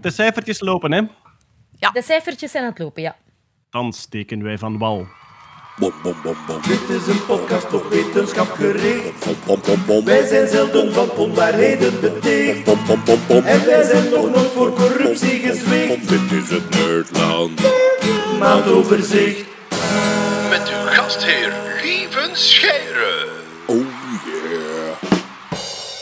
De cijfertjes lopen, hè? De cijfertjes zijn aan het lopen, ja. Dan steken wij van wal. Bom, bom, bom, bom. Dit is een podcast op wetenschap gericht. Bom, bom, bom, bom. Wij zijn zelden van onwaarheden beticht. Bom, bom, bom, bom. En wij zijn nog nooit voor corruptie gezwicht. Dit is het Nerdland. Maandoverzicht. Met uw gastheer Lieven Scheire.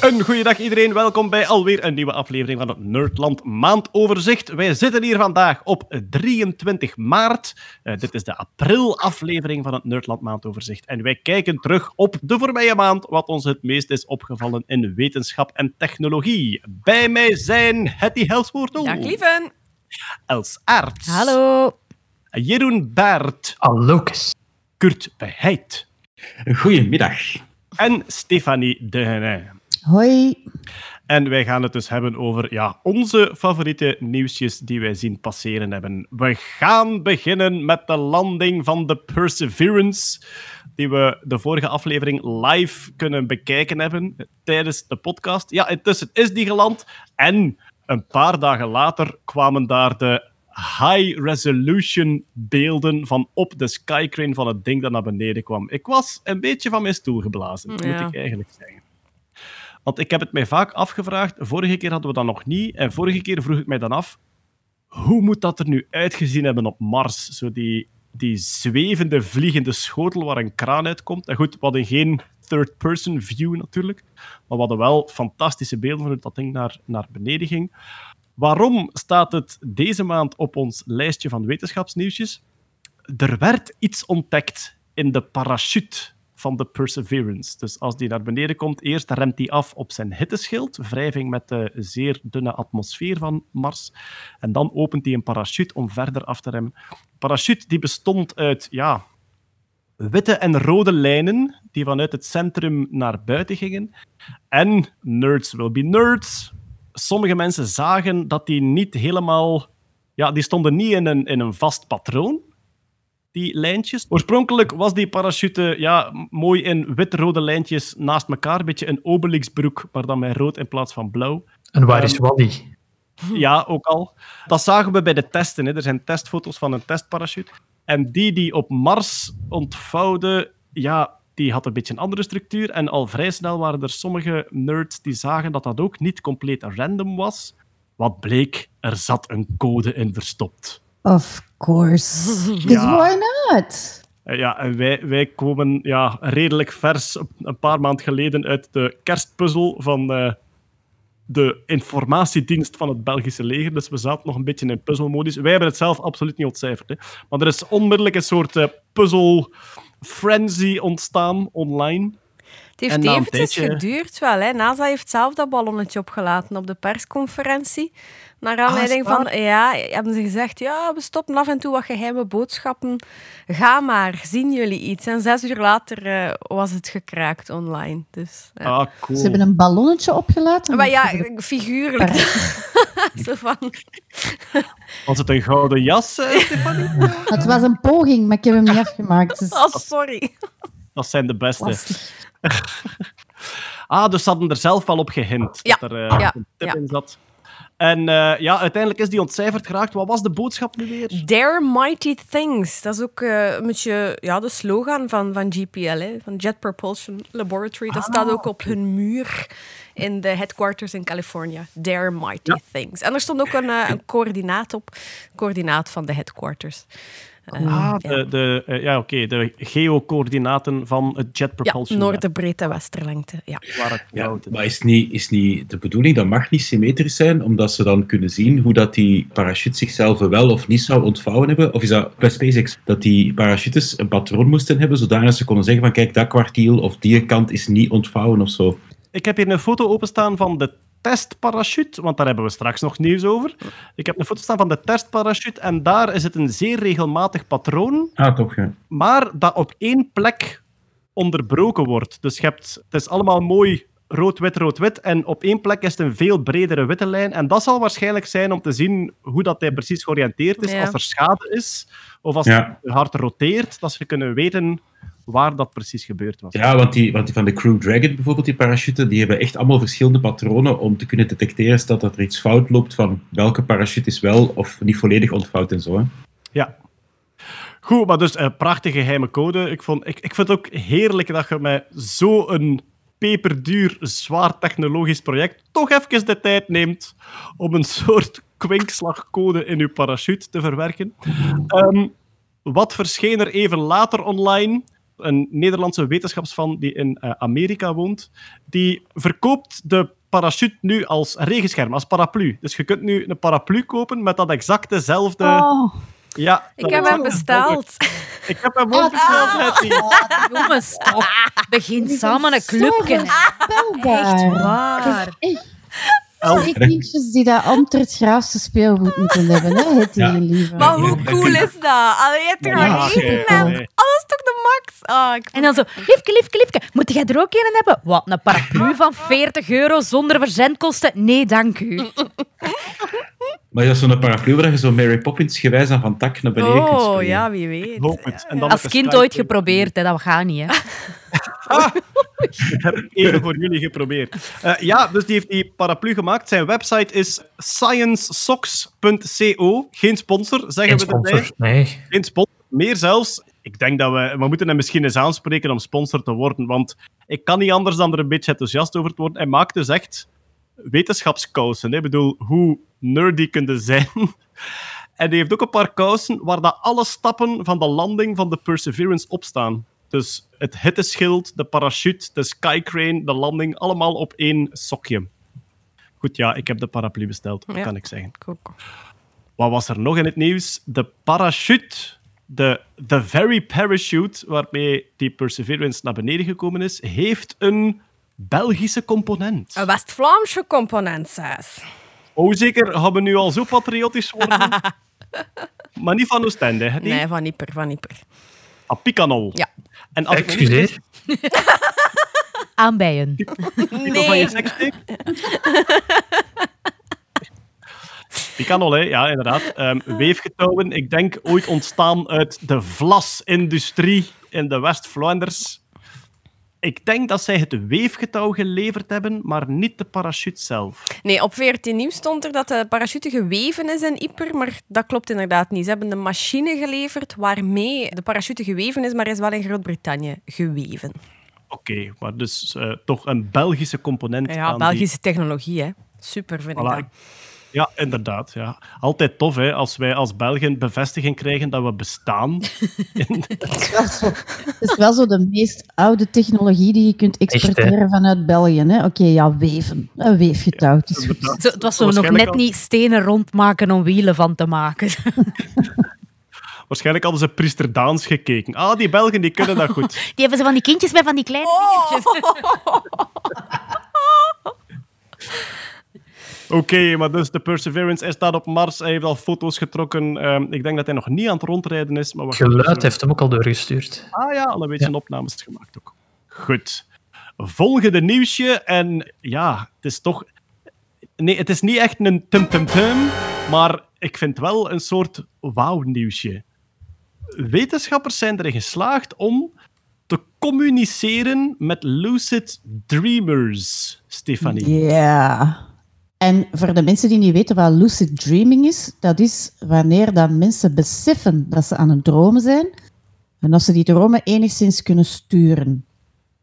Een goeiedag iedereen, welkom bij alweer een nieuwe aflevering van het Nerdland Maandoverzicht. Wij zitten hier vandaag op 23 maart. Eh, dit is de april-aflevering van het Nerdland Maandoverzicht. En wij kijken terug op de voorbije maand, wat ons het meest is opgevallen in wetenschap en technologie. Bij mij zijn Hetty Helswoortel, Dag, lieven. Els Aerts, Hallo. Jeroen Baert, Allokus. Kurt Bijheid Goedemiddag. en Stefanie Dehaene. Hoi. En wij gaan het dus hebben over ja, onze favoriete nieuwsjes die wij zien passeren hebben. We gaan beginnen met de landing van de Perseverance, die we de vorige aflevering live kunnen bekijken hebben tijdens de podcast. Ja, intussen is die geland. En een paar dagen later kwamen daar de high-resolution beelden van op de skycrane van het ding dat naar beneden kwam. Ik was een beetje van mijn stoel geblazen, Ja. moet ik eigenlijk zeggen. Want ik heb het mij vaak afgevraagd. Vorige keer hadden we dat nog niet. En vorige keer vroeg ik mij dan af: hoe moet dat er nu uitgezien hebben op Mars? Zo die, die zwevende, vliegende schotel waar een kraan uitkomt. En goed, we hadden geen third-person view natuurlijk. Maar we hadden wel fantastische beelden van hoe dat ding naar, naar beneden ging. Waarom staat het deze maand op ons lijstje van wetenschapsnieuwsjes? Er werd iets ontdekt in de parachute van de Perseverance. Dus als die naar beneden komt, eerst remt hij af op zijn hitteschild, wrijving met de zeer dunne atmosfeer van Mars. En dan opent hij een parachute om verder af te remmen. Parachute die bestond uit ja, witte en rode lijnen die vanuit het centrum naar buiten gingen. En nerds will be nerds. Sommige mensen zagen dat die niet helemaal... Ja, die stonden niet in een, in een vast patroon die lijntjes. Oorspronkelijk was die parachute ja, mooi in wit-rode lijntjes naast elkaar. Een beetje een Obelix-broek, maar dan met rood in plaats van blauw. En waar is Wally? Ja, ook al. Dat zagen we bij de testen. Hè. Er zijn testfoto's van een testparachute. En die die op Mars ontvouwde, ja, die had een beetje een andere structuur. En al vrij snel waren er sommige nerds die zagen dat dat ook niet compleet random was. Wat bleek, er zat een code in verstopt. Of course. Because Ja. why not? Eh, Ja, en wij, wij komen ja, redelijk vers, een paar maanden geleden, uit de kerstpuzzel van eh, de informatiedienst van het Belgische leger. Dus we zaten nog een beetje in puzzelmodus. Wij hebben het zelf absoluut niet ontcijferd. Hè. Maar er is onmiddellijk een soort eh, puzzel frenzy ontstaan online. Het En heeft eventjes geduurd wel. Hè. NASA heeft zelf dat ballonnetje opgelaten op de persconferentie. Naar aanleiding Ah, van... Ja, hebben ze gezegd, ja, we stoppen af en toe wat geheime boodschappen. Ga maar, zien jullie iets? En zes uur later eh, was het gekraakt online. Dus. Ah, cool. Ze hebben een ballonnetje opgelaten. Maar ja, figuurlijk. Zo van... Was het een gouden jas, eh, Stefanie? Het was een poging, maar ik heb hem niet afgemaakt. Dus Oh, sorry. Dat zijn de beste. lastig. Ah, dus ze hadden er zelf wel op gehint Ja, dat er eh, ja, een tip in zat. En eh, ja, uiteindelijk is die ontcijferd geraakt. Wat was de boodschap nu weer? Dare Mighty Things. Dat is ook eh, een beetje ja, de slogan van, van GPL, hè, van Jet Propulsion Laboratory. Dat staat ook op hun muur in de headquarters in California. Dare Mighty Things. En er stond ook een, een coördinaat op. Coördinaat van de headquarters. Eh, Ah, ja. de, de, eh, ja, oké, de geocoördinaten van het Jet ja, Propulsion. breedte, westerlengte. Ja. Waar het Ja, maar is niet, is niet de bedoeling, dat mag niet symmetrisch zijn, omdat ze dan kunnen zien hoe dat die parachute zichzelf wel of niet zou ontvouwen hebben? Of is dat bij SpaceX dat die parachutes een patroon moesten hebben, zodanig ze konden zeggen van kijk, dat kwartiel of die kant is niet ontvouwen of zo? Ik heb hier een foto openstaan van de testparachute, want daar hebben we straks nog nieuws over. Ik heb een foto staan van de testparachute en daar is het een zeer regelmatig patroon, Ah, toch, ja. maar dat op één plek onderbroken wordt. Dus je hebt, het is allemaal mooi rood-wit, rood-wit. En op één plek is het een veel bredere witte lijn. En dat zal waarschijnlijk zijn om te zien hoe dat hij precies georiënteerd is. Ja. Als er schade is, of als Ja. het te hard roteert, dat ze kunnen weten waar dat precies gebeurd was. Ja, want die, want die van de Crew Dragon bijvoorbeeld, die parachute, die hebben echt allemaal verschillende patronen om te kunnen detecteren dat er iets fout loopt van welke parachute is wel of niet volledig ontvouwd en zo. Hè. Ja. Goed, maar dus een prachtige geheime code. Ik, vond, ik, ik vind het ook heerlijk dat je met zo'n peperduur, zwaar technologisch project toch even de tijd neemt om een soort kwinkslagcode in je parachute te verwerken. Ehm, wat verscheen er even later online? Een Nederlandse wetenschapsvan die in eh, Amerika woont, die verkoopt de parachute nu als regenscherm, als paraplu. Dus je kunt nu een paraplu kopen met dat exact dezelfde... Oh, Ja, Ik heb hem besteld. Ik heb hem ook besteld, Hetty. Jongens, toch. Begin samen een clubje. Echt waar. Twee kindjes die dat amper het graafste speelgoed moeten hebben, hè, het Ja. die lieve. Maar hoe cool is dat? Allee, je hebt er Ja, één alles toch de max? Ah, ik En dan zo, liefke, liefke, liefke, moet jij er ook een hebben? Wat, een paraplu van 40 euro zonder verzendkosten? Nee, dank u. Maar dat is zo'n paraplu waar je zo Mary Poppins gewijs aan van tak naar beneden kunt Oh, ja, wie weet. Ik hoop het. En dan Als kind ooit geprobeerd, hè. dat gaat niet. Hè. Ik heb het even voor jullie geprobeerd. Eh, ja, dus die heeft die paraplu gemaakt. Zijn website is sciencesocks.co. Geen sponsor, zeggen Geen we erbij. sponsor, nee. Geen sponsor. Meer zelfs. Ik denk dat we... We moeten hem misschien eens aanspreken om sponsor te worden. Want ik kan niet anders dan er een beetje enthousiast over te worden. Hij maakt dus echt wetenschapskousen. hè. Ik bedoel, hoe nerdy kunnen zijn. En die heeft ook een paar kousen waar dat alle stappen van de landing van de Perseverance op staan. Dus het hitteschild, de parachute, de skycrane, de landing, allemaal op één sokje. Goed, ja, ik heb de paraplu besteld, dat Ja. kan ik zeggen. Ook. Wat was er nog in het nieuws? De parachute, de, de very parachute waarmee die Perseverance naar beneden gekomen is, heeft een Belgische component. Een West-Vlaamse component, zes. Oh, zeker, gaan we nu al zo patriotisch worden? maar niet van Oostende, hè? Nee, van Ieper, van Ieper. van Picanol. Ja. En als ik Excuseer. Aanbijen. Pico van je seksteek? Picanol, hè? ja, inderdaad. Ehm, weefgetouwen, ik denk ooit ontstaan uit de vlasindustrie in de West-Vlaanders. Ik denk dat zij het weefgetouw geleverd hebben, maar niet de parachute zelf. Nee, op VRT Nieuws stond er dat de parachute geweven is in Ieper, maar dat klopt inderdaad niet. Ze hebben de machine geleverd waarmee de parachute geweven is, maar is wel in Groot-Brittannië geweven. Oké, maar dus eh, toch een Belgische component Ja, aan die- Belgische technologie, hè. Super, vind Voilà, ik dat. Ja, inderdaad. Ja. Altijd tof hè, als wij als Belgen bevestiging krijgen dat we bestaan. Het is wel zo- het is wel zo de meest oude technologie die je kunt Echt, exporteren vanuit België. hè. Oké, ja, weven. Een weefgetouw. Het is goed. Zo, het was zo nog net al- niet stenen rondmaken om wielen van te maken. Waarschijnlijk hadden ze Priester Daans gekeken. Ah, die Belgen die kunnen dat goed. Die hebben ze van die kindjes met van die kleine dingetjes. Oké, maar dus de Perseverance, hij staat op Mars, hij heeft al foto's getrokken. Ehm, ik denk dat hij nog niet aan het rondrijden is. Maar Geluid dus- heeft hem ook al doorgestuurd. Ah ja, al een beetje opnames gemaakt ook. Goed. Volgende nieuwsje. En ja, het is toch... Nee, het is niet echt een tum-tum-tum, maar ik vind wel een soort wauw-nieuwsje. Wetenschappers zijn erin geslaagd om te communiceren met lucid dreamers, Stefanie. Ja. En voor de mensen die niet weten wat lucid dreaming is, dat is wanneer dat mensen beseffen dat ze aan het dromen zijn en dat ze die dromen enigszins kunnen sturen.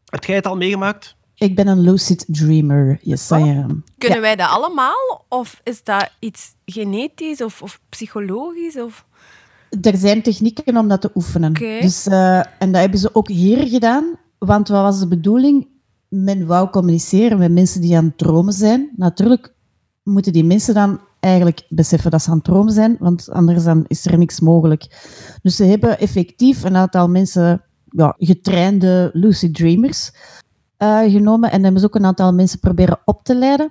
Heb jij het al meegemaakt? Ik ben een lucid dreamer, yes I am. Kunnen wij dat allemaal? Of is dat iets genetisch of, of psychologisch? Of... Er zijn technieken om dat te oefenen. Oké. Dus, eh, en dat hebben ze ook hier gedaan. Want wat was de bedoeling? Men wou communiceren met mensen die aan het dromen zijn. Natuurlijk moeten die mensen dan eigenlijk beseffen dat ze aan het dromen zijn, want anders dan is er niks mogelijk. Dus ze hebben effectief een aantal mensen, ja, getrainde lucid dreamers, eh, genomen en hebben ze ook een aantal mensen proberen op te leiden.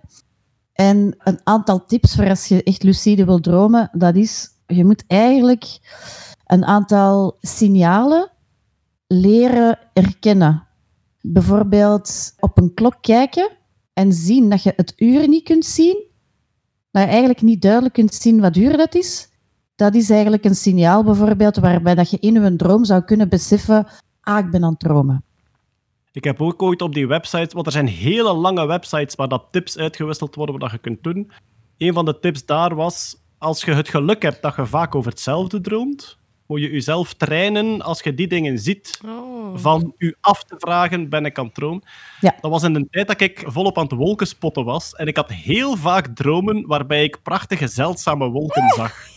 En een aantal tips voor als je echt lucide wil dromen, dat is, je moet eigenlijk een aantal signalen leren herkennen. Bijvoorbeeld op een klok kijken en zien dat je het uur niet kunt zien, je eigenlijk niet duidelijk kunt zien wat uur dat is. Dat is eigenlijk een signaal bijvoorbeeld waarbij dat je in je droom zou kunnen beseffen ah, ik ben aan het dromen. Ik heb ook ooit op die website, want er zijn hele lange websites waar dat tips uitgewisseld worden wat je kunt doen. Een van de tips daar was, als je het geluk hebt dat je vaak over hetzelfde droomt, moet je jezelf trainen als je die dingen ziet, Oh. van u af te vragen, ben ik aan het dromen? Ja. Dat was in de tijd dat ik volop aan het wolkenspotten was. En ik had heel vaak dromen waarbij ik prachtige, zeldzame wolken zag.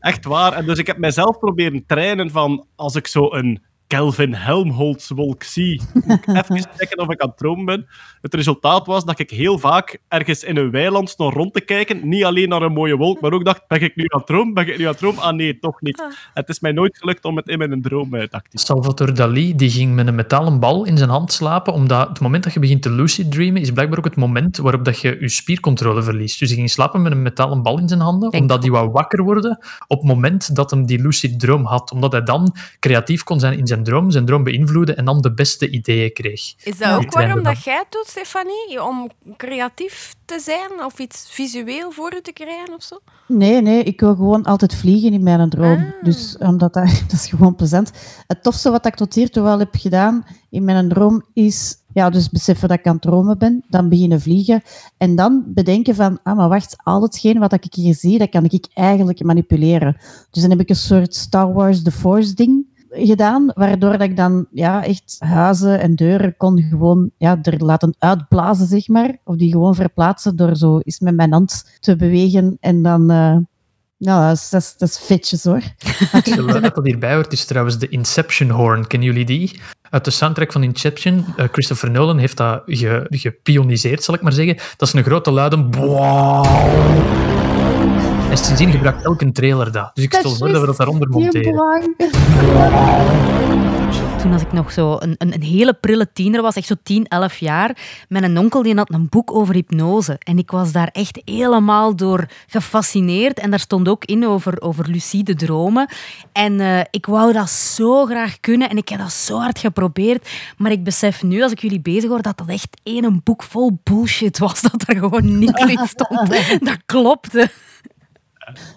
Echt waar. En dus ik heb mijzelf proberen trainen van als ik zo een Kelvin Helmholtz wolk zie, moet ik even checken of ik aan het dromen ben. Het resultaat was dat ik heel vaak ergens in een weiland stond rond te kijken, niet alleen naar een mooie wolk, maar ook dacht, ben ik nu aan het dromen? Ben ik nu aan het dromen? Ah nee, toch niet. Het is mij nooit gelukt om het in mijn droom uit te activeren. Salvatore Dali die ging met een metalen bal in zijn hand slapen, omdat het moment dat je begint te lucid dreamen is blijkbaar ook het moment waarop dat je je spiercontrole verliest. Dus hij ging slapen met een metalen bal in zijn handen, Denk omdat hij wou wakker worden op het moment dat hem die lucid droom had. Omdat hij dan creatief kon zijn in zijn droom, zijn droom beïnvloeden en dan de beste ideeën kreeg. Is dat ook waarom dat jij het doet, Stefanie? Om creatief te zijn of iets visueel voor je te krijgen of zo? Nee, nee, ik wil gewoon altijd vliegen in mijn droom. Ah. Dus omdat dat, dat is gewoon plezant. Het tofste wat ik tot hiertoe wel heb gedaan in mijn droom is ja, dus beseffen dat ik aan het dromen ben, dan beginnen vliegen en dan bedenken van, ah, maar wacht, al hetgeen wat ik hier zie, dat kan ik eigenlijk manipuleren. Dus dan heb ik een soort Star Wars The Force ding gedaan, waardoor dat ik dan ja, echt huizen en deuren kon gewoon ja, er laten uitblazen, zeg maar. Of die gewoon verplaatsen door zo eens met mijn hand te bewegen. En dan... eh nou, dat is, dat, is, dat hoor. Het geluid dat hierbij hoort is trouwens de Inception horn. Kennen jullie die? Uit de soundtrack van Inception. eh, Christopher Nolan heeft dat ge, gepioniseerd, zal ik maar zeggen. Dat is een grote luide... En sindsdien gebruikt elke trailer dat. Dus ik stel voor dat we dat daaronder monteren. Toen als ik nog zo een, een, een hele prille tiener was, echt zo 10, 11 jaar, mijn onkel die had een boek over hypnose. En ik was daar echt helemaal door gefascineerd. En daar stond ook in over, over lucide dromen. En eh, ik wou dat zo graag kunnen en ik heb dat zo hard geprobeerd. Maar ik besef nu, als ik jullie bezig hoor, dat dat echt één boek vol bullshit was. Dat er gewoon niks in stond. Dat klopte.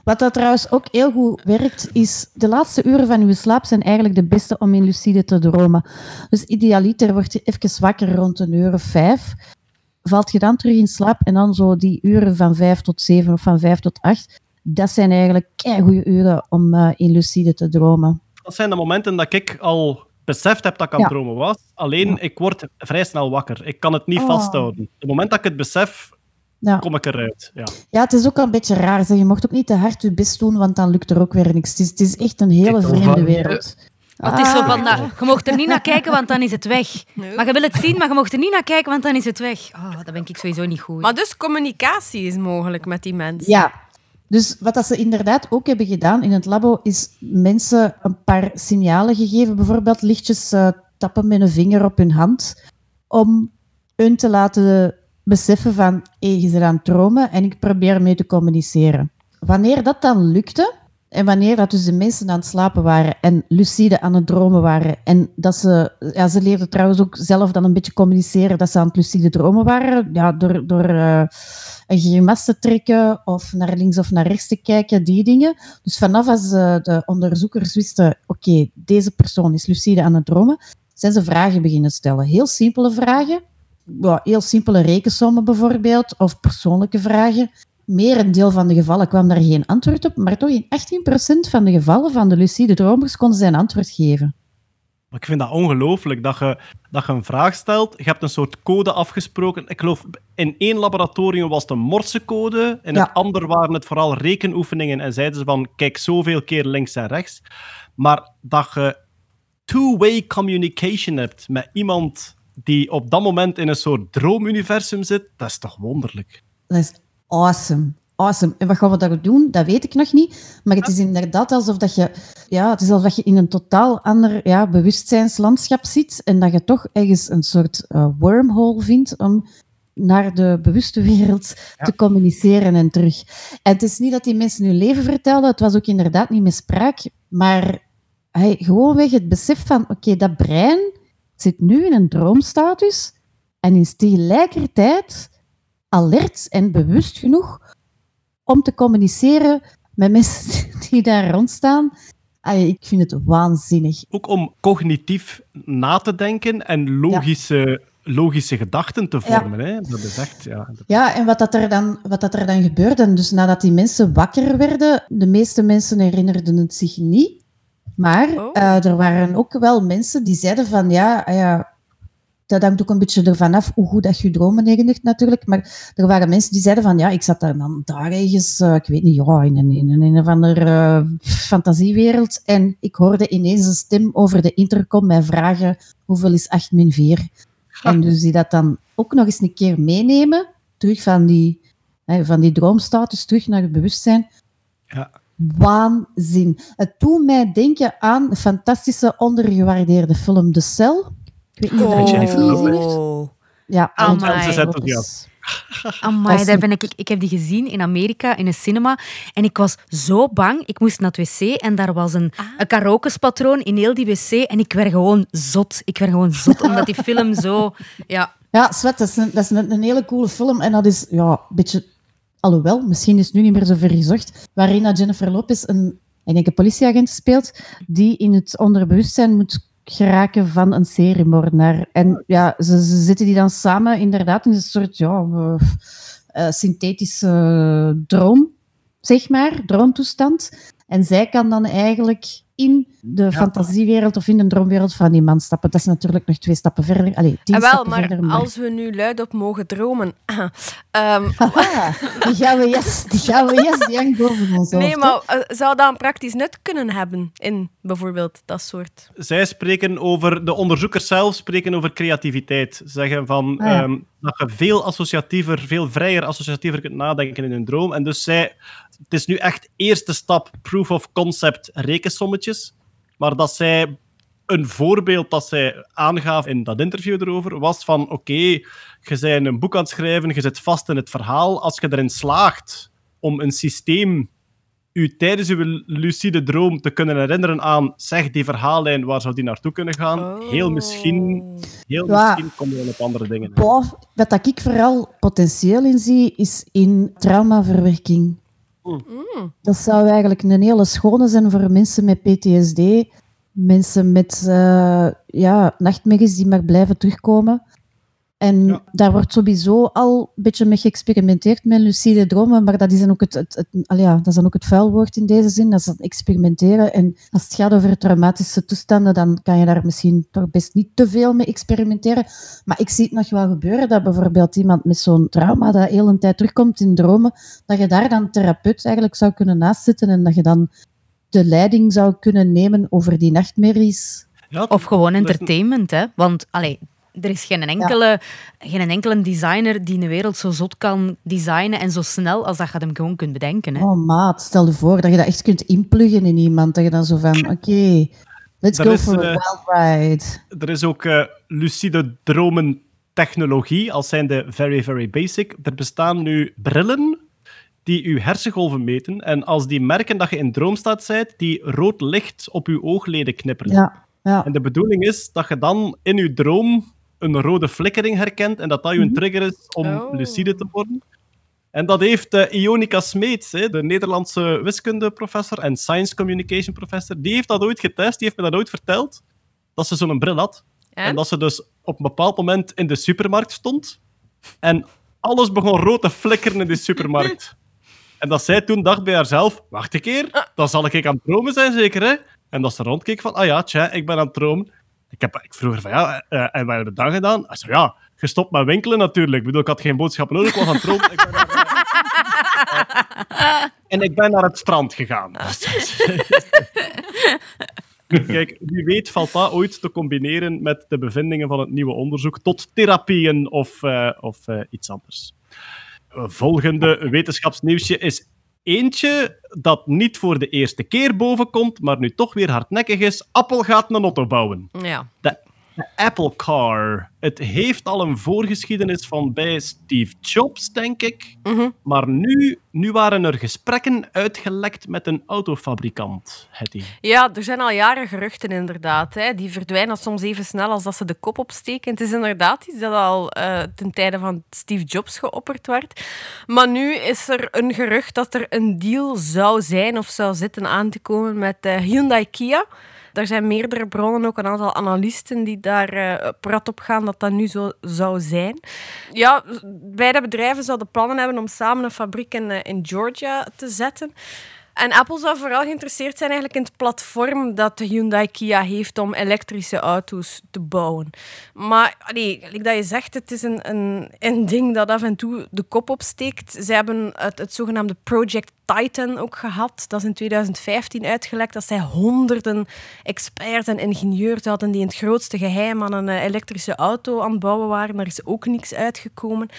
Wat dat trouwens ook heel goed werkt, is de laatste uren van uw slaap zijn eigenlijk de beste om in lucide te dromen. Dus idealiter word je even wakker rond een uur of vijf. Valt je dan terug in slaap en dan zo die uren van vijf tot zeven of van vijf tot acht. Dat zijn eigenlijk goede uren om eh, in lucide te dromen. Dat zijn de momenten dat ik al beseft heb dat ik aan het Ja. dromen was. Alleen, ik word vrij snel wakker. Ik kan het niet Oh. vasthouden. Het moment dat ik het besef, Ja. kom ik eruit. Ja. ja, het is ook al een beetje raar. Zeg. Je mocht ook niet te hard je best doen, want dan lukt er ook weer niks. Het is, het is echt een hele Kijk, vreemde wereld. Maar het is zo Ah. van, nou, je mocht er niet naar kijken, want dan is het weg. Nee. Maar je wil het zien, maar je mocht er niet naar kijken, want dan is het weg. Oh, dat ben ik sowieso niet goed. Maar dus communicatie is mogelijk met die mensen. Ja. Dus wat dat ze inderdaad ook hebben gedaan in het labo, is mensen een paar signalen gegeven. Bijvoorbeeld lichtjes eh, tappen met een vinger op hun hand. Om hun te laten beseffen van, hé, je bent aan het dromen en ik probeer mee te communiceren. Wanneer dat dan lukte, en wanneer dat dus de mensen aan het slapen waren en lucide aan het dromen waren, en dat ze, ja, ze leerden trouwens ook zelf dan een beetje communiceren dat ze aan het lucide dromen waren, ja, door, door eh, een grimas te trekken of naar links of naar rechts te kijken, die dingen. Dus vanaf als eh, de onderzoekers wisten, oké, deze persoon is lucide aan het dromen, zijn ze vragen beginnen stellen. Heel simpele vragen, ja, heel simpele rekensommen bijvoorbeeld, of persoonlijke vragen. Merendeel van de gevallen kwam daar geen antwoord op, maar toch in 18% van de gevallen van de lucide dromers konden zij een antwoord geven. Ik vind dat ongelooflijk dat je, dat je een vraag stelt. Je hebt een soort code afgesproken. Ik geloof, in één laboratorium was het een morsecode. In Ja. het ander waren het vooral rekenoefeningen. En zeiden ze van, kijk zoveel keer links en rechts. Maar dat je two-way communication hebt met iemand die op dat moment in een soort droomuniversum zit, dat is toch wonderlijk. Dat is awesome. Awesome. En wat gaan we daar doen? Dat weet ik nog niet. Maar het is inderdaad alsof dat je, ja, het is alsof dat je in een totaal ander ja, bewustzijnslandschap zit en dat je toch ergens een soort eh, wormhole vindt om naar de bewuste wereld te communiceren en terug. En het is niet dat die mensen hun leven vertelden, het was ook inderdaad niet met spraak, maar hij, gewoonweg het besef van, oké, dat brein zit nu in een droomstatus en is tegelijkertijd alert en bewust genoeg om te communiceren met mensen die daar rondstaan. Ay, ik vind het waanzinnig. Ook om cognitief na te denken en logische, logische gedachten te Ja. vormen. Hè? Dat is echt... Ja, Ja, en wat, dat er, dan, wat dat er dan gebeurde, dus nadat die mensen wakker werden, de meeste mensen herinnerden het zich niet. Maar Oh. eh, er waren ook wel mensen die zeiden van, ja, ah ja, dat hangt ook een beetje ervan af hoe goed dat je je dromen herinnert natuurlijk. Maar er waren mensen die zeiden van, ja, ik zat daar dan daar ergens, eh, ik weet niet, ja, in een, in een, in een of andere eh, fantasiewereld. En ik hoorde ineens een stem over de intercom mij vragen, hoeveel is 8 min 4? En dus die dat dan ook nog eens een keer meenemen, terug van die, hè, van die droomstatus, terug naar het bewustzijn. Ja. Waanzin. Het doet mij denken aan de fantastische ondergewaardeerde film De Cel. Ik weet niet of Oh. je Jennifer die Lopez. gezien. Oh. Ja, Amai. Enthousiast. Daar een- ben ik, ik heb die gezien in Amerika in een cinema en ik was zo bang. Ik moest naar het wc en daar was een, een karaokespatroon in heel die wc en ik werd gewoon zot. Ik werd gewoon zot omdat die film zo... Ja, Ja, Sweat, dat is, een, dat is een, een hele coole film. En dat is ja, een beetje... Alhoewel, misschien is nu niet meer zo ver gezocht. Waarin Jennifer Lopez een, ik denk een politieagent speelt die in het onderbewustzijn moet geraken van een seriemoordenaar. En ja, ze, ze zitten die dan samen inderdaad in een soort ja, eh, eh, synthetische droom, zeg maar, droomtoestand. En zij kan dan eigenlijk in de fantasiewereld of in de droomwereld van die man stappen. Dat is natuurlijk nog twee stappen verder. Allee, tien Ah, wel, stappen maar verder. als we nu luidop mogen dromen. ehm, die gouden jas, die gouden jas die hangt boven ons nee, hoofd, maar eh, zou dat een praktisch nut kunnen hebben in bijvoorbeeld dat soort. Zij spreken over, de onderzoekers zelf spreken over creativiteit. Ze zeggen van, Ah, ja. ehm, dat je veel associatiever, veel vrijer associatiever kunt nadenken in een droom. En dus zij, het is nu echt eerste stap, proof of concept, rekensommetjes. Maar dat zij, een voorbeeld dat zij aangaf in dat interview erover, was van, oké, je bent een boek aan het schrijven, je zit vast in het verhaal. Als je erin slaagt om een systeem u tijdens uw lucide droom te kunnen herinneren aan, zeg die verhaallijn, waar zou die naartoe kunnen gaan? Oh. Heel misschien, heel Ja. misschien komen we wel op andere dingen. wat dat ik vooral potentieel in zie, is in traumaverwerking. Mm. Dat zou eigenlijk een hele schone zijn voor mensen met PTSD, mensen met eh, ja, nachtmerries die maar blijven terugkomen. En Ja. daar wordt sowieso al een beetje mee geëxperimenteerd met lucide dromen, maar dat is dan ook het, het, het, al ja, dat is dan ook het vuilwoord in deze zin, dat is experimenteren. En als het gaat over traumatische toestanden, dan kan je daar misschien toch best niet te veel mee experimenteren. Maar ik zie het nog wel gebeuren dat bijvoorbeeld iemand met zo'n trauma dat heel een tijd terugkomt in dromen, dat je daar dan therapeut eigenlijk zou kunnen naast zitten en dat je dan de leiding zou kunnen nemen over die nachtmerries. Ja, Of gewoon entertainment, hè. Want, allee, er is geen enkele, geen enkele designer die een wereld zo zot kan designen en zo snel als dat je hem gewoon kunt bedenken, hè. Oh maat, stel je voor dat je dat echt kunt inpluggen in iemand. Dat je dan zo van, oké, let's Er go is, for eh, a wild ride. Er is ook eh, lucide dromen technologie, als zijnde very, very basic. Er bestaan nu brillen die uw hersengolven meten. En als die merken dat je in droomstaat bent, die rood licht op uw oogleden knipperen. Ja, ja. En de bedoeling is dat je dan in je droom een rode flikkering herkent en dat dat je een trigger is om Oh. lucide te worden. En dat heeft eh, Ionica Smeets, hè, de Nederlandse wiskundeprofessor en science communication professor, die heeft dat ooit getest, die heeft me dat ooit verteld, dat ze zo'n bril had. En? En dat ze dus op een bepaald moment in de supermarkt stond en alles begon rood te flikkeren in de supermarkt. En dat zij toen dacht bij haarzelf, wacht een keer, dan zal ik aan het dromen zijn zeker, hè? En dat ze rondkeek van, ah ja, tja, ik ben aan het dromen. Ik, heb, ik vroeg van, ja, eh, en wat heb je dan gedaan? Hij zei, ja, gestopt met winkelen natuurlijk. Ik bedoel, ik had geen boodschappen nodig, ik was aan het. Ik naar, eh, en ik ben naar het strand gegaan. Kijk, wie weet valt dat ooit te combineren met de bevindingen van het nieuwe onderzoek tot therapieën of, eh, of eh, iets anders. Eh, Volgende wetenschapsnieuwsje is eentje dat niet voor de eerste keer bovenkomt, maar nu toch weer hardnekkig is. Apple gaat een auto bouwen. Ja. De Apple Car. Het heeft al een voorgeschiedenis van bij Steve Jobs, denk ik. Mhm. Maar nu, nu waren er gesprekken uitgelekt met een autofabrikant, Hetty. Ja, er zijn al jaren geruchten inderdaad. Hè. Die verdwijnen soms even snel als dat ze de kop opsteken. Het is inderdaad iets dat al eh, ten tijde van Steve Jobs geopperd werd. Maar nu is er een gerucht dat er een deal zou zijn of zou zitten aan te komen met eh, Hyundai Kia. Er zijn meerdere bronnen, ook een aantal analisten, die daar eh prat op gaan dat dat nu zo zou zijn. Ja, beide bedrijven zouden plannen hebben om samen een fabriek in, eh, in Georgia te zetten. En Apple zou vooral geïnteresseerd zijn eigenlijk in het platform dat Hyundai Kia heeft om elektrische auto's te bouwen. Maar allee, like dat je zegt, het is een, een, een ding dat af en toe de kop opsteekt. Ze hebben het, het zogenaamde Project Titan ook gehad. Dat is in 2015 uitgelekt dat zij honderden experts en ingenieurs hadden die in het grootste geheim aan een eh, elektrische auto aan het bouwen waren. Daar is ook niks uitgekomen.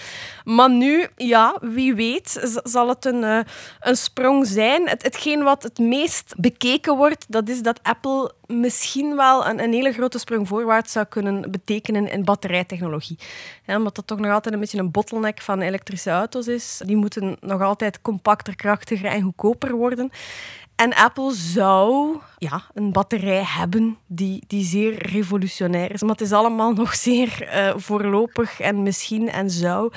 Maar nu, ja, wie weet, zal het een, eh, een sprong zijn. Het, hetgeen wat het meest bekeken wordt, dat is dat Apple misschien wel een, een hele grote sprong voorwaarts zou kunnen betekenen in batterijtechnologie. Ja, omdat dat toch nog altijd een beetje een bottleneck van elektrische auto's is. Die moeten nog altijd compacter, krachtiger en goedkoper worden. En Apple zou ja, een batterij hebben die, die zeer revolutionair is. Maar het is allemaal nog zeer eh, voorlopig en misschien en zou.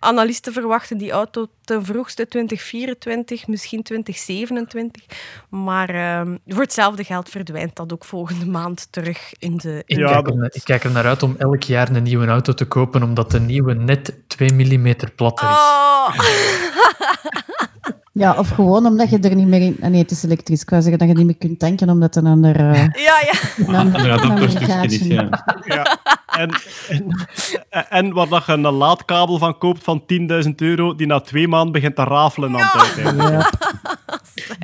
Analisten verwachten die auto ten vroegste 2024, misschien 2027. Maar eh, voor hetzelfde geld verdwijnt dat ook volgende maand terug in de... In Ik, Ja, kijk dat- er, naar- ik kijk er naar uit om elk jaar een nieuwe auto te kopen, omdat de nieuwe net 2 mm platter is. Oh. Ja, of gewoon omdat je er niet meer in... ah, nee, het is elektrisch. Ik wou zeggen dat je niet meer kunt tanken omdat een ander... eh, Ja, ja. een ander- Ja, een dat is is, ja. Ja. En, en, en waar dat je een laadkabel van koopt van 10.000 euro, die na twee maanden begint te rafelen aan het uiteinde. Ja.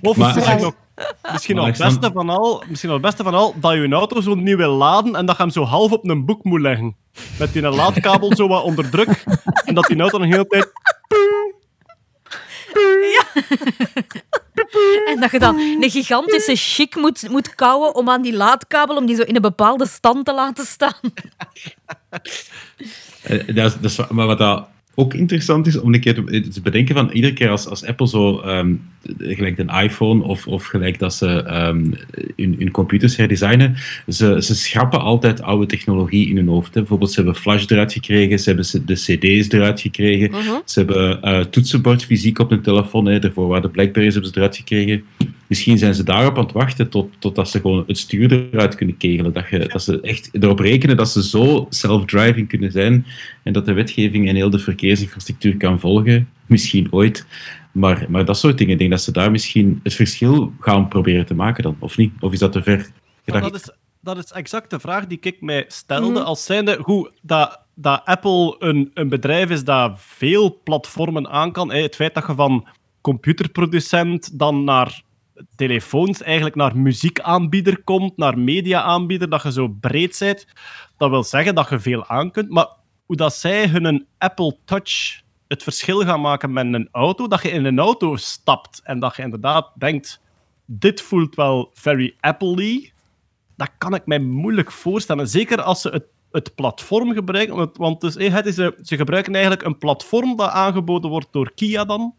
Of Maar- misschien nog, misschien Maar het beste van al, misschien het beste van al, dat je een auto zo nieuw wil laden en dat je hem zo half op een boek moet leggen. Met die laadkabel zo wat onder druk. En dat die auto nog heel de tijd... En dat je dan een gigantische chic moet, moet kouwen om aan die laadkabel, om die zo in een bepaalde stand te laten staan. Eh, dat is, dat is, maar wat dat ook interessant is om een keer te, te bedenken van iedere keer als, als Apple zo ehm, gelijk een iPhone of, of gelijk dat ze ehm, hun, hun computers herdesignen, ze, ze schrappen altijd oude technologie in hun hoofd. Hè. Bijvoorbeeld ze hebben Flash eruit gekregen, ze hebben de CD's eruit gekregen, ze hebben eh toetsenbord fysiek op hun telefoon, hè. daarvoor waren de Blackberries hebben ze eruit gekregen. Misschien zijn ze daarop aan het wachten tot, totdat ze gewoon het stuur eruit kunnen kegelen. Dat, je, dat ze echt erop rekenen dat ze zo self-driving kunnen zijn en dat de wetgeving en heel de verkeersinfrastructuur kan volgen. Misschien ooit. Maar, maar dat soort dingen, ik denk dat ze daar misschien het verschil gaan proberen te maken dan, of niet? Of is dat te ver gedacht? dat, is, dat is exact de vraag die ik mij stelde. Als zijnde, goed, dat, dat Apple een, een bedrijf is dat veel platformen aan kan. hè. Het feit dat je van computerproducent dan naar telefoons, eigenlijk naar muziekaanbieder komt, naar mediaaanbieder, dat je zo breed bent, dat wil zeggen dat je veel aan kunt. Maar hoe dat zij hun Apple Touch het verschil gaan maken met een auto, dat je in een auto stapt en dat je inderdaad denkt, dit voelt wel very Apple-y, dat kan ik mij moeilijk voorstellen. Zeker als ze het, het platform gebruiken. Want, dus, het is, ze gebruiken eigenlijk een platform dat aangeboden wordt door Kia dan,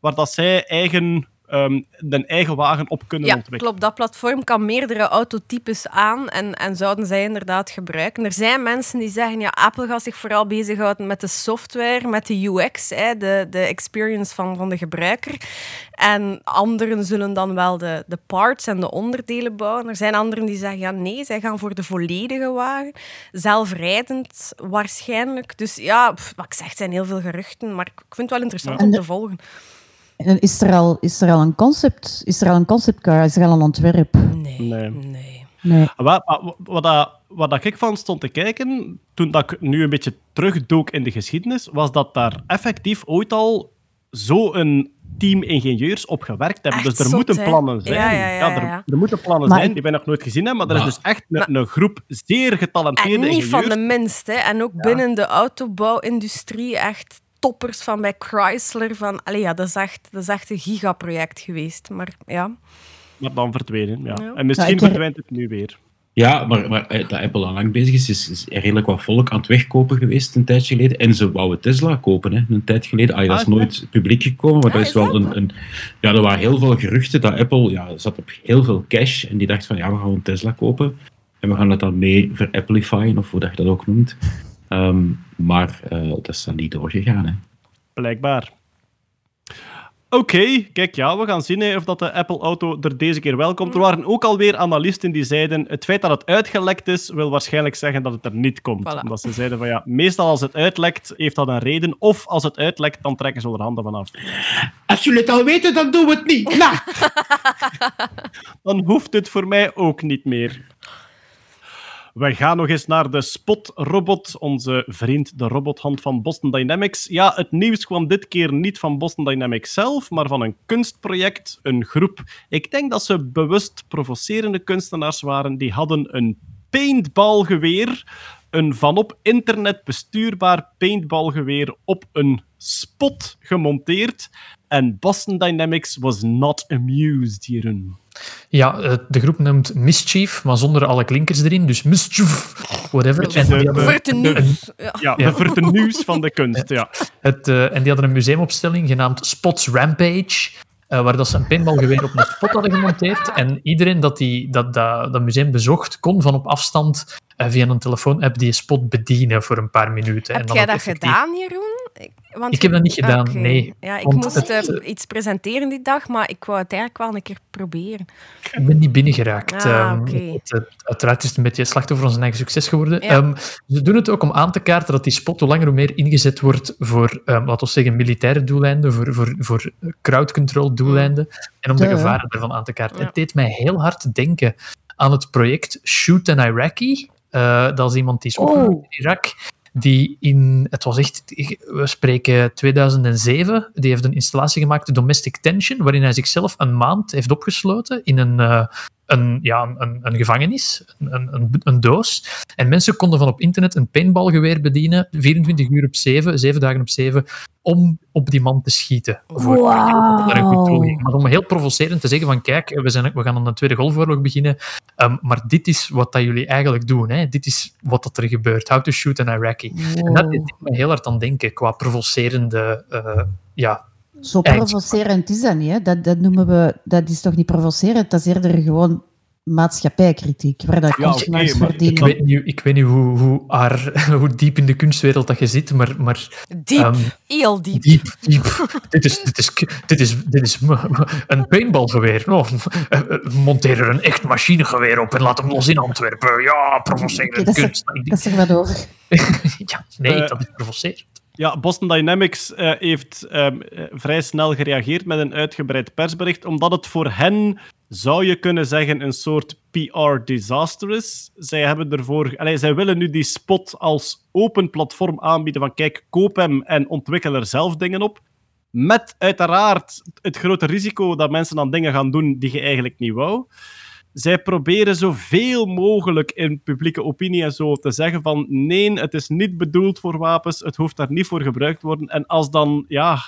waar dat zij eigen, ehm een eigen wagen op kunnen Ja, ontwikkelen. klopt. Dat platform kan meerdere autotypes aan en, en zouden zij inderdaad gebruiken. Er zijn mensen die zeggen, ja, Apple gaat zich vooral bezighouden met de software, met de UX, hè, de, de experience van, van de gebruiker. En anderen zullen dan wel de, de parts en de onderdelen bouwen. Er zijn anderen die zeggen, ja, nee, zij gaan voor de volledige wagen. Zelfrijdend waarschijnlijk. Dus ja, pff, wat ik zeg, het zijn heel veel geruchten, maar ik vind het wel interessant Ja. om te volgen. En is er al, is er al een concept? Is er al een conceptcar? Is er al een ontwerp? Nee, Nee. nee. Nee. Wat, wat, wat, dat, wat dat ik van stond te kijken, toen dat ik nu een beetje terugdook in de geschiedenis, was dat daar effectief ooit al zo'n team ingenieurs op gewerkt hebben. Echt dus er zot, moeten plannen zijn. Ja, ja, ja, er, ja. er moeten plannen Maar zijn ik- die wij nog nooit gezien hebben, maar er is dus echt een, een groep zeer getalenteerde En niet van ingenieurs. de minst. Hè. En ook binnen de autobouwindustrie echt toppers van bij Chrysler. Van, allee, ja, dat, is echt, dat is echt een gigaproject geweest. Maar ja, Maar dan verdwenen, ja. Ja. En misschien Ja, verdwijnt het nu weer. Ja, maar, maar eh, dat Apple al lang bezig is, is, is er redelijk wat volk aan het wegkopen geweest een tijdje geleden. En ze wouden Tesla kopen, hè, een tijd geleden. Ah, dat is Ah, nooit publiek gekomen, maar Ja, dat is wel dat? een, een... Ja, er waren heel veel geruchten dat Apple ja, zat op heel veel cash. En die dacht van, ja, we gaan een Tesla kopen. En we gaan het dan mee verapplifyen, of hoe dat je dat ook noemt. Ehm, maar eh, dat is dan niet doorgegaan, hè. Blijkbaar. Oké, kijk, ja, we gaan zien hè, of dat de Apple-auto er deze keer wel komt. Er waren ook alweer analisten die zeiden het feit dat het uitgelekt is, wil waarschijnlijk zeggen dat het er niet komt. Voilà. Omdat ze zeiden van ja, meestal als het uitlekt, heeft dat een reden. Of als het uitlekt, dan trekken ze er handen vanaf. Als jullie het al weten, dan doen we het niet. Nou. Dan hoeft het voor mij ook niet meer. We gaan nog eens naar de Spot-robot, onze vriend de robothand van Boston Dynamics. Ja, het nieuws kwam dit keer niet van Boston Dynamics zelf, maar van een kunstproject, een groep. Ik denk dat ze bewust provocerende kunstenaars waren. Die hadden een paintballgeweer, een vanop internet bestuurbaar paintballgeweer op een spot gemonteerd. En Boston Dynamics was not amused hierin. Ja, eh, de groep noemt Mischief, maar zonder alle klinkers erin. Dus Mischief, whatever. En de- nieuws. Ja. Ja, Ja. de van de kunst, ja. Het, eh, en die hadden een museumopstelling genaamd Spots Rampage, eh, waar dat ze een paintballgeweer op een spot hadden gemonteerd. En iedereen dat die, dat, dat, dat museum bezocht, kon van op afstand eh, via een telefoonapp die spot bedienen voor een paar minuten. en Heb dan jij dat effectief- gedaan, Jeroen? Ik, want Ik heb dat niet gedaan, nee. Ja, ik Want moest het, eh, iets presenteren die dag, maar ik wou het eigenlijk wel een keer proberen. Ik ben niet binnengeraakt. Ah, Ehm, het- het- uiteraard is het een beetje slachtoffer van zijn eigen succes geworden. Ja. Ehm, ze doen het ook om aan te kaarten dat die spot hoe langer hoe meer ingezet wordt voor, ehm, laten we zeggen, militaire doeleinden, voor, voor, voor crowd control doeleinden, en om de gevaren ervan aan te kaarten. Ja. Het deed mij heel hard denken aan het project Shoot an Iraqi. Eh, dat is iemand die is opgegroeid Oh. in Irak. Die in, het was echt, we spreken 2007, die heeft een installatie gemaakt, Domestic Tension, waarin hij zichzelf een maand heeft opgesloten in een, eh, een, ja, een, een gevangenis, een, een, een doos. En mensen konden van op internet een paintballgeweer bedienen, 24 uur op 7, 7 dagen op 7, om op die man te schieten. Voor naar een goed doel ging. Maar om heel provocerend te zeggen van kijk, we, zijn, we gaan aan de Tweede Golfoorlog beginnen, ehm, maar dit is wat dat jullie eigenlijk doen. Hè? Dit is wat dat er gebeurt. How to shoot an Iraqi. En dat deed me heel hard aan denken qua provocerende... eh, ja, Zo provocerend is dat niet. Hè? Dat, dat noemen we, dat is toch niet provocerend, dat is eerder gewoon maatschappijkritiek, waar dat Ja, maar ik verdienen. weet niet, ik weet niet hoe, hoe, haar, hoe diep in de kunstwereld dat je zit, maar, maar Diep, Ehm, heel diep. diep, diep. dit, is, dit, is, dit, is, dit is een paintballgeweer. Oh, eh, monteer er een echt machinegeweer op en laat hem los in Antwerpen. Ja, provocerende is- kunst. Dat is er wat over. ja, nee, Eh, dat is provocerend. Ja, Boston Dynamics eh, heeft ehm, eh, vrij snel gereageerd met een uitgebreid persbericht, omdat het voor hen, zou je kunnen zeggen, een soort PR-disaster is. Zij, hebben ervoor, allee, zij willen nu die spot als open platform aanbieden van kijk, koop hem en ontwikkel er zelf dingen op. Met uiteraard het grote risico dat mensen dan dingen gaan doen die je eigenlijk niet wou. Zij proberen zoveel mogelijk in publieke opinie en zo te zeggen van nee, het is niet bedoeld voor wapens, het hoeft daar niet voor gebruikt te worden. En als dan, ja,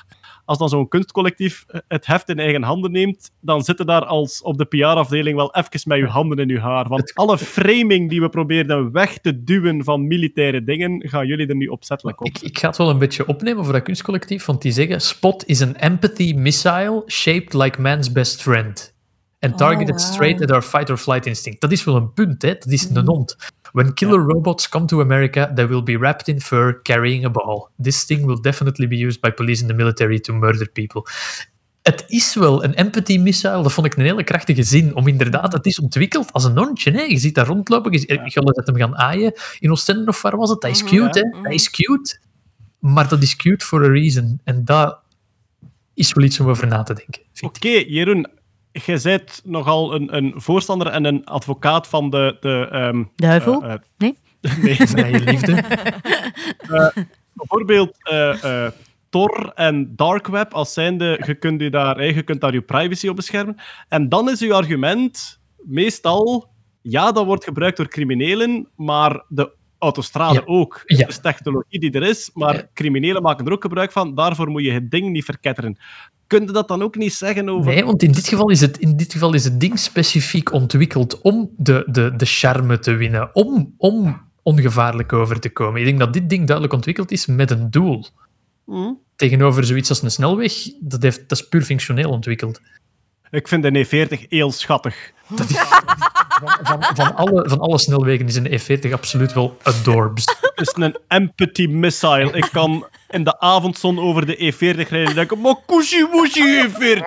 als dan zo'n kunstcollectief het heft in eigen handen neemt, dan zitten daar als op de PR-afdeling wel even met je handen in je haar. Want alle framing die we probeerden weg te duwen van militaire dingen, gaan jullie er nu opzettelijk op. Ik, ik ga het wel een beetje opnemen voor dat kunstcollectief, want die zeggen Spot is an empathy missile shaped like man's best friend. And targeted wow. straight at our fight-or-flight instinct. Dat is wel een punt, hè? Dat is een hond. When killer robots come to America, they will be wrapped in fur carrying a ball. This thing will definitely be used by police and the military to murder people. Het is wel een empathy missile, dat vond ik een hele krachtige zin. Om inderdaad, het is ontwikkeld als een hondje. Hè? Je ziet dat rondlopen, je, je gaat dat hem gaan aaien. In Oostende of waar was het? Dat is Mhm, cute, ja. hè? Dat is cute. Maar dat is cute for a reason. En dat is wel iets om over na te denken. Oké. Jeroen, jij bent nogal een, een voorstander en een advocaat van de... de ehm, Duivel? eh, eh, Nee? nee, Vrije liefde. bijvoorbeeld eh, eh, Tor en Dark Web, als zijnde, je kunt, je daar, je kunt daar je privacy op beschermen. En dan is uw argument meestal, ja, dat wordt gebruikt door criminelen, maar de autostrade Ja. ook. Ja. Is technologie die er is, maar Ja. criminelen maken er ook gebruik van. Daarvoor moet je het ding niet verketteren. Kun je dat dan ook niet zeggen over... Nee, want in dit geval is het, in dit geval is het ding specifiek ontwikkeld om de, de, de charme te winnen, om, om ongevaarlijk over te komen. Ik denk dat dit ding duidelijk ontwikkeld is met een doel. Hm? Tegenover zoiets als een snelweg, dat, heeft, dat is puur functioneel ontwikkeld. Ik vind de E40 heel schattig. Dat van, alle, van alle snelwegen is een E40 absoluut wel adorbs. Het is een empathy missile. Ik kan in de avondzon over de E40 rijden en denken, maar koesie woesie E40.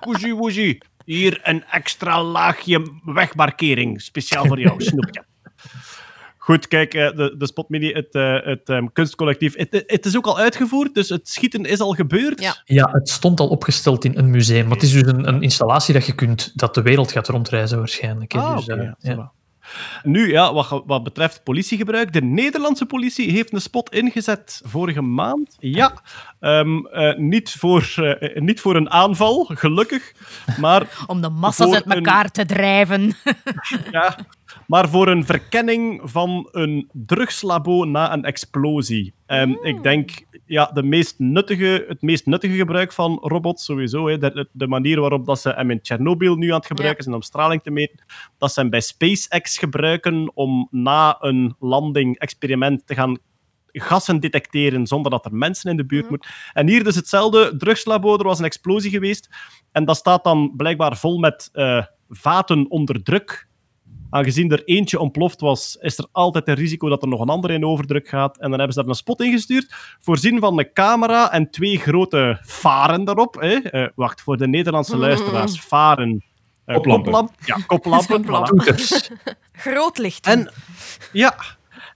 Koesie woesie. Hier een extra laagje wegmarkering. Speciaal voor jou, snoepje. Goed, kijk, eh, de, de Spot Mini, het, eh, het ehm, kunstcollectief, het, het is ook al uitgevoerd, dus het schieten is al gebeurd. Ja. Ja, het stond al opgesteld in een museum. Maar het is dus een, een installatie dat je kunt, dat de wereld gaat rondreizen waarschijnlijk. Ah, dus, eh, ja, ja. voilà. Nu, ja, wat, wat betreft politiegebruik, de Nederlandse politie heeft een spot ingezet vorige maand. Ja, Ehm, eh, niet, voor, eh, niet voor een aanval, gelukkig, maar Om de massa's uit elkaar te drijven. Ja, maar voor een verkenning van een drugslabo na een explosie. Ehm, Ik denk, ja, de meest nuttige, het meest nuttige gebruik van robots sowieso, hè, de, de manier waarop dat ze hem in Tsjernobyl nu aan het gebruiken zijn om straling te meten, dat ze hem bij SpaceX gebruiken om na een landing, experiment, te gaan gassen detecteren zonder dat er mensen in de buurt moeten. En hier dus hetzelfde drugslabo, er was een explosie geweest en dat staat dan blijkbaar vol met eh, vaten onder druk. Aangezien er eentje ontploft was, is er altijd een risico dat er nog een andere in overdruk gaat. En dan hebben ze daar een spot ingestuurd, voorzien van een camera en twee grote varen daarop. Hè. Eh, wacht, voor de Nederlandse luisteraars, varen. eh, Koplampen. koplamp- ja, koplampen. Koplamp. voilà. Toeters. Groot licht. En, ja,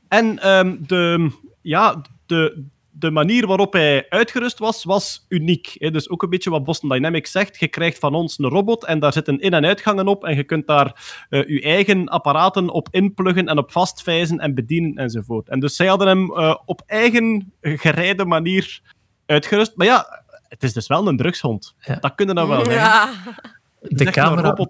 en ehm, de, ja, de, de manier waarop hij uitgerust was, was uniek. Hè. Dus ook een beetje wat Boston Dynamics zegt. Je krijgt van ons een robot en daar zitten in- en uitgangen op en je kunt daar eh, je eigen apparaten op inpluggen en op vastvijzen en bedienen enzovoort. En dus zij hadden hem eh, op eigen gereide manier uitgerust. Maar ja, het is dus wel een drugshond. Ja. Dat kunnen we dan wel ja. De camera,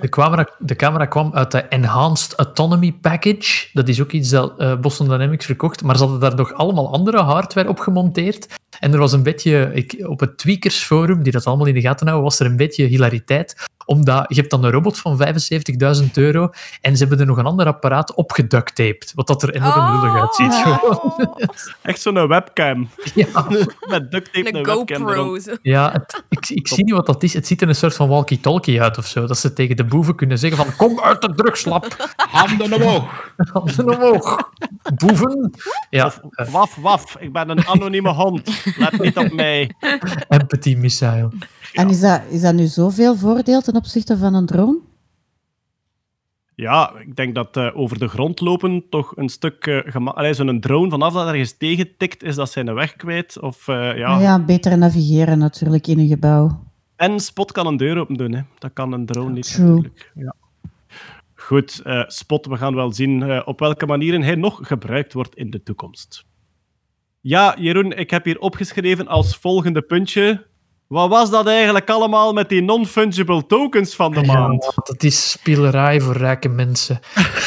de, camera, de camera kwam uit de Enhanced Autonomy Package. Dat is ook iets dat eh, Boston Dynamics verkocht. Maar ze hadden daar nog allemaal andere hardware op gemonteerd. En er was een beetje, ik, op het Tweakers Forum, die dat allemaal in de gaten houden, was er een beetje hilariteit. Omdat je hebt dan een robot van 75.000 euro en ze hebben er nog een ander apparaat op geducttaped. Wat dat er enorm lullig uitziet. gewoon. Echt zo'n webcam. Ja, Met duct tape Een een webcam erop. GoPro. ja het- ik, ik zie niet wat dat is. Het ziet er een soort van walkie-talkie uit of zo. Dat ze tegen de boeven kunnen zeggen van kom uit de drugslab. Handen omhoog. Handen omhoog. Boeven. Ja, Waf, waf, ik ben een anonieme hond. Let niet op mij. empathy missile. En is dat, is dat nu zoveel voordeel ten opzichte van een drone? Ja, ik denk dat eh, over de grond lopen toch een stuk... eh Allee, zo'n drone vanaf dat ergens tegentikt, is dat zijn weg kwijt. Of, eh, ja. Ja. beter navigeren natuurlijk in een gebouw. En Spot kan een deur open doen. Hè. Dat kan een drone niet True. natuurlijk. Ja. Goed, eh, Spot, we gaan wel zien eh, op welke manieren hij nog gebruikt wordt in de toekomst. Ja, Jeroen, ik heb hier opgeschreven als volgende puntje. Wat was dat eigenlijk allemaal met die non-fungible tokens van de Ja, maand? dat is spielerij voor rijke mensen.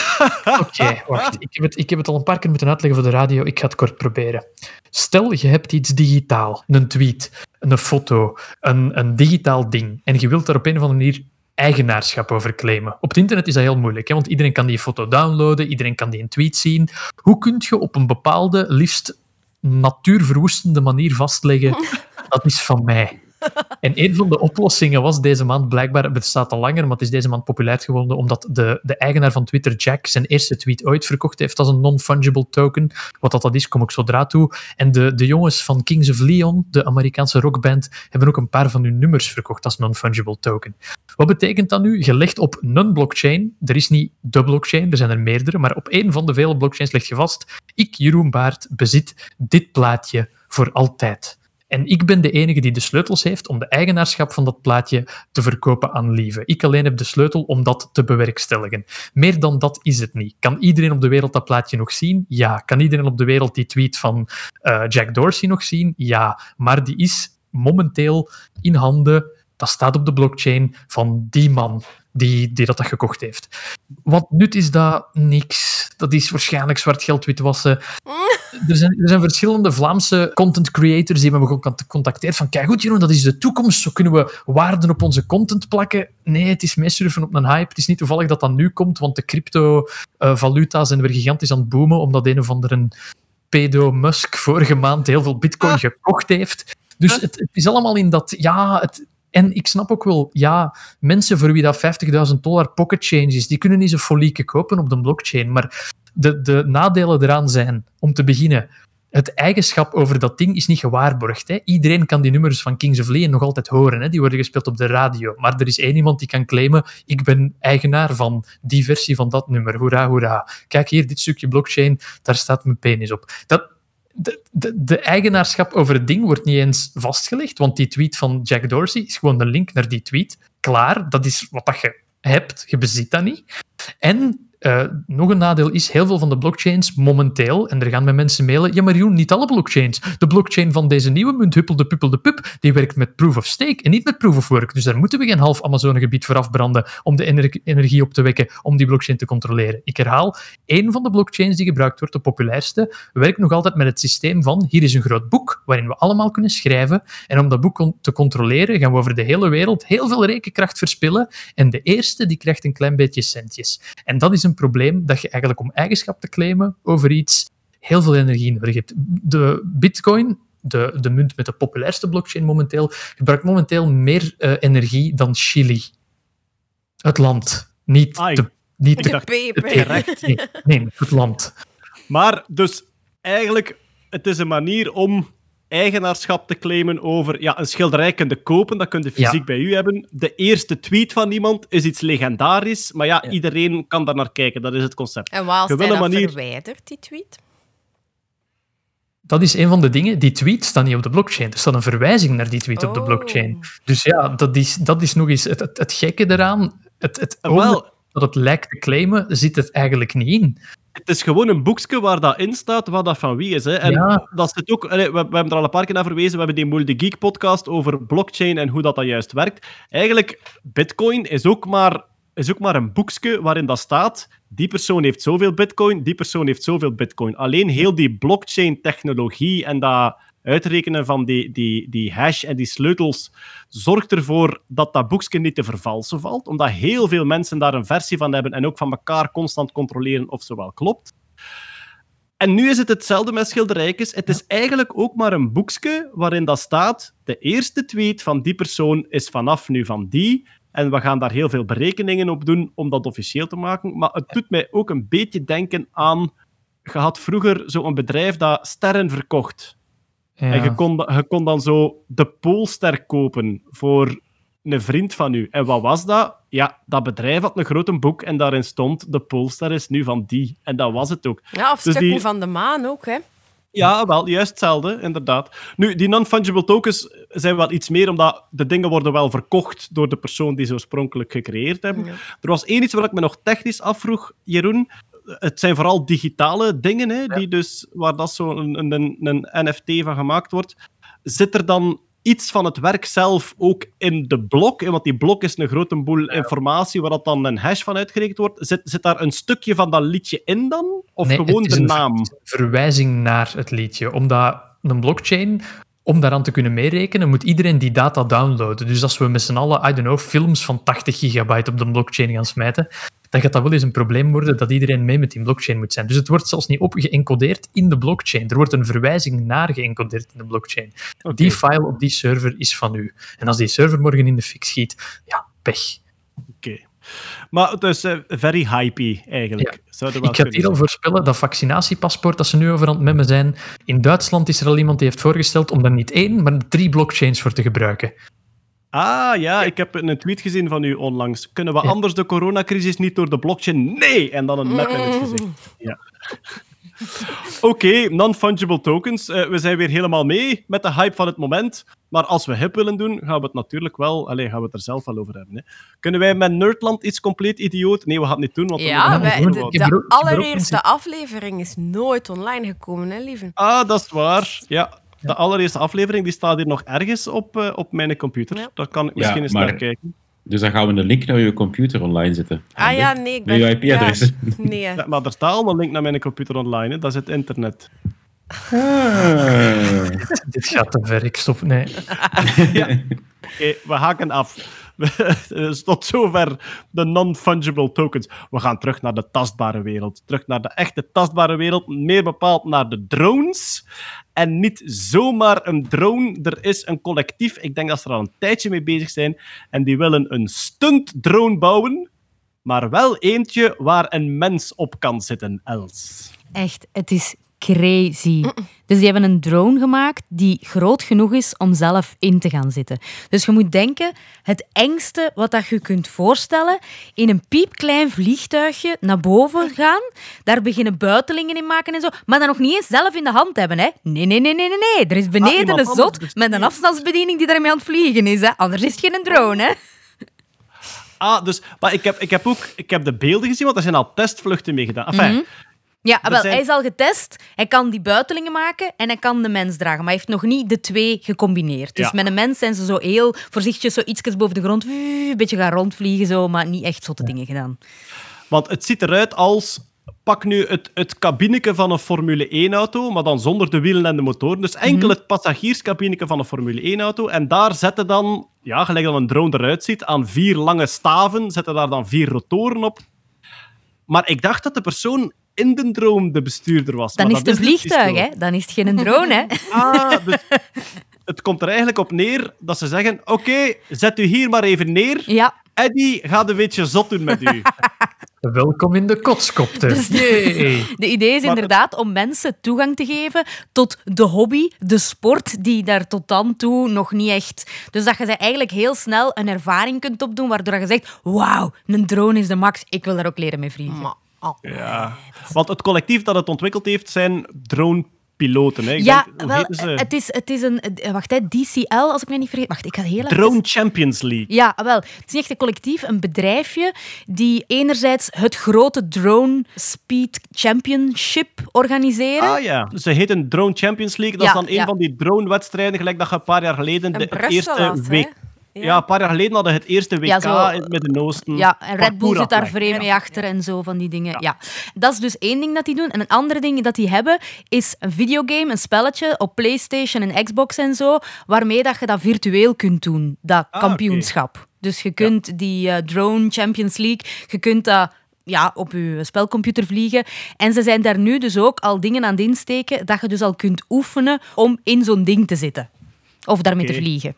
Oké, wacht. Ik heb, het, ik heb het al een paar keer moeten uitleggen voor de radio. Ik ga het kort proberen. Stel, je hebt iets digitaal. Een tweet, een foto, een, een digitaal ding. En je wilt daar op een of andere manier eigenaarschap over claimen. Op het internet is dat heel moeilijk, hè, want iedereen kan die foto downloaden, iedereen kan die een tweet zien. Hoe kun je op een bepaalde, liefst natuurverwoestende manier vastleggen dat is van mij? En een van de oplossingen was deze maand blijkbaar, het bestaat al langer, maar het is deze maand populair geworden omdat de, de eigenaar van Twitter, Jack, zijn eerste tweet ooit verkocht heeft als een non-fungible token. Wat dat, dat is, kom ik zodra toe. En de, de jongens van Kings of Leon, de Amerikaanse rockband, hebben ook een paar van hun nummers verkocht als non-fungible token. Wat betekent dat nu? Gelegd op een blockchain. Er is niet de blockchain, er zijn er meerdere, maar op één van de vele blockchains leg je vast, ik, Jeroen Baart, bezit dit plaatje voor altijd. En ik ben de enige die de sleutels heeft om de eigenaarschap van dat plaatje te verkopen aan Lieve. Ik alleen heb de sleutel om dat te bewerkstelligen. Meer dan dat is het niet. Kan iedereen op de wereld dat plaatje nog zien? Ja. Kan iedereen op de wereld die tweet van eh, Jack Dorsey nog zien? Ja. Maar die is momenteel in handen dat staat op de blockchain van die man die, die dat, dat gekocht heeft. Wat nut is dat? Niks. Dat is waarschijnlijk zwart geld witwassen. Er zijn, er zijn verschillende Vlaamse content creators die me hebben gecontacteerd van kijk goed Jeroen, dat is de toekomst. Zo kunnen we waarden op onze content plakken. Nee, het is meesurfen op een hype. Het is niet toevallig dat dat nu komt, want de crypto-valuta's zijn weer gigantisch aan het boomen, omdat een of andere pedo Musk vorige maand heel veel bitcoin gekocht heeft. Dus het, het is allemaal in dat, ja, het, en ik snap ook wel, ja, mensen voor wie dat 50.000 dollar pocket change is, die kunnen niet zo folieke kopen op de blockchain. Maar de, de nadelen eraan zijn, om te beginnen, het eigenschap over dat ding is niet gewaarborgd. Hè. Iedereen kan die nummers van Kings of Leon nog altijd horen. Hè. Die worden gespeeld op de radio. Maar er is één iemand die kan claimen, ik ben eigenaar van die versie van dat nummer. Hoera, hoera. Kijk hier, dit stukje blockchain, daar staat mijn penis op. Dat, de, de, eigenaarschap over het ding wordt niet eens vastgelegd, want die tweet van Jack Dorsey is gewoon de link naar die tweet. Klaar, dat is wat dat je hebt, je bezit dat niet. En uh, nog een nadeel is, heel veel van de blockchains momenteel, en er gaan met mensen mailen, ja maar Joen, niet alle blockchains. De blockchain van deze nieuwe munt, Huppel de Puppel de Pup, die werkt met proof of stake en niet met proof of work. Dus daar moeten we geen half Amazonegebied voor afbranden om de ener energie op te wekken om die blockchain te controleren. Ik herhaal, één van de blockchains die gebruikt wordt, de populairste, werkt nog altijd met het systeem van, hier is een groot boek waarin we allemaal kunnen schrijven en om dat boek te controleren gaan we over de hele wereld heel veel rekenkracht verspillen en de eerste die krijgt een klein beetje centjes. En dat is een probleem dat je eigenlijk om eigenschap te claimen over iets heel veel energie nodig hebt. De bitcoin, de, de munt met de populairste blockchain momenteel, gebruikt momenteel meer uh, energie dan Chili. Het land. Niet Ai, de, niet De de, peper. het, nee, nee, het land. Maar dus eigenlijk, het is een manier om eigenaarschap te claimen over ja, een schilderij kun je kopen, dat kun je fysiek Ja. bij u hebben. De eerste tweet van iemand is iets legendarisch, maar ja, Ja. iedereen kan daar naar kijken. Dat is het concept. En waar wil dat een manier- verwijdert, die tweet? Dat is een van de dingen. Die tweet staat niet op de blockchain. Er staat een verwijzing naar die tweet op de Oh. blockchain. Dus ja, dat is, dat is nog eens het, het, het gekke eraan. Het, het dat het lijkt te claimen, zit het eigenlijk niet in. Het is gewoon een boekje waar dat in staat wat dat van wie is. Hè. En Ja. dat zit ook, we, we hebben er al een paar keer naar verwezen. We hebben die Multi Geek podcast over blockchain en hoe dat, dat juist werkt. Eigenlijk, Bitcoin is ook maar, is ook maar een boekje waarin dat staat. Die persoon heeft zoveel Bitcoin, die persoon heeft zoveel Bitcoin. Alleen heel die blockchain-technologie en dat uitrekenen van die, die, die hash en die sleutels zorgt ervoor dat dat boekje niet te vervalsen valt, omdat heel veel mensen daar een versie van hebben en ook van elkaar constant controleren of zo wel klopt. En nu is het hetzelfde met schilderijtjes. Het is eigenlijk ook maar een boekje waarin dat staat, de eerste tweet van die persoon is vanaf nu van die, en we gaan daar heel veel berekeningen op doen om dat officieel te maken. Maar het doet mij ook een beetje denken aan... Je had vroeger zo'n bedrijf dat sterren verkocht. En je kon, je kon dan zo de Poolster kopen voor een vriend van u. En wat was dat? Ja, dat bedrijf had een grote boek en daarin stond de Poolster is nu van die. En dat was het ook. Ja, of Dus stukken die- van de maan ook, hè? Ja, wel, juist hetzelfde, inderdaad. Nu, die non-fungible tokens zijn wel iets meer, omdat de dingen worden wel verkocht door de persoon die ze oorspronkelijk gecreëerd hebben. Ja. Er was één iets waar ik me nog technisch afvroeg, Jeroen. Het zijn vooral digitale dingen, hè, die dus, waar dat zo een, een, een, een NFT van gemaakt wordt. Zit er dan iets van het werk zelf ook in de blok? Want die blok is een grote boel informatie waar dat dan een hash van uitgerekend wordt. Zit, zit daar een stukje van dat liedje in dan? Of Nee, gewoon het is de een naam? verwijzing naar het liedje. Omdat een blockchain, om daaraan te kunnen meerekenen, moet iedereen die data downloaden. Dus als we met z'n allen, I don't know, films van 80 gigabyte op de blockchain gaan smijten, dan gaat dat wel eens een probleem worden dat iedereen mee met die blockchain moet zijn. Dus het wordt zelfs niet opgeëncodeerd in de blockchain. Er wordt een verwijzing naar geëncodeerd in de blockchain. Die file op die server is van u. En als die server morgen in de fik schiet, ja, pech. Oké. Maar het is eh, very hypey, eigenlijk. Ik ga hier al voorspellen, dat vaccinatiepaspoort dat ze nu over aan het memmen zijn. In Duitsland is er al iemand die heeft voorgesteld om daar niet één, maar drie blockchains voor te gebruiken. Ah, ja, ik heb een tweet gezien van u onlangs. Kunnen we Ja. anders de coronacrisis niet door de blockchain? Nee! En dan een map in het gezicht. Ja. Oké, non-fungible tokens. Eh, we zijn weer helemaal mee met de hype van het moment. Maar als we hip willen doen, gaan we het natuurlijk wel... Allee, gaan we het er zelf wel over hebben. Hè. Kunnen wij met Nerdland iets compleet idioot? Nee, we gaan het niet doen, want Ja, wij- de, de er allereerste aflevering is nooit online gekomen, hè, lieve? Ah, dat is waar. Ja, De allereerste aflevering die staat hier nog ergens op, eh, op mijn computer. Ja. Daar kan ik Ja, misschien eens maar- naar kijken. Dus dan gaan we een link naar je computer online zetten. Ah ja, nee, ik Met ben... je IP-adres. ja, nee. Ja, maar er staat al een link naar mijn computer online. Hè. Dat is het internet. Ah. Dit gaat te ver, ik stop. Nee. Oké, we haken af. Dus tot zover de non-fungible tokens. We gaan terug naar de tastbare wereld. Terug naar de echte tastbare wereld. Meer bepaald naar de drones. En niet zomaar een drone. Er is een collectief, ik denk dat ze er al een tijdje mee bezig zijn. En die willen een stunt-drone bouwen. Maar wel eentje waar een mens op kan zitten, Els. Echt, het is crazy. Dus die hebben een drone gemaakt die groot genoeg is om zelf in te gaan zitten. Dus je moet denken, het engste wat dat je kunt voorstellen, in een piepklein vliegtuigje naar boven gaan, daar beginnen buitelingen in maken en zo, maar dan nog niet eens zelf in de hand hebben. Hè? Nee, nee, nee, nee, nee, nee. Er is beneden iemand een zot bestuurt. met een afstandsbediening die daarmee aan het vliegen is. Hè? Anders is het geen drone, hè? Ah, dus, maar ik heb, ik heb ook ik heb de beelden gezien, want er zijn al testvluchten mee gedaan. Enfin, Mhm. Ja, wel, zijn- hij is al getest. Hij kan die buitelingen maken en hij kan de mens dragen. Maar hij heeft nog niet de twee gecombineerd. Dus Ja. met een mens zijn ze zo heel voorzichtig, zo ietsjes boven de grond, een beetje gaan rondvliegen, zo, maar niet echt zotte dingen gedaan. Want het ziet eruit als. Pak nu het, het cabineke van een Formule 1-auto, maar dan zonder de wielen en de motoren. Dus enkel het passagierscabineke van een Formule 1-auto. En daar zetten dan, ja, gelijk dat een drone eruit ziet, aan vier lange staven, zetten daar dan vier rotoren op. Maar ik dacht dat de persoon in de drone de bestuurder was. Dan maar is het een dus vliegtuig, hè? Dan is het geen drone, hè? Ah, dus het komt er eigenlijk op neer dat ze zeggen: Oké, zet u hier maar even neer. Ja. Eddie gaat een beetje zot doen met u. Welkom in de kotskopter. Dus. De idee is Maar het- inderdaad om mensen toegang te geven tot de hobby, de sport, die daar tot dan toe nog niet echt... Dus dat je ze eigenlijk heel snel een ervaring kunt opdoen, waardoor je zegt, wauw, een drone is de max, ik wil daar ook leren mee vliegen. Maar, oh. Ja. Want het collectief dat het ontwikkeld heeft zijn dronepiloten. Hè. Ik ja, denk, wel, het is, het is een... eh, Wacht, hè, DCL, als ik me niet vergeet. Wacht, ik ga heel even... Drone Champions League. Ja, wel. Het is niet echt een collectief, een bedrijfje die enerzijds het grote Drone Speed Championship organiseren. Ah ja, ze heten Drone Champions League. Dat Ja, is dan een ja. van die drone-wedstrijden, gelijk dat je een paar jaar geleden In de, eerste hè? Ja. een paar jaar geleden hadden we het eerste WK Ja, zo- in het Midden-Oosten. Ja, en Red Bull zit daar vreemd mee achter en zo van die dingen. Ja. Dat is dus één ding dat die doen. En een andere ding dat die hebben is een videogame, een spelletje op PlayStation en Xbox en zo, waarmee dat je dat virtueel kunt doen, dat Ah, kampioenschap. Dus je kunt die eh, Drone Champions League, je kunt dat ja, op je spelcomputer vliegen. En ze zijn daar nu dus ook al dingen aan het insteken dat je dus al kunt oefenen om in zo'n ding te zitten. Of daarmee te vliegen.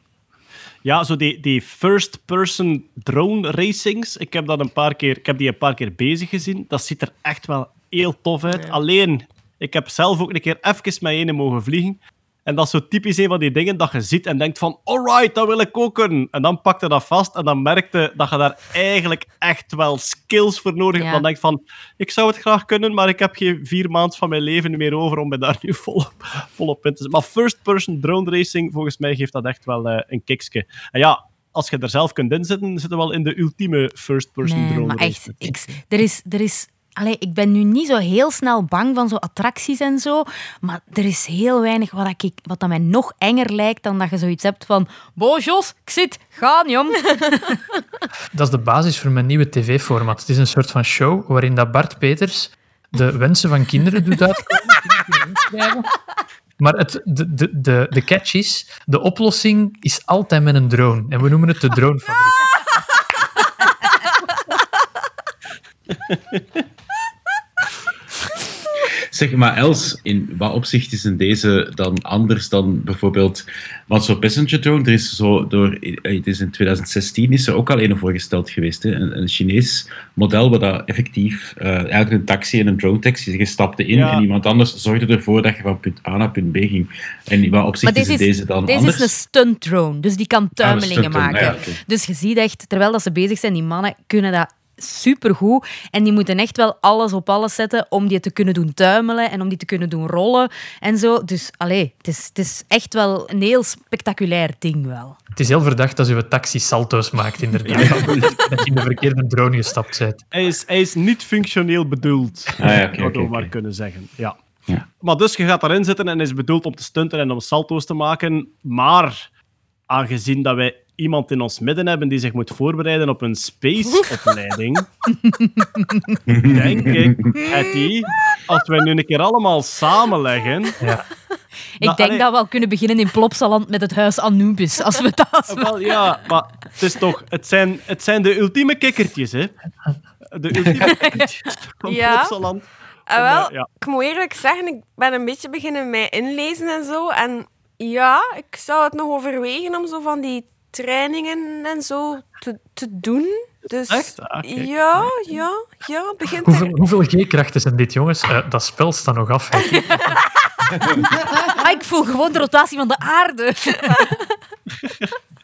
Ja, zo die, die first-person drone racings. Ik heb, dat een paar keer, ik heb die een paar keer bezig gezien. Dat ziet er echt wel heel tof uit. Alleen, ik heb zelf ook een keer even met mogen vliegen. En dat is zo typisch een van die dingen dat je ziet en denkt van alright, dat wil ik ook kunnen. En dan pakte dat vast en dan merkte dat je daar eigenlijk echt wel skills voor nodig hebt. Ja. Dan denk je van, ik zou het graag kunnen, maar ik heb geen vier maanden van mijn leven meer over om me daar nu volop, volop in te zetten. Maar first-person drone racing, volgens mij geeft dat echt wel eh, een kiksje. En ja, als je er zelf kunt inzetten, zitten we wel in de ultieme first-person Nee, drone maar echt, racing. ik, er is... Er is Allee, ik ben nu niet zo heel snel bang van zo attracties en zo, maar er is heel weinig wat, ik, wat dat mij nog enger lijkt dan dat je zoiets hebt van Bo, Jos, ik zit, ga niet om. Dat is de basis voor mijn nieuwe tv-format. Het is een soort van show waarin dat Bart Peters de wensen van kinderen doet uitkomen. Maar het, de, de, de, de catch is, de oplossing is altijd met een drone. En we noemen het de dronefabriek. Zeg maar, Els, in wat opzicht is in deze dan anders dan bijvoorbeeld... Want zo'n passenger drone, er is zo door... eh, Het is in 2016 is er ook al een voorgesteld geweest. Hè? Een, een Chinees model waar dat effectief eh, eigenlijk een taxi en een drone taxi. Je stapte in Ja. en iemand anders zorgde ervoor dat je van punt A naar punt B ging. En in wat opzicht is, deze is, deze dan deze anders? is een stunt drone, dus die kan tuimelingen stuntdrone, maken. ja, oké. Dus je ziet echt, terwijl dat ze bezig zijn, die mannen kunnen dat supergoed. En die moeten echt wel alles op alles zetten om die te kunnen doen tuimelen en om die te kunnen doen rollen en zo. Dus allee, het is, het is echt wel een heel spectaculair ding wel. Het is heel verdacht als je taxi salto's maakt, inderdaad. Dat je in de verkeerde drone gestapt bent. Hij is, hij is niet functioneel bedoeld, Ah, ja, oké, zouden we oké, maar kunnen zeggen. Ja. Ja. Maar dus, je gaat daarin zitten en is bedoeld om te stunten en om salto's te maken. Maar aangezien dat wij iemand in ons midden hebben die zich moet voorbereiden op een space-opleiding, denk ik, Hetty, als wij nu een keer allemaal samenleggen... Ja. Ik Nou, denk allee. dat we al kunnen beginnen in Plopsaland met het huis Anubis, als we dat... we- Wel, ja, maar het is toch... Het zijn, het zijn de ultieme kikkertjes, hè. De ultieme kikkertjes van Ja. Plopsaland. Ah, Om, wel, ja. ik moet eerlijk zeggen, ik ben een beetje beginnen mij inlezen en zo. En ja, ik zou het nog overwegen om zo van die trainingen en zo te, te doen. Dus Echt? Ah, ja, ja, ja, begint Hoeveel, er... hoeveel G-krachten zijn dit, jongens? Eh, dat spel staat nog af. Ah, ik voel gewoon de rotatie van de aarde.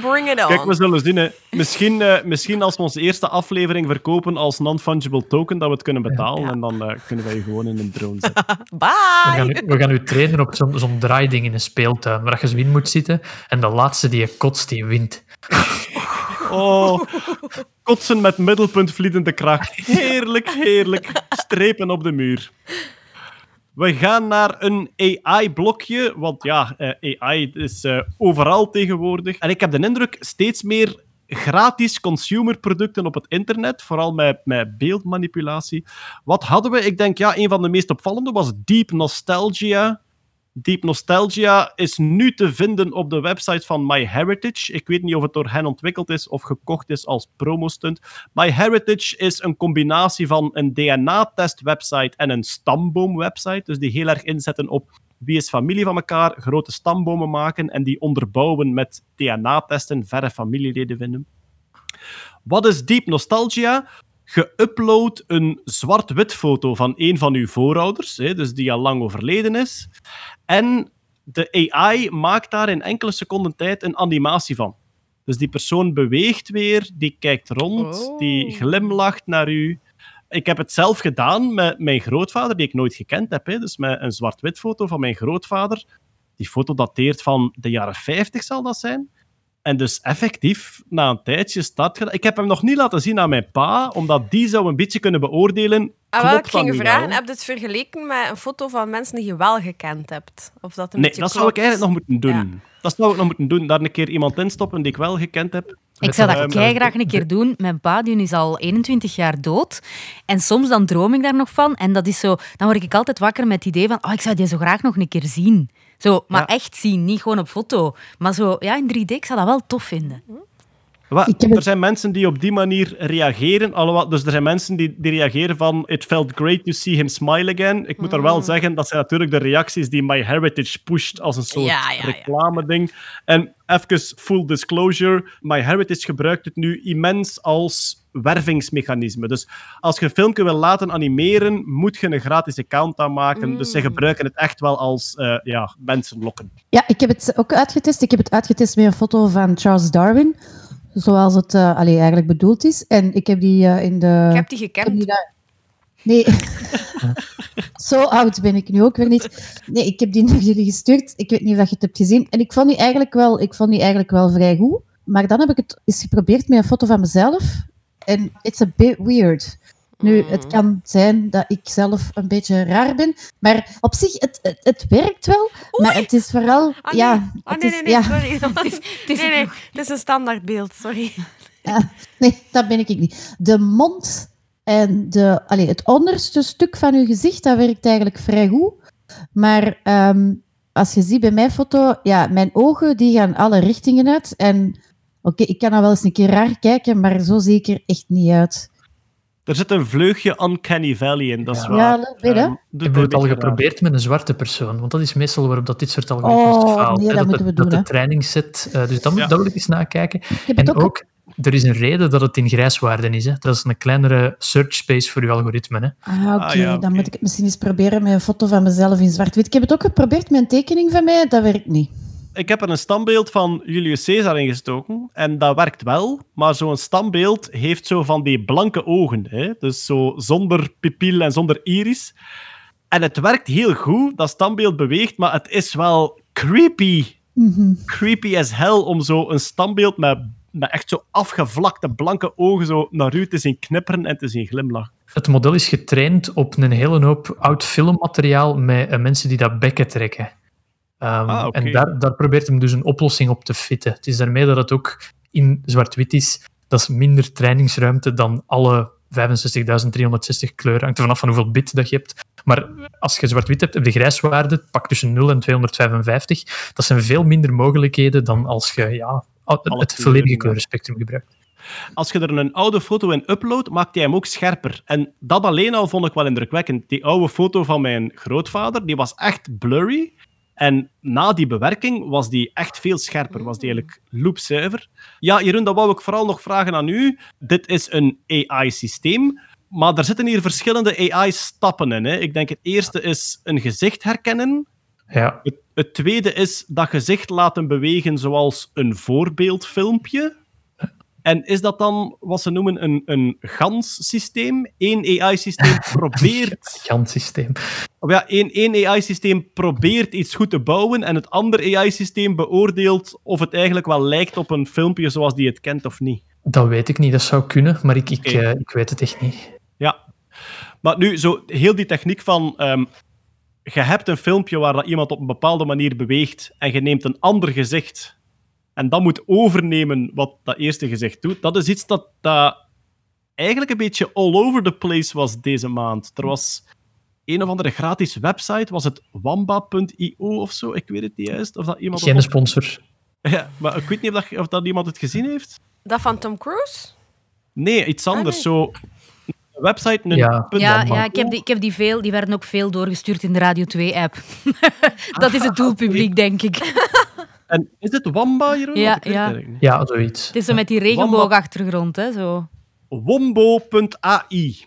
Bring it on. Kijk, we zullen zien. Hè. Misschien, eh, misschien als we onze eerste aflevering verkopen als non-fungible token, dat we het kunnen betalen. En dan eh, kunnen wij je gewoon in een drone zetten. We Bye! gaan, u- we gaan u trainen op zo'n zo'n draaiding in een speeltuin, waar je zo in moet zitten. En de laatste die je kotst, die wint. Oh, kotsen met middelpuntvliedende kracht. Heerlijk, heerlijk. Strepen op de muur. We gaan naar een AI-blokje, want ja, eh, AI is eh, overal tegenwoordig. En ik heb de indruk, steeds meer gratis consumerproducten op het internet, vooral met, met beeldmanipulatie. Wat hadden we? Ik denk, ja, een van de meest opvallende was Deep Nostalgia. Deep Nostalgia is nu te vinden op de website van MyHeritage. Ik weet niet of het door hen ontwikkeld is of gekocht is als promostunt. MyHeritage is een combinatie van een DNA-test-website en een stamboom-website. Dus die heel erg inzetten op wie is familie van elkaar, grote stambomen maken en die onderbouwen met DNA-testen, verre familieleden vinden. Wat is Deep Nostalgia? Je uploadt een zwart-wit foto van een van uw voorouders, hè, dus die al lang overleden is. En de AI maakt daar in enkele seconden tijd een animatie van. Dus die persoon beweegt weer, die kijkt rond, Oh. die glimlacht naar u. Ik heb het zelf gedaan met mijn grootvader, die ik nooit gekend heb. Hè. Dus met een zwart-wit foto van mijn grootvader. Die foto dateert van de jaren 50, zal dat zijn. En dus effectief, na een tijdje start gedaan. Ik heb hem nog niet laten zien aan mijn pa, omdat die zou een beetje kunnen beoordelen. Ah, wel, klopt ik ging vragen, wel? heb je het vergeleken met een foto van mensen die je wel gekend hebt? Of dat een Nee, beetje dat zou ik eigenlijk nog moeten doen. Ja. Dat zou ik nog moeten doen. Daar een keer iemand in stoppen die ik wel gekend heb. Ik zou dat Ehm, kei graag een keer doen. Mijn pa die is al 21 jaar dood. En soms dan droom ik daar nog van. En dat is zo, dan word ik altijd wakker met het idee van oh, ik zou die zo graag nog een keer zien. Zo, maar Ja. echt zien, niet gewoon op foto. Maar zo, ja, in 3D, ik zou dat wel tof vinden. Er zijn mensen die op die manier reageren. Alhoewel, dus er zijn mensen die, die reageren van it felt great to see him smile again. Ik moet er Mm. wel zeggen, dat zijn natuurlijk de reacties die MyHeritage pusht als een soort Ja, ja, ja. reclame-ding. En even full disclosure, MyHeritage gebruikt het nu immens als wervingsmechanisme. Dus als je een filmpje wil laten animeren, moet je een gratis account aanmaken. Dus ze Mm. gebruiken het echt wel als eh, ja, mensen lokken. Ja, ik heb het ook uitgetest. Ik heb het uitgetest met een foto van Charles Darwin, zoals het allee, eigenlijk bedoeld is. En ik heb die eh, in de... Ik heb die gekend. die daar- Nee. Zo oud ben ik nu ook weer niet. Nee, ik heb die naar jullie gestuurd. Ik weet niet of je het hebt gezien. En ik vond die eigenlijk wel, ik vond die eigenlijk wel vrij goed. Maar dan heb ik het eens geprobeerd met een foto van mezelf. En it's a bit weird. Nu, het kan zijn dat ik zelf een beetje raar ben. Maar op zich, het, het, het werkt wel. Maar het is vooral... Ah, nee. ja, Ah, nee, is- nee, nee, ja. sorry. Het is, het is Nee, nee, het is een standaardbeeld, sorry. Ah, nee, dat ben ik niet. De mond en de, allee, het onderste stuk van uw gezicht, dat werkt eigenlijk vrij goed. Maar ehm, als je ziet bij mijn foto, ja, mijn ogen die gaan alle richtingen uit. En oké, ik kan dan wel eens een keer raar kijken, maar zo zie ik er echt niet uit. Er zit een vleugje Uncanny Valley in, dat is Ja. waar. Ja, dat weet je. Ehm, doet Heb je het al raar. geprobeerd met een zwarte persoon? Want dat is meestal waarop dat dit soort algoritmes Oh, faalt. nee, dat dat, moeten we doen, dat de hè. trainingsset... eh, dus dat, moet, Ja. dat wil ik eens nakijken. Ik heb het En ook, ook, er is een reden dat het in grijswaarden is. Hè. Dat is een kleinere search space voor uw algoritme. Hè. Ah, oké, Ah, ja, dan moet ik het misschien eens proberen met een foto van mezelf in zwart-wit. Ik heb het ook geprobeerd met een tekening van mij, dat werkt niet. Ik heb er een standbeeld van Julius Caesar ingestoken en dat werkt wel, maar zo'n standbeeld heeft zo van die blanke ogen, hè? dus zo zonder pupil en zonder iris. En het werkt heel goed, dat standbeeld beweegt, maar het is wel creepy. Mhm. Creepy as hell om zo een standbeeld met met echt zo afgevlakte blanke ogen zo naar u te zien knipperen en te zien glimlachen. Het model is getraind op een hele hoop oud filmmateriaal met eh, mensen die dat bekken trekken. Ehm, Ah. En daar, daar probeert hem dus een oplossing op te fitten. Het is daarmee dat het ook in zwart-wit is. Dat is minder trainingsruimte dan alle 65.360 kleuren. Hangt er vanaf van hoeveel bit dat je hebt. Maar als je zwart-wit hebt, heb je grijswaarde, pak tussen 0 en 255. Dat zijn veel minder mogelijkheden dan als je ja, het volledige kleurenspectrum gebruikt. Als je er een oude foto in uploadt, maakt hij hem ook scherper. En dat alleen al vond ik wel indrukwekkend. Die oude foto van mijn grootvader, die was echt blurry. En na die bewerking was die echt veel scherper. Was die eigenlijk loopzuiver. Ja, Jeroen, dat wou ik vooral nog vragen aan u. Dit is een AI-systeem. Maar er zitten hier verschillende AI-stappen in. Hè. Ik denk het eerste is een gezicht herkennen. Ja. Het, het tweede is dat gezicht laten bewegen zoals een voorbeeldfilmpje. En is dat dan wat ze noemen een, een GANS-systeem? Eén AI-systeem probeert... Gans-systeem. Of ja, één, één AI-systeem probeert iets goed te bouwen en het andere AI-systeem beoordeelt of het eigenlijk wel lijkt op een filmpje zoals die het kent of niet. Dat weet ik niet, dat zou kunnen, maar ik, ik, eh, ik weet het echt niet. Ja. Maar nu, zo heel die techniek van... ehm, je hebt een filmpje waar dat iemand op een bepaalde manier beweegt en je neemt een ander gezicht en dat moet overnemen wat dat eerste gezicht doet. Dat is iets dat, dat eigenlijk een beetje all over the place was deze maand. Er was een of andere gratis website, was het wamba.io of zo? Ik weet het niet juist. Of dat iemand Geen op- sponsor. Ja, maar ik weet niet of dat, of dat iemand het gezien heeft. Dat van Tom Cruise? Nee, iets anders. nee. Zo, een website, een Ja. Ja, ja ik, heb die, ik heb die veel, die werden ook veel doorgestuurd in de Radio 2-app. dat is het doelpubliek, denk ik. En is het Wamba, Jeroen? Ja, ja. Ja, zoiets. Het is zo met die regenboogachtergrond, hè, zo. Wombo.ai.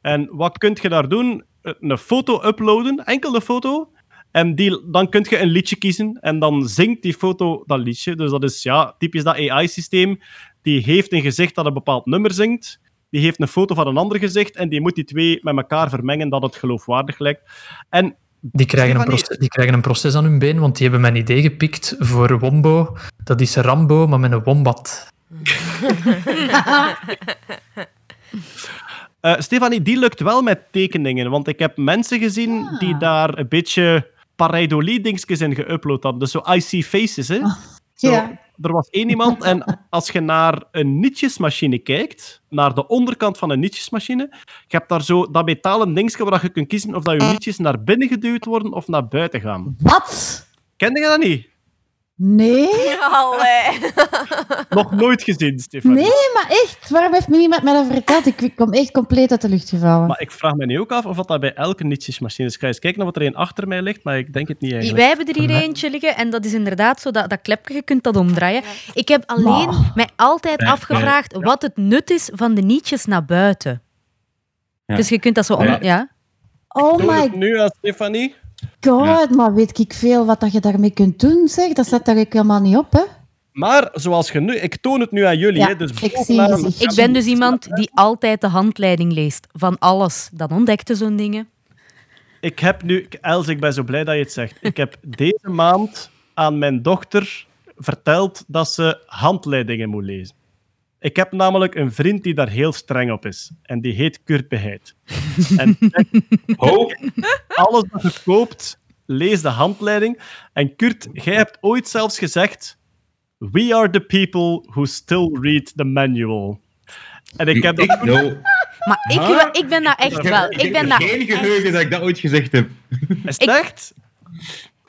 En wat kun je daar doen? Een foto uploaden, enkel de foto. En die, dan kun je een liedje kiezen en dan zingt die foto dat liedje. Dus dat is ja, typisch dat AI-systeem. Die heeft een gezicht dat een bepaald nummer zingt. Die heeft een foto van een ander gezicht en die moet die twee met elkaar vermengen dat het geloofwaardig lijkt. En Die krijgen, een proces, die krijgen een proces aan hun been, want die hebben mijn idee gepikt voor Wombo. Dat is Rambo, maar met een wombat. Eh, Stefanie, die lukt wel met tekeningen, want ik heb mensen gezien die daar een beetje pareidolie-dingetjes in geüpload hadden. Dus zo I see faces, hè. Zo, Ja. Er was één iemand, en als je naar een nietjesmachine kijkt, naar de onderkant van een nietjesmachine, je hebt daar zo dat metalen dingetje waar je kunt kiezen of dat je nietjes naar binnen geduwd worden of naar buiten gaan. Wat? Kende je dat niet? Nee? Allee. Nog nooit gezien, Stefanie. Nee, maar echt. Waarom heeft me niemand mij dat verteld? Ik, ik kom echt compleet uit de lucht gevallen. Maar ik vraag me nu ook af of dat bij elke nietjesmachine is. Ik ga eens kijken of er een achter mij ligt, maar ik denk het niet eigenlijk. Wij hebben er hier eentje liggen en dat is inderdaad zo, dat, dat klepje, je kunt dat omdraaien. Ik heb alleen mij altijd Nee, afgevraagd wat het nut is van de nietjes naar buiten. Ja. Dus je kunt dat zo... om- Ja. ja? oh Doe het my nu aan Stefanie. God, maar weet ik veel wat dat je daarmee kunt doen, zeg. Dat staat daar ik helemaal niet op, hè. Maar zoals je nu, ik toon het nu aan jullie. Ja, hè, dus ik zie bovenaan- je gezicht. Ik ben dus iemand die altijd de handleiding leest van alles. Dan ontdekte zo'n dingen. Ik heb nu, Els, ik ben zo blij dat je het zegt. Ik heb deze maand aan mijn dochter verteld dat ze handleidingen moet lezen. Ik heb namelijk een vriend die daar heel streng op is. En die heet Kurt Beheid. En zegt, alles wat je koopt, lees de handleiding. En Kurt, jij hebt ooit zelfs gezegd... We are the people who still read the manual. En ik heb dat Ik, no. Maar ik, Huh? ik ben dat echt wel. Ik ben dat geen geheugen dat ik dat ooit gezegd heb. Is het Ik- echt?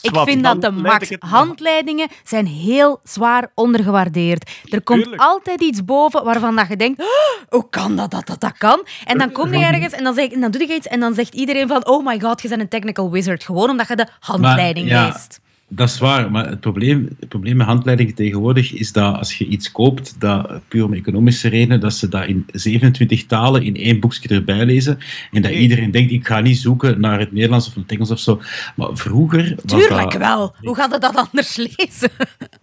Ik vind dat de max. Handleidingen zijn heel zwaar ondergewaardeerd. Er komt Tuurlijk. altijd iets boven waarvan dat je denkt, "Oh, hoe kan dat, dat, dat, dat kan? En dan kom je ergens en dan, zeg, en dan doe je iets en dan zegt iedereen van, oh my god, je bent een technical wizard. Gewoon omdat je de handleiding ja. leest. Dat is waar, maar het probleem, het probleem met handleidingen tegenwoordig is dat als je iets koopt, dat puur om economische redenen, dat ze dat in 27 talen in één boekje erbij lezen en dat Nee. iedereen denkt, ik ga niet zoeken naar het Nederlands of het Engels of zo. Maar vroeger was Tuurlijk dat... wel. Hoe gaat het dat anders lezen?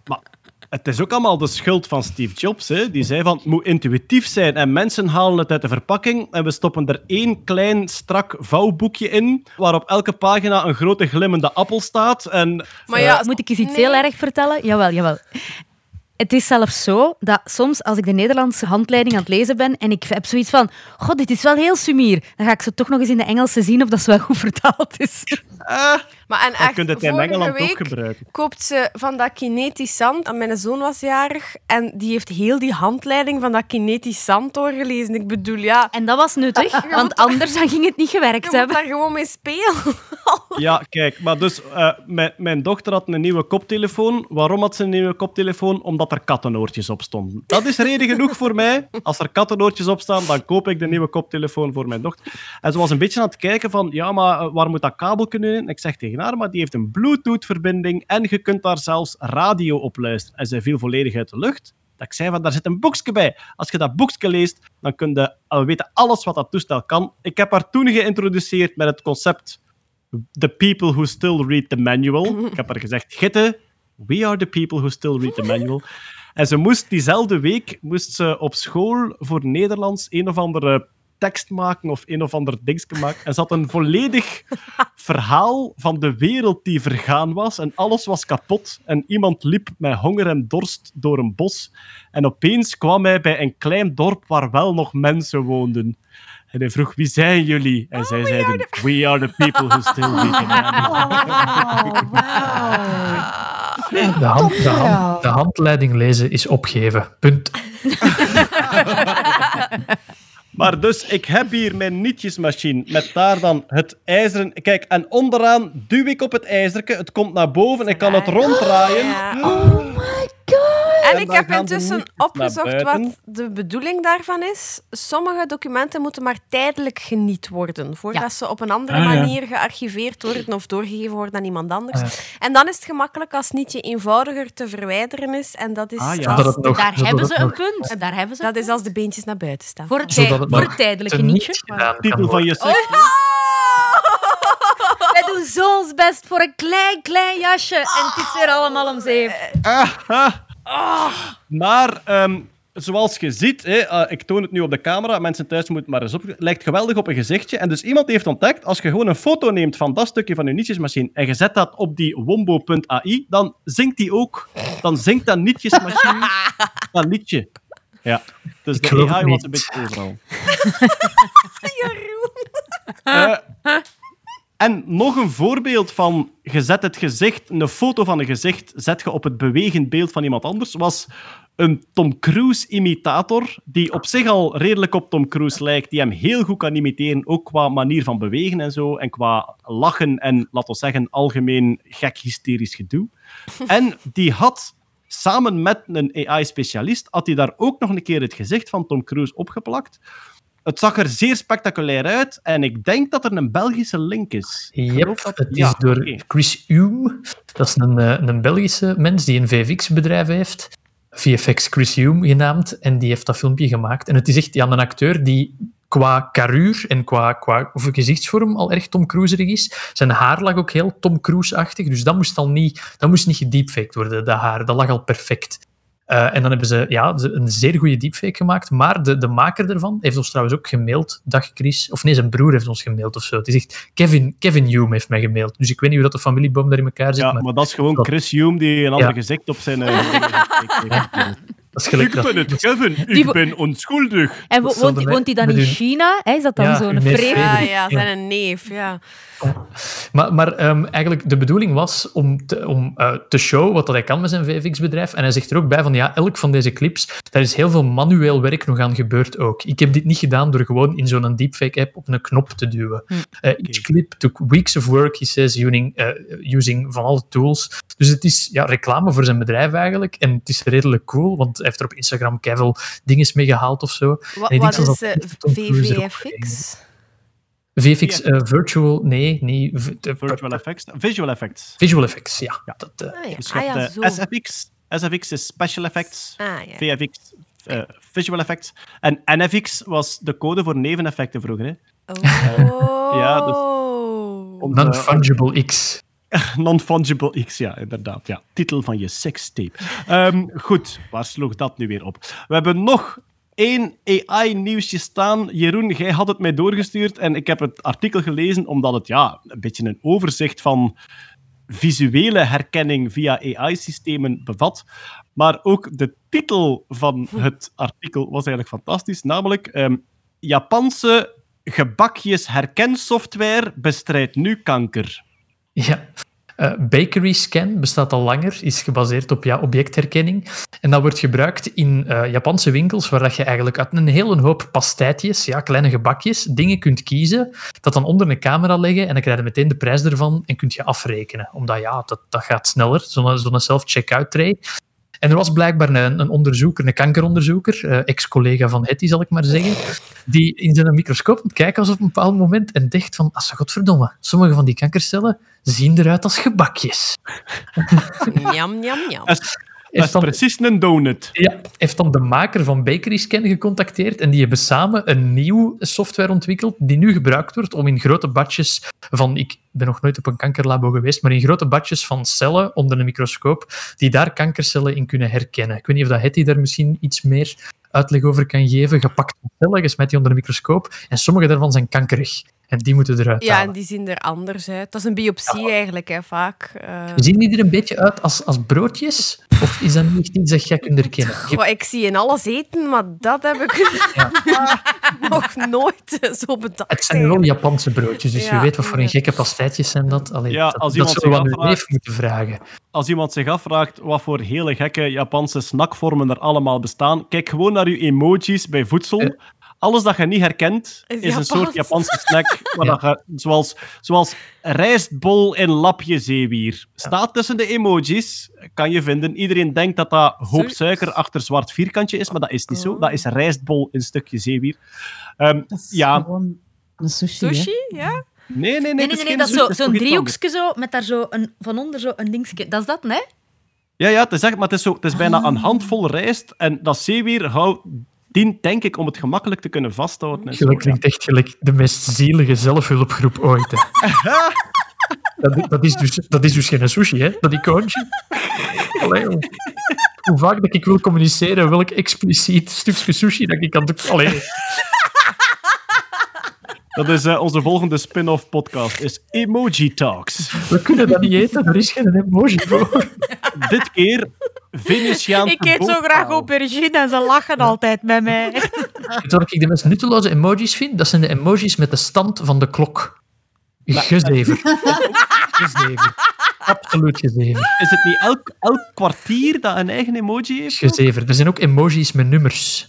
Maar het is ook allemaal de schuld van Steve Jobs. Hè? Die zei van, het moet intuïtief zijn. En mensen halen het uit de verpakking en we stoppen er één klein, strak vouwboekje in, waar op elke pagina een grote glimmende appel staat. En Maar ja, Moet ik eens iets nee. heel erg vertellen? Jawel, jawel. Het is zelfs zo dat soms als ik de Nederlandse handleiding aan het lezen ben en ik heb zoiets van, god, dit is wel heel sumier, dan ga ik ze toch nog eens in de Engelse zien of dat ze wel goed vertaald is. Ah, Maar en echt, kun je het in Engeland ook week gebruiken. koopt ze van dat kinetisch zand. En mijn zoon was jarig en die heeft heel die handleiding van dat kinetisch zand doorgelezen. Ik bedoel, ja, En dat was nuttig, want anders dan ging het niet je gewerkt moet hebben. daar gewoon mee spelen. Ja, kijk, maar dus eh, mijn, mijn dochter had een nieuwe koptelefoon. Waarom had ze een nieuwe koptelefoon? Omdat er kattenoortjes op stonden. Dat is reden genoeg voor mij. Als er kattenoortjes op staan, dan koop ik de nieuwe koptelefoon voor mijn dochter. En ze was een beetje aan het kijken van, ja, maar eh, waar moet dat kabel kunnen in? Ik zeg tegen maar die heeft een Bluetooth-verbinding en je kunt daar zelfs radio op luisteren. En zij viel volledig uit de lucht. Dat ik zei van, daar zit een boekje bij. Als je dat boekje leest, dan kun je al weten alles wat dat toestel kan. Ik heb haar toen geïntroduceerd met het concept The people who still read the manual. Ik heb haar gezegd, Gitte, we are the people who still read the manual. En ze moest diezelfde week moest ze op school voor Nederlands een of andere tekst maken of een of ander dingetje maken. En ze had een volledig verhaal van de wereld die vergaan was en alles was kapot. En iemand liep met honger en dorst door een bos. En opeens kwam hij bij een klein dorp waar wel nog mensen woonden. En hij vroeg, wie zijn jullie? En zij zeiden, we are the people who still the manual. Oh. De, hand, de, verhaal. hand, de handleiding lezen is opgeven. Punt. Maar dus, ik heb hier mijn nietjesmachine met daar dan het ijzeren... Kijk, en onderaan duw ik op het ijzerke, het komt naar boven, ik kan het ronddraaien. Ja. Oh my. En En ik heb intussen opgezocht wat de bedoeling daarvan is. Sommige documenten moeten maar tijdelijk geniet worden, voordat Ja. ze op een andere Ah, ja. manier gearchiveerd worden of doorgegeven worden aan iemand anders. Ah, En dan is het gemakkelijk als nietje eenvoudiger te verwijderen is. En dat is, Ah, ja. als, het nog- Daar hebben het ze een nog punt. Daar hebben ze dat is als de beentjes naar buiten staan. Voor het, tij- het voor het tijdelijke nietje. Titel van je. Wij doen zo ons best voor een klein, klein jasje. En het is weer allemaal om zeep. Ah. Maar ehm, zoals je ziet, hè, eh, ik toon het nu op de camera, mensen thuis moeten maar eens op. Het lijkt geweldig op een gezichtje. En dus iemand heeft ontdekt, als je gewoon een foto neemt van dat stukje van je nietjesmachine en je zet dat op die wombo.ai, dan zingt die ook. Dan zingt dat nietjesmachine dat liedje. Ja, dus de geloof het AI was niet. een beetje overal. Eh, en nog een voorbeeld van je zet het gezicht, een foto van een gezicht, zet je op het bewegend beeld van iemand anders, was een Tom Cruise-imitator, die op zich al redelijk op Tom Cruise lijkt, die hem heel goed kan imiteren, ook qua manier van bewegen en zo, en qua lachen en, laten we zeggen, algemeen gek hysterisch gedoe. En die had samen met een AI-specialist, had hij daar ook nog een keer het gezicht van Tom Cruise opgeplakt. Het zag er zeer spectaculair uit en ik denk dat er een Belgische link is. Yep, dat- het is ja, door. Chris Hume. Dat is een, eh, een Belgische mens die een VFX-bedrijf heeft. VFX Chris Hume genaamd. En die heeft dat filmpje gemaakt. En het is echt ja, een acteur die qua karuur en qua, qua of gezichtsvorm al erg Tom Cruiserig is. Zijn haar lag ook heel Tom Cruise-achtig. Dus dat moest al niet, dat moest niet gedeepfaked worden, dat haar. Dat lag al perfect. Eh, en dan hebben ze ja, een zeer goede deepfake gemaakt. Maar de, de maker ervan heeft ons trouwens ook gemaild. Dag Chris. Of nee, zijn broer heeft ons gemaild of zo. Het is echt Kevin, Kevin Hume heeft mij gemaild. Dus ik weet niet hoe dat de familieboom daar in elkaar zit. Ja, maar maar dat is gewoon dat- Chris Hume die een ander Ja. gezicht op zijn... eh, dat is gelijk ik ben het, Kevin. Die Ik ben onschuldig. En woont, hij dan in China? Hè? Is dat dan Ja, zo'n vreemde... Ja, ja, ja. zijn een neef, ja. Maar, maar ehm, eigenlijk, de bedoeling was om, te, om eh, te showen wat dat hij kan met zijn VFX-bedrijf. En hij zegt er ook bij van, ja, elk van deze clips, daar is heel veel manueel werk nog aan gebeurd ook. Ik heb dit niet gedaan door gewoon in zo'n deepfake-app op een knop te duwen. Eh, each clip took weeks of work, he says, using, eh, using van alle tools. Dus het is ja, reclame voor zijn bedrijf eigenlijk. En het is redelijk cool, want hij heeft er op Instagram keiveel dingen mee gehaald of zo. Wat, wat is eh, VVFX? VFX, eh, virtual, nee, de- Virtual effects. Visual effects. Visual effects, ja. Dat, eh, Ah ja, Dus je ah, ja hebt, zo. eh, SFX. SFX is special effects. Ah, ja. VFX, eh, visual effects. En NFX was de code voor neveneffecten vroeger. Hè. Oh. Ja, dus- Non-fungible X. Non-fungible X, ja, inderdaad. Ja. Titel van je sextape. Ehm goed, waar sloeg dat nu weer op? We hebben nog één AI-nieuwsje staan. Jeroen, jij had het mij doorgestuurd en ik heb het artikel gelezen omdat het ja, een beetje een overzicht van visuele herkenning via AI-systemen bevat. Maar ook de titel van het artikel was eigenlijk fantastisch, namelijk ehm, Japanse gebakjes herkensoftware bestrijdt nu kanker. Ja. Eh, bakery Scan bestaat al langer, is gebaseerd op ja, objectherkenning. En dat wordt gebruikt in eh, Japanse winkels, waar dat je eigenlijk uit een hele hoop pastijtjes, ja, kleine gebakjes, dingen kunt kiezen, dat dan onder een camera leggen en dan krijg je meteen de prijs ervan en kunt je afrekenen. Omdat ja, dat, dat gaat sneller, zo'n zo'n self-checkout tray. En er was blijkbaar een, een onderzoeker, een kankeronderzoeker, eh, ex-collega van Hetty, zal ik maar zeggen, die in zijn microscoop het kijken was op een bepaald moment en dacht van, als godverdomme, sommige van die kankercellen zien eruit als gebakjes. Njam, njam, njam. Dat is, dan, precies een donut. ja, heeft dan de maker van Bakery Scan gecontacteerd en die hebben samen een nieuw software ontwikkeld die nu gebruikt wordt om in grote badjes van, ik ben nog nooit op een kankerlabo geweest, maar in grote badjes van cellen onder een microscoop, die daar kankercellen in kunnen herkennen. Ik weet niet of dat Hetty daar misschien iets meer uitleg over kan geven. Gepakt cellen, je smijt die onder een microscoop en sommige daarvan zijn kankerig. En die moeten eruit Ja, halen. en die zien er anders uit. Dat is een biopsie eigenlijk, hè, vaak. Eh, Zien die er een beetje uit als, als broodjes? Of is dat niet iets dat jij kunt herkennen? Je- goh, ik zie in alles eten, maar dat heb ik nog nooit eh, zo bedacht. Het zijn wel Japanse broodjes, dus Ja, je weet wat voor een gekke pastijtjes zijn dat. Allee, Ja, als dat iemand zullen we zich aan neef moeten vragen. Als iemand zich afvraagt wat voor hele gekke Japanse snackvormen er allemaal bestaan, kijk gewoon naar uw emojis bij voedsel. Alles dat je niet herkent, Is een soort Japanse snack. Ja. dat je, zoals, zoals rijstbol in lapje zeewier. Staat tussen de emojis, kan je vinden. Iedereen denkt dat dat hoop suiker achter zwart vierkantje is, maar dat is niet zo. Oh. Dat is rijstbol in stukje zeewier. Ehm, Dat is ja, gewoon een sushi. hè. Sushi, ja? nee, nee, nee. Dat is zo- zo'n driehoekje zo, met daar zo een, van onder zo een dingetje. Dat is dat, nee? Ja, ja, het is, echt, maar het is, zo, het is bijna een handvol rijst. En dat zeewier houdt, dient, denk ik, om het gemakkelijk te kunnen vasthouden. Gelijk ja. klinkt echt gelijk de meest zielige zelfhulpgroep ooit. Hè. dat, dat, is dus, dat is dus geen sushi, hè? Dat icoontje. Allee. Hoe vaak dat ik wil communiceren, welk expliciet stukje sushi dat ik kan doen. Allee. Dat is eh, onze volgende spin-off podcast, is Emoji Talks. We kunnen dat niet eten, er is geen emoji voor. Dit keer Venetiaanse Ik eet zo graag aubergine en ze lachen altijd met mij. Wat ik de meest nutteloze emojis vind? Dat zijn de emojis met de stand van de klok. Gezever. Gezever. Absoluut gezever. Is het niet elk, elk kwartier dat een eigen emoji heeft? Gezever. Er zijn ook emojis met nummers.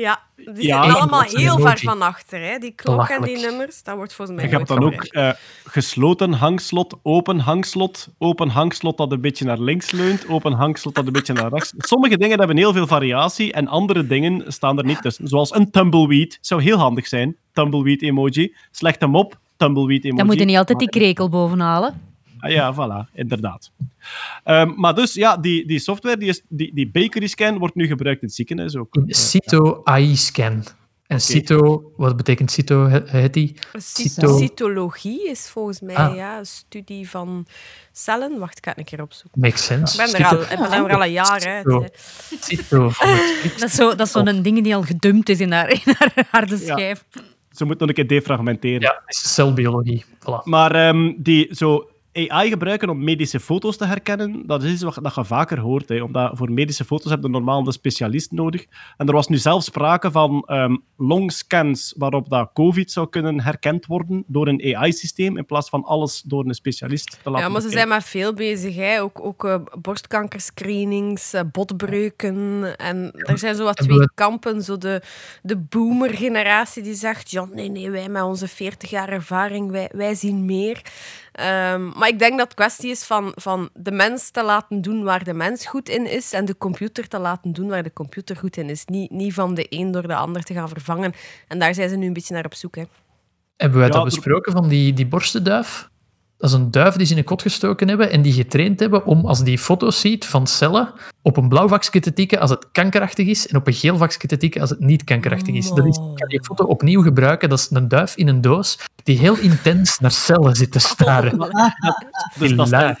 Ja, die Ja, zijn allemaal heel ver van achter. Hè. Die klok en die nummers, dat wordt volgens mij Je hebt nooit dan ook eh, gesloten hangslot, open hangslot, open hangslot dat een beetje naar links leunt, open hangslot dat een beetje naar rechts. Sommige dingen hebben heel veel variatie en andere dingen staan er niet tussen. Zoals een tumbleweed zou heel handig zijn. Tumbleweed emoji. Slecht hem op, tumbleweed emoji. Dan moet je niet altijd die krekel bovenhalen. Ah, ja, voilà, inderdaad. Ehm, maar dus, ja, die, die software, die, is, die, die bakery scan, wordt nu gebruikt in het ziekenhuis ook. In Cyto AI-scan. En Cyto, wat betekent Cyto, He- Hetty? Cyto. Cytologie is volgens mij Ah. ja, een studie van cellen. Wacht, ik ga het een keer opzoeken. Makes sense. Ik ben er al, ik ben er al een jaar uit. Het script. Dat is zo- dat is zo'n ding die al gedumpt is in haar, in haar harde Ja. schijf. Ze moeten nog een keer defragmenteren. Ja, dat is celbiologie. Voilà. Maar ehm, die zo AI gebruiken om medische foto's te herkennen, dat is iets wat, dat je vaker hoort. Hè, omdat voor medische foto's heb je normaal een specialist nodig. En er was nu zelf sprake van ehm, longscans waarop dat COVID zou kunnen herkend worden door een AI-systeem, in plaats van alles door een specialist te laten Ja, maar ze zijn met veel bezig. Hè. Ook, ook eh, borstkankerscreenings, eh, botbreuken. En er zijn zo wat twee we- kampen. Zo de, de boomer-generatie die zegt... Ja, nee, nee, wij met onze 40 jaar ervaring, wij, wij zien meer. Ehm, maar ik denk dat het kwestie is van, van de mens te laten doen waar de mens goed in is en de computer te laten doen waar de computer goed in is. Niet, niet van de een door de ander te gaan vervangen. En daar zijn ze nu een beetje naar op zoek. Hè. Hebben wij Ja, dat besproken van die, die borstenduif? Dat is een duif die ze in een kot gestoken hebben en die getraind hebben om, als die foto's ziet van cellen, op een blauw vakje te tikken als het kankerachtig is en op een geel vakje te tikken als het niet kankerachtig is. Dat is ik kan die foto opnieuw gebruiken. Dat is een duif in een doos die heel intens naar cellen zit te staren. Dus dat zijn,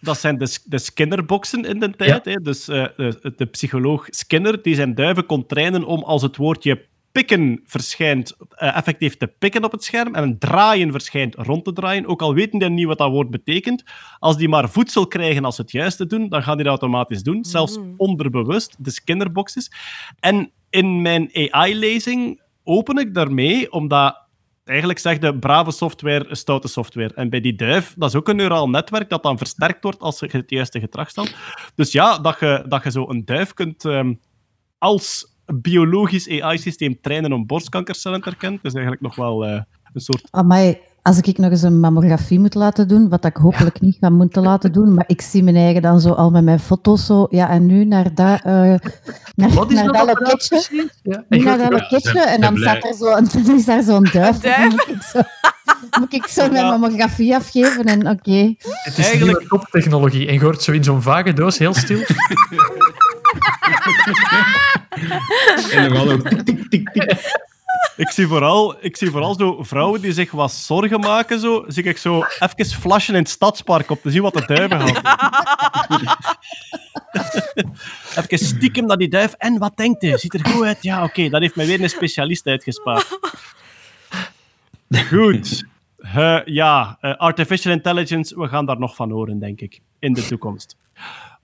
dat zijn de, de Skinner-boxen in de tijd. Hè? Dus eh, de, de psycholoog Skinner die zijn duiven kon trainen om als het woordje pikken verschijnt eh, effectief te pikken op het scherm en een draaien verschijnt rond te draaien. Ook al weten die niet wat dat woord betekent. Als die maar voedsel krijgen als ze het juiste doen, dan gaan die dat automatisch doen. Zelfs onderbewust, dus kinderboxes. En in mijn AI-lezing open ik daarmee, omdat eigenlijk zegt de brave software stoute software. En bij die duif, dat is ook een neuraal netwerk dat dan versterkt wordt als je het juiste gedrag stelt. Dus ja, dat je, dat je zo een duif kunt ehm, als biologisch AI-systeem trainen om borstkankercellen te herkennen, is eigenlijk nog wel eh, een soort... Amai, als ik nog eens een mammografie moet laten doen, wat ik hopelijk niet ga moeten laten doen, maar ik zie mijn eigen dan zo al met mijn foto's zo, ja, en nu naar dat, eh, naar, Wat is naar dat loketje. Ja, Nu naar dat loketje en dan staat blij. er zo, een, dan is daar zo'n duif. duif? Dan moet ik zo, moet ik zo mijn mammografie afgeven en oké. Het is Eigenlijk- toptechnologie. En je hoort zo in zo'n vage doos heel stil. En dan ook tik, tik, tik, tik. Ik zie, vooral, ik zie vooral zo vrouwen die zich wat zorgen maken, zo, zie ik zo even flashen in het stadspark om te zien wat de duiven gaan even stiekem naar die duif. En wat denkt hij? Ziet er goed uit? Ja, oké, dat heeft mij weer een specialist uitgespaard. Goed. Eh, ja, eh, artificial intelligence, we gaan daar nog van horen, denk ik, in de toekomst.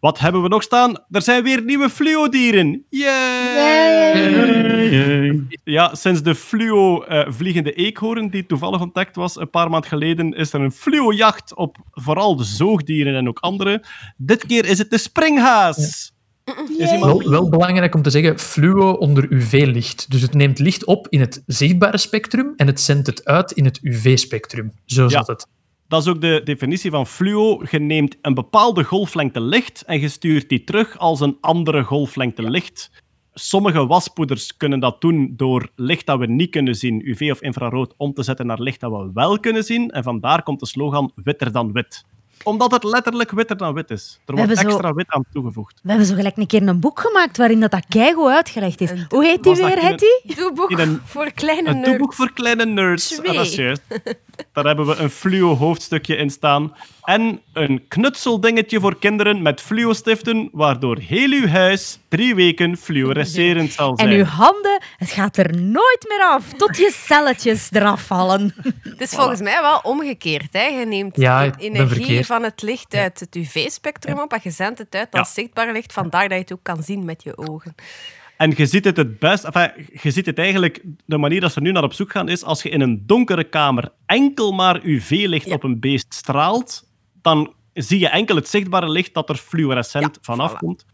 Wat hebben we nog staan? Er zijn weer nieuwe fluodieren. Yay! Ja, sinds de fluo-vliegende eekhoorn, die toevallig ontdekt was een paar maanden geleden, is er een fluo-jacht op vooral de zoogdieren en ook andere. Dit keer is het de springhaas. Is iemand... Wel, wel belangrijk om te zeggen, fluo onder UV-licht. Dus het neemt licht op in het zichtbare spectrum en het zendt het uit in het UV-spectrum. Zo Ja. zat het. Dat is ook de definitie van fluo. Je neemt een bepaalde golflengte licht en je stuurt die terug als een andere golflengte licht. Sommige waspoeders kunnen dat doen door licht dat we niet kunnen zien, UV of infrarood, om te zetten naar licht dat we wel kunnen zien. En vandaar komt de slogan witter dan wit. Omdat het letterlijk witter dan wit is. Er wordt zo- extra wit aan toegevoegd. We hebben zo gelijk een keer een boek gemaakt waarin dat, dat keigoed uitgelegd is. Een- Hoe heet die weer, een- Hetty? Doeboek een- voor kleine Een nerds. toeboek voor kleine nerds. Ah, dat is juist. Daar hebben we een fluo hoofdstukje in staan. En een knutseldingetje voor kinderen met fluo-stiften, waardoor heel uw huis drie weken fluorescerend zal zijn. En uw handen, het gaat er nooit meer af, tot je celletjes eraf vallen. Het is volgens mij wel omgekeerd. Hè. Je neemt Ja, de energie van het licht uit het UV-spectrum op en je zendt het uit als zichtbaar licht. Vandaar dat je het ook kan zien met je ogen. En je ziet het het best... Enfin, je ziet het eigenlijk... De manier dat ze nu naar op zoek gaan is... Als je in een donkere kamer enkel maar UV-licht op een beest straalt, dan zie je enkel het zichtbare licht dat er fluorescent Ja, vanaf voilà. komt.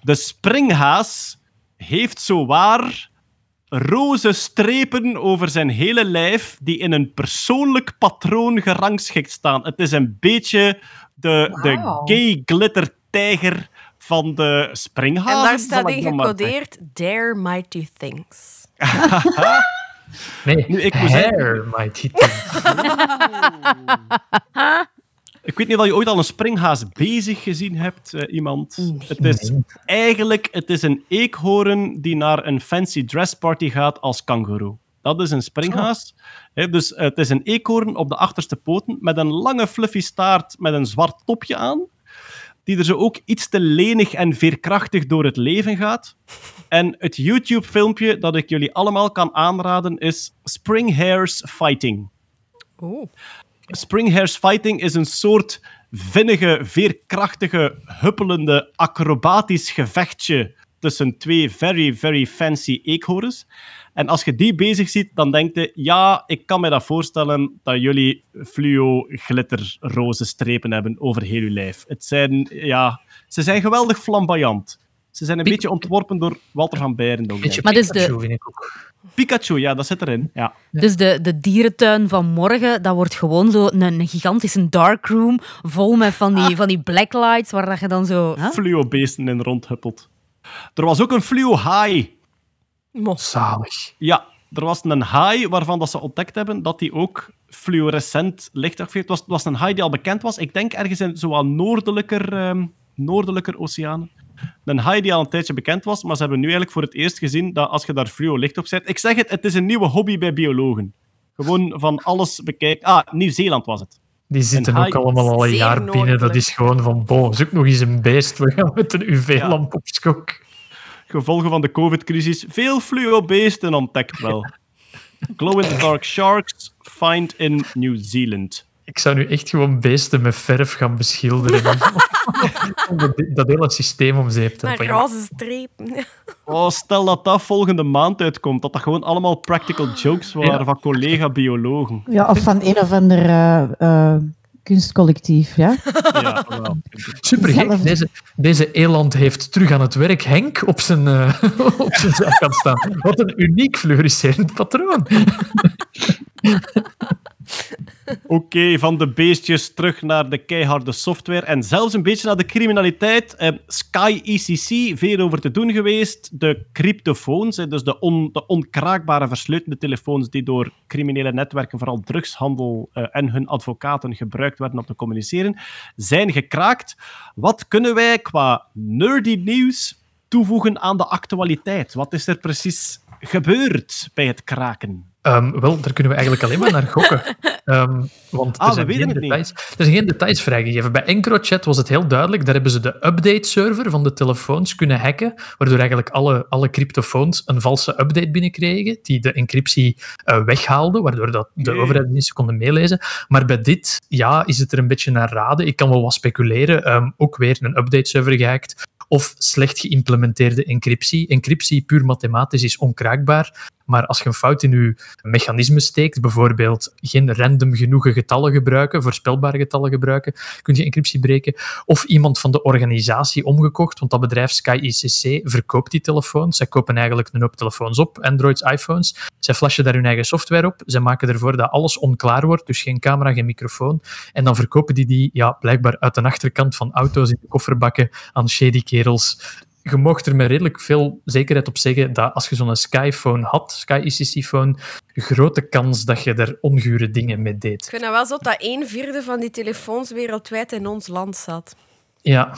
De springhaas heeft zowaar roze strepen over zijn hele lijf die in een persoonlijk patroon gerangschikt staan. Het is een beetje de, de gay glitter tijger van de springhaas. en daar staat in gecodeerd, Dare Mighty Things. Nee, Nu, ik hair might hit them. Ik weet niet of je ooit al een springhaas bezig gezien hebt, eh, iemand. Het is eigenlijk het is een eekhoorn die naar een fancy dress party gaat als kangoeroe. Dat is een springhaas. Hè, dus het is een eekhoorn op de achterste poten met een lange fluffy staart met een zwart topje aan. Die er zo ook iets te lenig en veerkrachtig door het leven gaat. En het YouTube-filmpje dat ik jullie allemaal kan aanraden is Spring Hares Fighting. Oeh. Spring Hares Fighting is een soort vinnige, veerkrachtige, huppelende, acrobatisch gevechtje tussen twee very, very fancy eekhoorns. En als je die bezig ziet, dan denk je, ja, ik kan me dat voorstellen dat jullie fluo glitter roze strepen hebben over heel je lijf. Het zijn, ja, ze zijn geweldig flamboyant. Ze zijn een Pik- beetje ontworpen door Walter van Beirendonk. Beetje Maar dus de- Pikachu vind ik ook. Pikachu, ja, dat zit erin. Ja. Dus de, de dierentuin van morgen, dat wordt gewoon zo een, een gigantische darkroom vol met van die, van die blacklights, waar dat je dan zo... Huh? Fluo-beesten in rondhuppelt. Er was ook een fluo-haai. Zalig. Ja, er was een haai waarvan dat ze ontdekt hebben dat die ook fluorescent licht afgeeft. Het was, het was een haai die al bekend was. Ik denk ergens in zo'n noordelijker, ehm, noordelijker oceanen. Een haai die al een tijdje bekend was, maar ze hebben nu eigenlijk voor het eerst gezien dat als je daar fluo licht op zet... Ik zeg het, het is een nieuwe hobby bij biologen. Gewoon van alles bekijken. Ah, Nieuw-Zeeland was het. Die zitten ook allemaal al een jaar binnen. Dat is gewoon van, bo, zoek nog eens een beest. We gaan met een UV-lamp op skok. Gevolgen van de COVID-crisis. Veel fluobeesten ontdekt wel. Glow-in-the-dark sharks find in New Zealand. Ik zou nu echt gewoon beesten met verf gaan beschilderen. Om dat, hele systeem om zeep te helpen. Roze strepen. Oh, stel dat dat volgende maand uitkomt, dat dat gewoon allemaal practical jokes waren Ja. van collega-biologen. Ja, of van een of ander eh, eh, kunstcollectief, ja. Ja, wel. Super gek. Zelf- Deze, deze eland heeft terug aan het werk Henk op zijn, eh, op zijn zijkant staan. Wat een uniek fluoriserend patroon. Oké, van de beestjes terug naar de keiharde software en zelfs een beetje naar de criminaliteit. Eh, Sky ECC, veel over te doen geweest. De cryptofoons, dus de onkraakbare versleutelde telefoons die door criminele netwerken, vooral drugshandel eh, en hun advocaten gebruikt werden om te communiceren, zijn gekraakt. Wat kunnen wij qua nerdy nieuws toevoegen aan de actualiteit? Wat is er precies gebeurd bij het kraken? Ehm, wel, daar kunnen we eigenlijk alleen maar naar gokken. Ehm, want Ah, er zijn, weten geen niet. details, er zijn geen details vrijgegeven. Bij EncroChat was het heel duidelijk. Daar hebben ze de update-server van de telefoons kunnen hacken, waardoor eigenlijk alle, alle cryptofoons een valse update binnenkregen, die de encryptie eh, weghaalde, waardoor dat de overheid niet eens konden meelezen. Maar bij dit ja, is het er een beetje naar raden. Ik kan wel wat speculeren. Ehm, ook weer een update-server gehackt. Of slecht geïmplementeerde encryptie. Encryptie, puur mathematisch, is onkraakbaar. Maar als je een fout in je mechanisme steekt, bijvoorbeeld geen random genoeg getallen gebruiken, voorspelbare getallen gebruiken, kun je encryptie breken. Of iemand van de organisatie omgekocht, want dat bedrijf Sky ICC verkoopt die telefoons. Zij kopen eigenlijk een hoop telefoons op, Androids, iPhones. Zij flashen daar hun eigen software op. Zij maken ervoor dat alles onklaar wordt, dus geen camera, geen microfoon. En dan verkopen die die ja, blijkbaar uit de achterkant van auto's in de kofferbakken aan shady kerels je mocht er met redelijk veel zekerheid op zeggen dat als je zo'n Skyphone had, Sky ECC-phone, grote kans dat je er ongure dingen mee Ik deed. vind het wel zo dat een vierde van die telefoons wereldwijd in ons land zat. Ja,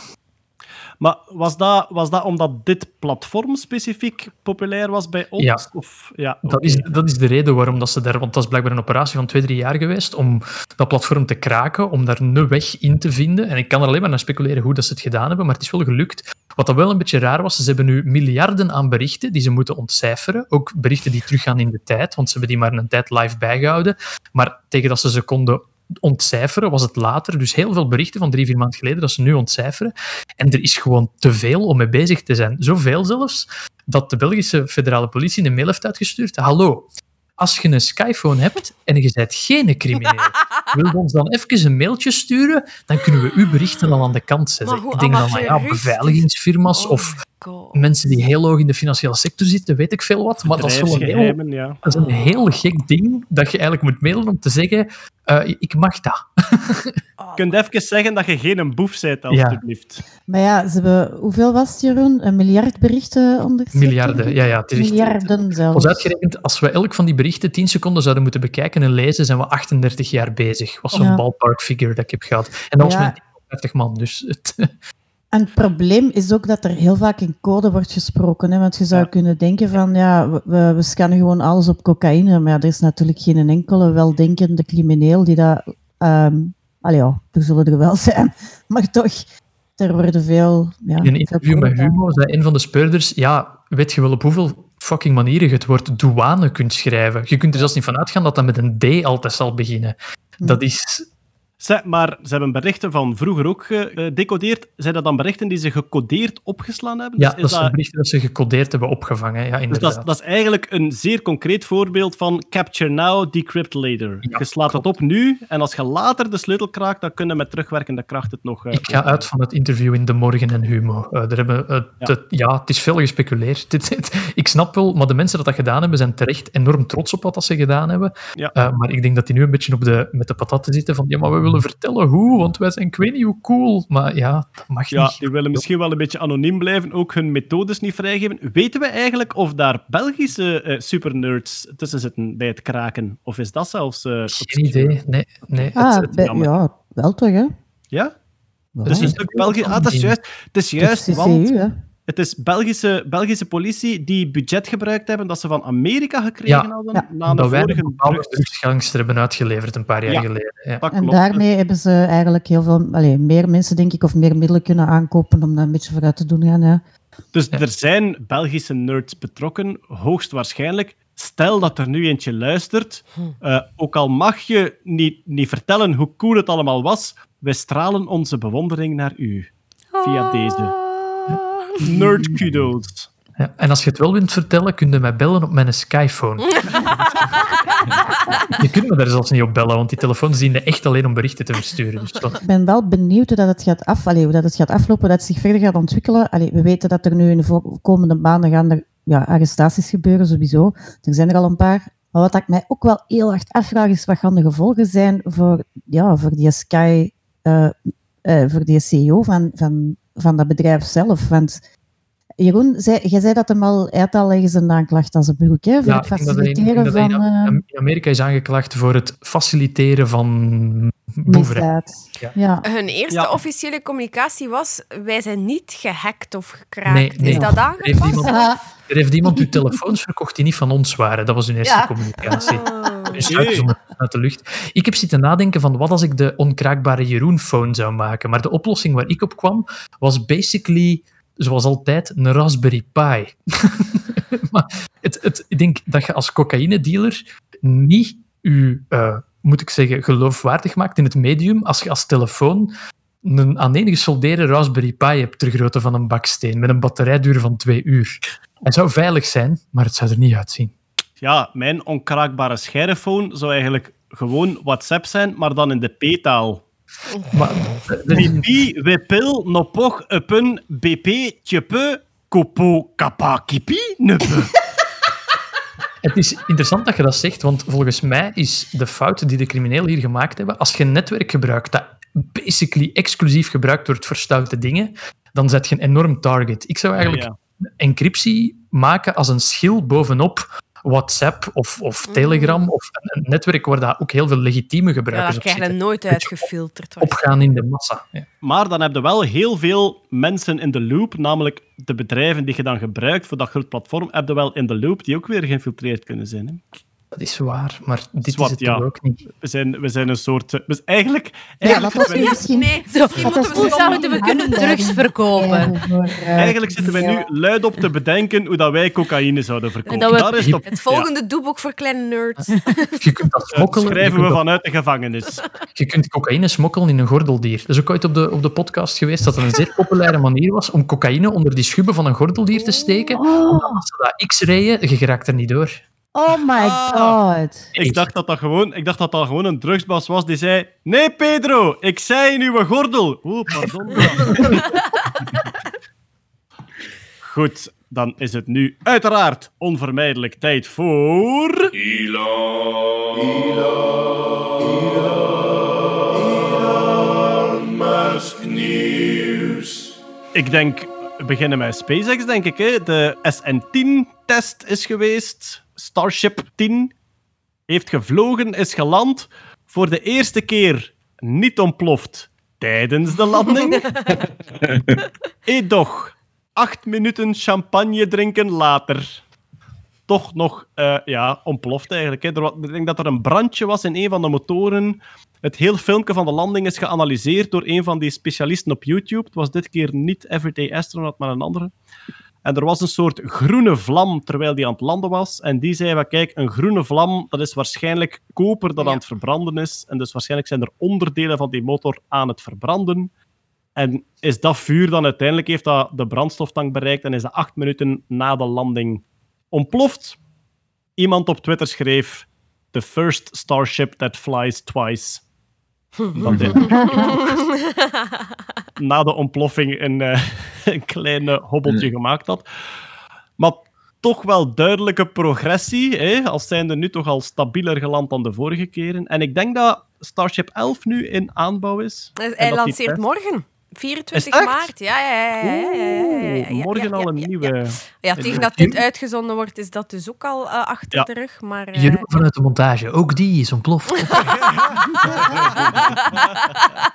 Maar was dat, was dat omdat dit platform specifiek populair was bij ons? Ja. Of, ja dat, is, dat is de reden waarom dat ze daar... Want dat is blijkbaar een operatie van twee, drie jaar geweest om dat platform te kraken, om daar een weg in te vinden. En ik kan er alleen maar naar speculeren hoe dat ze het gedaan hebben, maar het is wel gelukt. Wat dat wel een beetje raar was, ze hebben nu miljarden aan berichten die ze moeten ontcijferen. Ook berichten die teruggaan in de tijd, want ze hebben die maar een tijd live bijgehouden. Maar tegen dat ze ze konden ontcijferen was het later. Dus heel veel berichten van drie, vier maanden geleden dat ze nu ontcijferen. En er is gewoon te veel om mee bezig te zijn. Zoveel zelfs, dat de Belgische federale politie een mail heeft uitgestuurd. Hallo, als je een Skyphone hebt en je bent geen crimineel, wil je ons dan even een mailtje sturen? Dan kunnen we uw berichten al aan de kant zetten. Hoe Ik denk dan aan ja, beveiligingsfirma's Oh of God. mensen die heel hoog in de financiële sector zitten, weet ik veel wat. Maar dat is, wel een heel, ja. dat is een heel gek ding dat je eigenlijk moet mailen om te zeggen eh, ik mag dat. Oh, Je kunt even zeggen dat je geen boef bent, alstublieft. Maar ja, ze hebben, hoeveel was het, Jeroen? Een miljard berichten onderzocht? Miljarden, ja, ja. Het is echt- Miljarden zelfs. uitgerekend, als we elk van die berichten 10 seconden zouden moeten bekijken en lezen, zijn we 38 jaar bezig. Was zo'n Ja. ballpark figure dat ik heb gehad. En dat was Ja. met 50 man, dus het, En het probleem is ook dat er heel vaak in code wordt gesproken. Hè? Want je zou Ja. kunnen denken van, ja, we- we, scannen gewoon alles op cocaïne. Maar ja, er is natuurlijk geen enkele weldenkende crimineel die dat... ehm allee, ja, er zullen er wel zijn. Maar toch, er worden veel... Ja, in een interview met Humo zei een van de speurders, ja, weet je wel op hoeveel fucking manieren je het woord douane kunt schrijven? Je kunt er zelfs niet van uitgaan dat dat met een D altijd zal beginnen. Hm. Dat is... Maar ze hebben berichten van vroeger ook gedecodeerd. Zijn dat dan berichten die ze gecodeerd opgeslaan hebben? Ja, Dus is dat zijn berichten dat ze gecodeerd hebben opgevangen. Ja, Dus dat, is- dat is eigenlijk een zeer concreet voorbeeld van capture now, decrypt later. Ja, je slaat het op nu en als je later de sleutel kraakt, dan kun je met terugwerkende kracht het nog... eh, Ik ga uit van het interview in De Morgen en Humo. Eh, daar hebben, eh, Ja. het- ja. het is veel gespeculeerd. Ik snap wel, maar de mensen dat dat gedaan hebben, zijn terecht enorm trots op wat dat ze gedaan hebben. Ja. Eh, maar ik denk dat die nu een beetje op de, met de patatten zitten van ja, maar we willen vertellen hoe, want wij zijn ik weet niet hoe cool. Maar ja, dat mag Ja, niet. die willen misschien wel een beetje anoniem blijven, ook hun methodes niet vrijgeven. Weten we eigenlijk of daar Belgische eh, supernerds tussen zitten bij het kraken? Of is dat zelfs... eh, Geen idee. Nee, nee. Ah, Het- het- ja, wel toch, hè? Ja? Dus een stuk België... Ah, dat is juist. Het is Het juist, want? Het is Belgische, Belgische politie die budget gebruikt hebben dat ze van Amerika gekregen Ja. hadden Ja. na de dat wij een vorige drugsgangster hebben uitgeleverd een paar jaar Ja. geleden. Ja. Dat En daarmee hebben ze eigenlijk heel veel, allee, meer mensen, denk ik, of meer middelen kunnen aankopen om daar een beetje vooruit te doen gaan. Ja. Dus er zijn Belgische nerds betrokken, hoogstwaarschijnlijk. Stel dat er nu eentje luistert, eh, ook al mag je niet, niet vertellen hoe cool het allemaal was, wij stralen onze bewondering naar u. Via deze. Nerd kudos. Ja, en als je het wel wilt vertellen, kun je mij bellen op mijn Skyphone. je kunt me daar zelfs niet op bellen, want die telefoons dienen echt alleen om berichten te versturen. Dus dat... Ik ben wel benieuwd hoe dat het gaat, af, allee, hoe dat het gaat aflopen, hoe dat het zich verder gaat ontwikkelen. Allee, we weten dat er nu in de komende maanden gaan er, ja, arrestaties gebeuren, sowieso. Er zijn er al een paar. Maar wat ik mij ook wel heel hard afvraag, is wat gaan de gevolgen zijn voor, ja, voor die Sky, eh, eh, voor die CEO van, van, van dat bedrijf zelf. Want Jeroen, zei, jij zei dat hem al, hij had al ergens een aanklacht als een broek, hè, voor Ja, het faciliteren van in, eh, in Amerika is aangeklaagd voor het faciliteren van. Misdaad. Ja. Hun eerste Ja. officiële communicatie was: wij zijn niet gehackt of gekraakt. Nee, nee. Is dat Er heeft aangepast? iemand, er heeft iemand uw telefoons verkocht die niet van ons waren. Dat was hun eerste Ja. communicatie. Oh. Uit de lucht. Ik heb zitten nadenken van wat als ik de onkraakbare Jeroen-phone zou maken. Maar de oplossing waar ik op kwam was basically, zoals altijd, een Raspberry Pi. maar het, het, ik denk dat je als cocaïne-dealer niet je, eh, moet ik zeggen, geloofwaardig maakt in het medium als je als telefoon een aaneengesoldeerde Raspberry Pi hebt ter grootte van een baksteen met een batterijduur van twee uur. Hij zou veilig zijn, maar het zou er niet uitzien. Ja, mijn onkraakbare schermphone zou eigenlijk gewoon WhatsApp zijn, maar dan in de P-taal. Maar, Pipi, wepil, nopoch, upun, bp, tjepe, kopo, kappa, kipi, nuppe. Het is interessant dat je dat zegt, want volgens mij is de fout die de criminelen hier gemaakt hebben, als je een netwerk gebruikt dat basically exclusief gebruikt wordt voor stoute dingen, dan zet je een enorm target. Ik zou eigenlijk Ja. encryptie maken als een schil bovenop WhatsApp of, of Telegram of een, een netwerk waar daar ook heel veel legitieme Ja, gebruikers dat op zitten. nooit uitgefilterd. Opgaan in de massa. Ja. Maar dan heb je wel heel veel mensen in de loop, namelijk de bedrijven die je dan gebruikt voor dat groot platform, heb je wel in de loop die ook weer geïnfiltreerd kunnen zijn. Hè? Dat is waar, maar dit Zwart, is het ja. ook niet. We zijn, we zijn een soort... eh, Dus eigenlijk... Ja, eigenlijk dat was zitten we nu- misschien... Nee, Zo, hoe het zouden we kunnen drugs verkopen? Eigenlijk zitten we nu luid op te bedenken hoe dat wij cocaïne zouden verkopen. Dat we- Daar is het op. Het volgende doeboek voor kleine nerds. Je kunt dat Ja, smokkelen. schrijven we vanuit de gevangenis. Je kunt cocaïne smokkelen in een gordeldier. Dat is ook ooit op de, op de podcast geweest dat het een zeer populaire manier was om cocaïne onder die schubben van een gordeldier te steken. Omdat als ze dat x-rayen, je geraakt er niet door. Oh my Ah. god. Ik dacht dat dat gewoon, ik dacht dat dat gewoon een drugsbas was die zei: Nee, Pedro, ik zei in uw gordel. Oeh, pardon. Goed, dan is het nu uiteraard onvermijdelijk tijd voor. Musk News. Ik denk, we beginnen met SpaceX, denk ik. Hè. De SN10-test is geweest. Starship 10 heeft gevlogen, is geland. Voor de eerste keer niet ontploft tijdens de landing. Edoch, acht minuten champagne drinken later. Toch nog eh, ja, ontploft eigenlijk. Hè. Er ik denk dat er een brandje was in een van de motoren. Het hele filmpje van de landing is geanalyseerd door een van die specialisten op YouTube. Het was dit keer niet Everyday Astronaut, maar een andere. En er was een soort groene vlam terwijl die aan het landen was. En die zei, kijk, een groene vlam, dat is waarschijnlijk koper dat Ja. aan het verbranden is. En dus waarschijnlijk zijn er onderdelen van die motor aan het verbranden. En is dat vuur dan uiteindelijk, heeft dat de brandstoftank bereikt en is dat acht minuten na de landing ontploft. Iemand op Twitter schreef, the first starship that flies twice. Dat hij na de ontploffing een, eh, een klein hobbeltje gemaakt had. Maar toch wel duidelijke progressie, hè, als zijnde nu toch al stabieler geland dan de vorige keren. En ik denk dat Starship 11 nu in aanbouw is. En Hij lanceert morgen. 24 Is het echt? maart. Ja, ja, ja. ja, ja, ja, ja, ja, ja, Oeh, morgen ja, al een nieuwe... Ja, ja tegen dat dit uitgezonden wordt, is dat dus ook al eh, achter Ja. de rug. Maar, eh, Jeroen vanuit de montage, ook die is ontploft.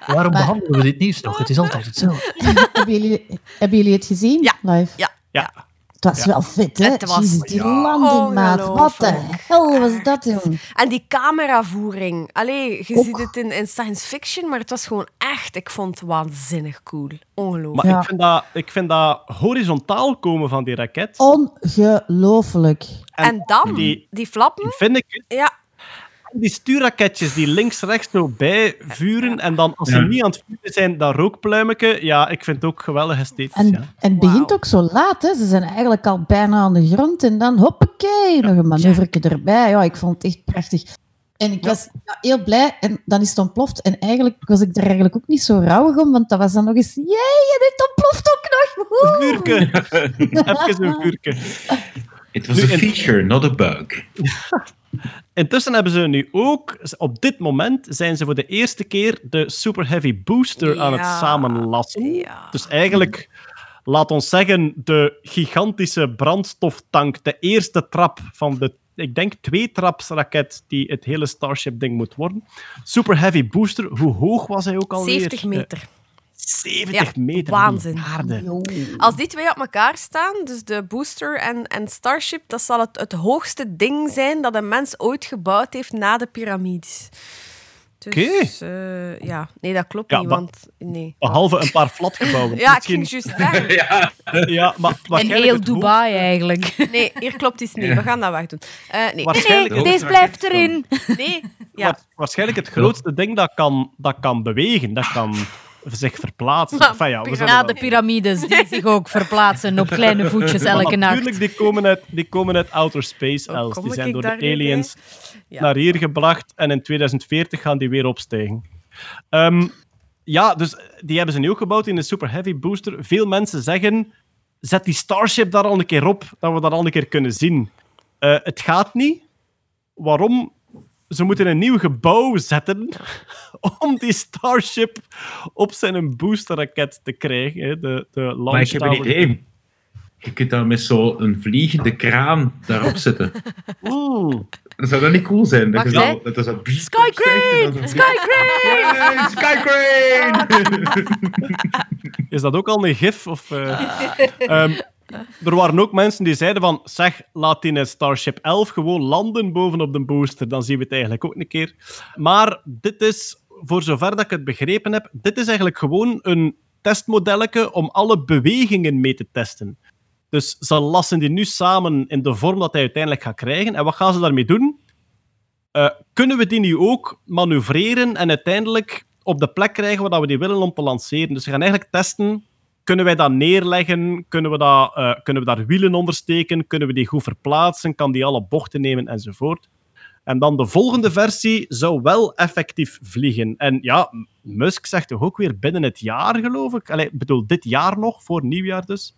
Waarom behandelen we dit nieuws nog? Het is altijd hetzelfde. hebben, jullie, hebben jullie het gezien? Ja. Live? Ja. Ja, Het was Ja. wel vet, hè? Het was Jezus, die Ja. landing, maat. Wat de hel was dat, jong? En die cameravoering. Allee, je Ook. ziet het in, in science fiction, maar het was gewoon echt... Ik vond het waanzinnig cool. Ongelooflijk. Maar Ja. ik, vind dat, ik vind dat horizontaal komen van die raket. Ongelooflijk. En dan, die- die, flappen. Vind ik, Ja, die stuurraketjes die links-rechts zo bijvuren en dan als ze Ja. niet aan het vuren zijn, dat rookpluimetje, ja, ik vind het ook geweldig esthetisch. En, ja. en het begint ook zo laat, hè? Ze zijn eigenlijk al bijna aan de grond en dan hoppakee, nog een manoeuvretje erbij. Ja, ik vond het echt prachtig. En ik was ja, heel blij en dan is het ontploft. En eigenlijk was ik er eigenlijk ook niet zo rauwig om, want dat was dan nog eens... Jee, en het ontploft ook nog! Woehoe! Vuurke. Even een vuurke. Het was Nu, een en- feature, not a bug. Intussen hebben ze nu ook, op dit moment zijn ze voor de eerste keer de Super Heavy Booster aan het samenlassen. ja. Dus eigenlijk, laat ons zeggen, de gigantische brandstoftank, de eerste trap van de, ik denk, twee-trapsraket die het hele Starship-ding moet worden. Super Heavy Booster, hoe hoog was hij ook alweer? 70 meter. Eh, 70 Ja, meter. waanzin. Als die twee op elkaar staan, dus de booster en, en Starship, dat zal het, het hoogste ding zijn dat een mens ooit gebouwd heeft na de piramides. Dus, eh, ja, nee, dat klopt Ja, niet, want... Nee. Behalve een paar flatgebouwen. Ja, ik ging juist zeggen. Ja, ja, maar En waarschijnlijk heel Dubai eigenlijk. Nee, hier klopt iets niet. We gaan dat wegdoen. Eh nee. Nee, deze blijft erin. nee. Ja. waarschijnlijk het grootste ding dat kan, dat kan bewegen, dat kan zich verplaatsen. Maar Enfin, ja, we Na de piramides, die zich ook verplaatsen op kleine voetjes elke Maar Natuurlijk, nacht. die komen uit, die komen uit outer space, Hoe Els. Die zijn door de aliens Ja. naar hier gebracht en in 2040 gaan die weer opstijgen. Ehm, ja, dus die hebben ze nu ook gebouwd in een Super Heavy Booster. Veel mensen zeggen, zet die Starship daar al een keer op, dat we dat al een keer kunnen zien. Eh, het gaat niet. Waarom? Ze moeten een nieuw gebouw zetten om die Starship op zijn boosterraket te krijgen. hè, De, de launch maar ik heb een idee. Je kunt daar met zo'n vliegende kraan daarop zetten. Oeh. Zou dat niet cool zijn? Dat Wacht, zo, dat zo Sky Crane! Sky Crane! Yay, Sky Crane! Is dat ook al een gif? Of, eh? Ehm, er waren ook mensen die zeiden van, zeg, laat die Starship 11 gewoon landen bovenop de booster. Dan zien we het eigenlijk ook een keer. Maar dit is, voor zover dat ik het begrepen heb, dit is eigenlijk gewoon een testmodelletje om alle bewegingen mee te testen. Dus ze lassen die nu samen in de vorm dat hij uiteindelijk gaat krijgen. En wat gaan ze daarmee doen? Eh, kunnen we die nu ook manoeuvreren en uiteindelijk op de plek krijgen waar we die willen om te lanceren? Dus we gaan eigenlijk testen, kunnen wij dat neerleggen? Kunnen we, dat, eh, kunnen we daar wielen onder steken? Kunnen we die goed verplaatsen? Kan die alle bochten nemen? Enzovoort. En dan de volgende versie zou wel effectief vliegen. En ja, Musk zegt toch ook weer binnen het jaar, geloof ik. Allee, ik bedoel, dit jaar nog, voor nieuwjaar dus.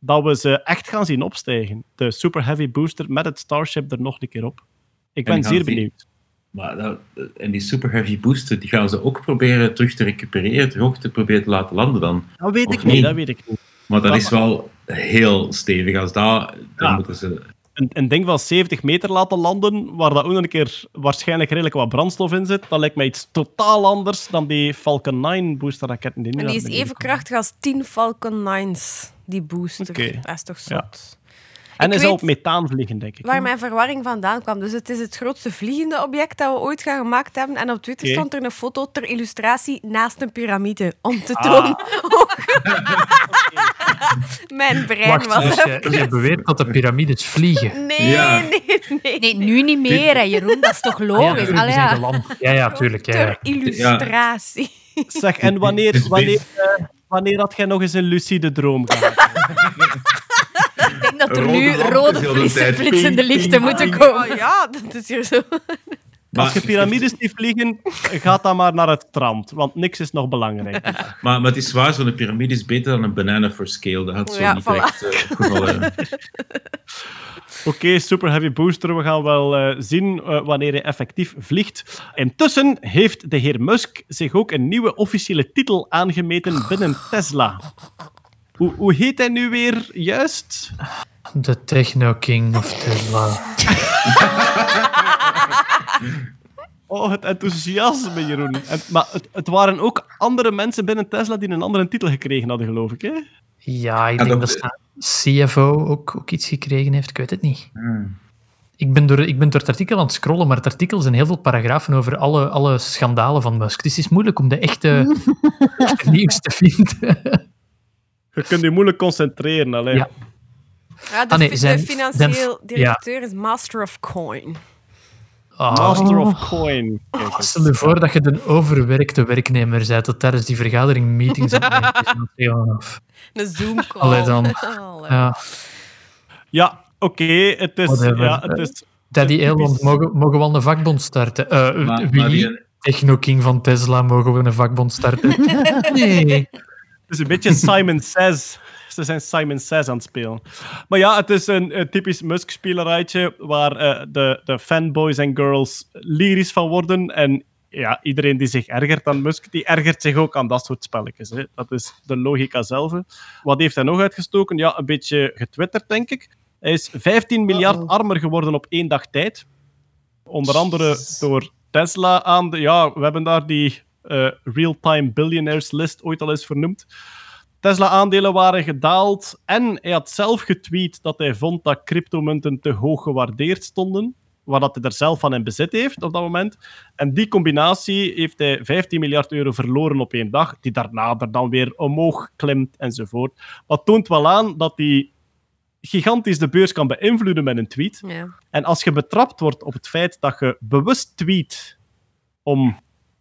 Dat we ze echt gaan zien opstijgen. De Super Heavy Booster met het Starship er nog een keer op. Ik En ben zeer zien. benieuwd. Maar dat, en die Super Heavy Booster, die gaan ze ook proberen terug te recupereren, terug te proberen te laten landen dan. Dat weet Of ik niet, niet? dat weet ik niet. Maar dat Dat- is wel heel stevig. Als dat, dan Ja. moeten ze... Een, een ding van 70 meter laten landen, waar dat ook nog een keer waarschijnlijk redelijk wat brandstof in zit, dat lijkt mij iets totaal anders dan die Falcon 9 boosterraketten die nu En die is even krachtig als 10 Falcon 9's, die booster. Oké. Dat is toch Ja. En hij zal weet op methaan vliegen, denk ik. Waar mijn verwarring vandaan kwam. Dus het is het grootste vliegende object dat we ooit gaan gemaakt hebben. En op Twitter stond er een foto ter illustratie naast een piramide. Om te Ah. tonen. mijn brein Wacht, was dus er. je, je beweert dat de piramides vliegen. Nee, Ja. nee, nee. Nee, nu niet meer, hè, Jeroen. Dat is toch logisch? ja. Ja, ja, tuurlijk. Ja. Ter illustratie. Zeg, en wanneer, wanneer, eh, wanneer had jij nog eens een lucide droom gehad? Dat er Rode nu rode flitsen- flitsende lichten moeten ping. komen. Ja, dat is hier zo. Als je piramides niet vliegen, ga dan maar naar het strand, want niks is nog belangrijk. Maar, maar het is waar, zo'n piramide is beter dan een banana for scale. Dat had zo Ja, niet voilà. echt eh, gevallen. Oké, Super Heavy Booster. We gaan wel eh, zien eh, wanneer hij effectief vliegt. Intussen heeft de heer Musk zich ook een nieuwe officiële titel aangemeten binnen Tesla. Hoe, hoe heet hij nu weer juist? De Techno King of Tesla. Oh, het enthousiasme, Jeroen. En, maar het, het waren ook andere mensen binnen Tesla die een andere titel gekregen hadden, geloof ik. Hè? Ja, ik denk dat- dat CFO ook, ook iets gekregen heeft. Ik weet het niet. Hmm. Ik ben, door, ik ben door het artikel aan het scrollen, maar het artikel zijn heel veel paragrafen over alle, alle schandalen van Musk. Dus het is moeilijk om de echte, echte nieuws te vinden. Je kunt je moeilijk concentreren. Alleen. Ja. Ja, de, Ah, nee, fi- zijn- de financieel zijn- directeur is Master of Coin. Ah, Master of Coin. Eens. stel je voor dat je een overwerkte werknemer bent dat tijdens die vergadering meetings af. Een Zoom-call. Allee dan. Allee. Ja. Ja, oké. het is... Whatever. Ja, het is Daddy. Elon, mogen, mogen we al een vakbond starten? Eh Maar- Willy, die- Techno-king van Tesla, mogen we een vakbond starten? nee. Het is een beetje Simon Says. Ze zijn Simon Says aan het spelen. Maar ja, het is een, een typisch Musk-spelerijtje waar eh, de, de fanboys en girls lyrisch van worden. En ja, iedereen die zich ergert aan Musk, die ergert zich ook aan dat soort spelletjes. Hè. Dat is de logica zelf. Wat heeft hij nog uitgestoken? Ja, een beetje getwitterd, denk ik. Hij is 15 miljard armer geworden op één dag tijd. Onder andere door Tesla aan de... Ja, we hebben daar die eh, real-time billionaires list ooit al eens vernoemd. Tesla-aandelen waren gedaald en hij had zelf getweet dat hij vond dat cryptomunten te hoog gewaardeerd stonden, waar dat hij er zelf van in bezit heeft op dat moment. En die combinatie heeft hij 15 miljard euro verloren op één dag, die daarna er dan weer omhoog klimt enzovoort. Wat toont wel aan dat hij gigantisch de beurs kan beïnvloeden met een tweet. Ja. En als je betrapt wordt op het feit dat je bewust tweet om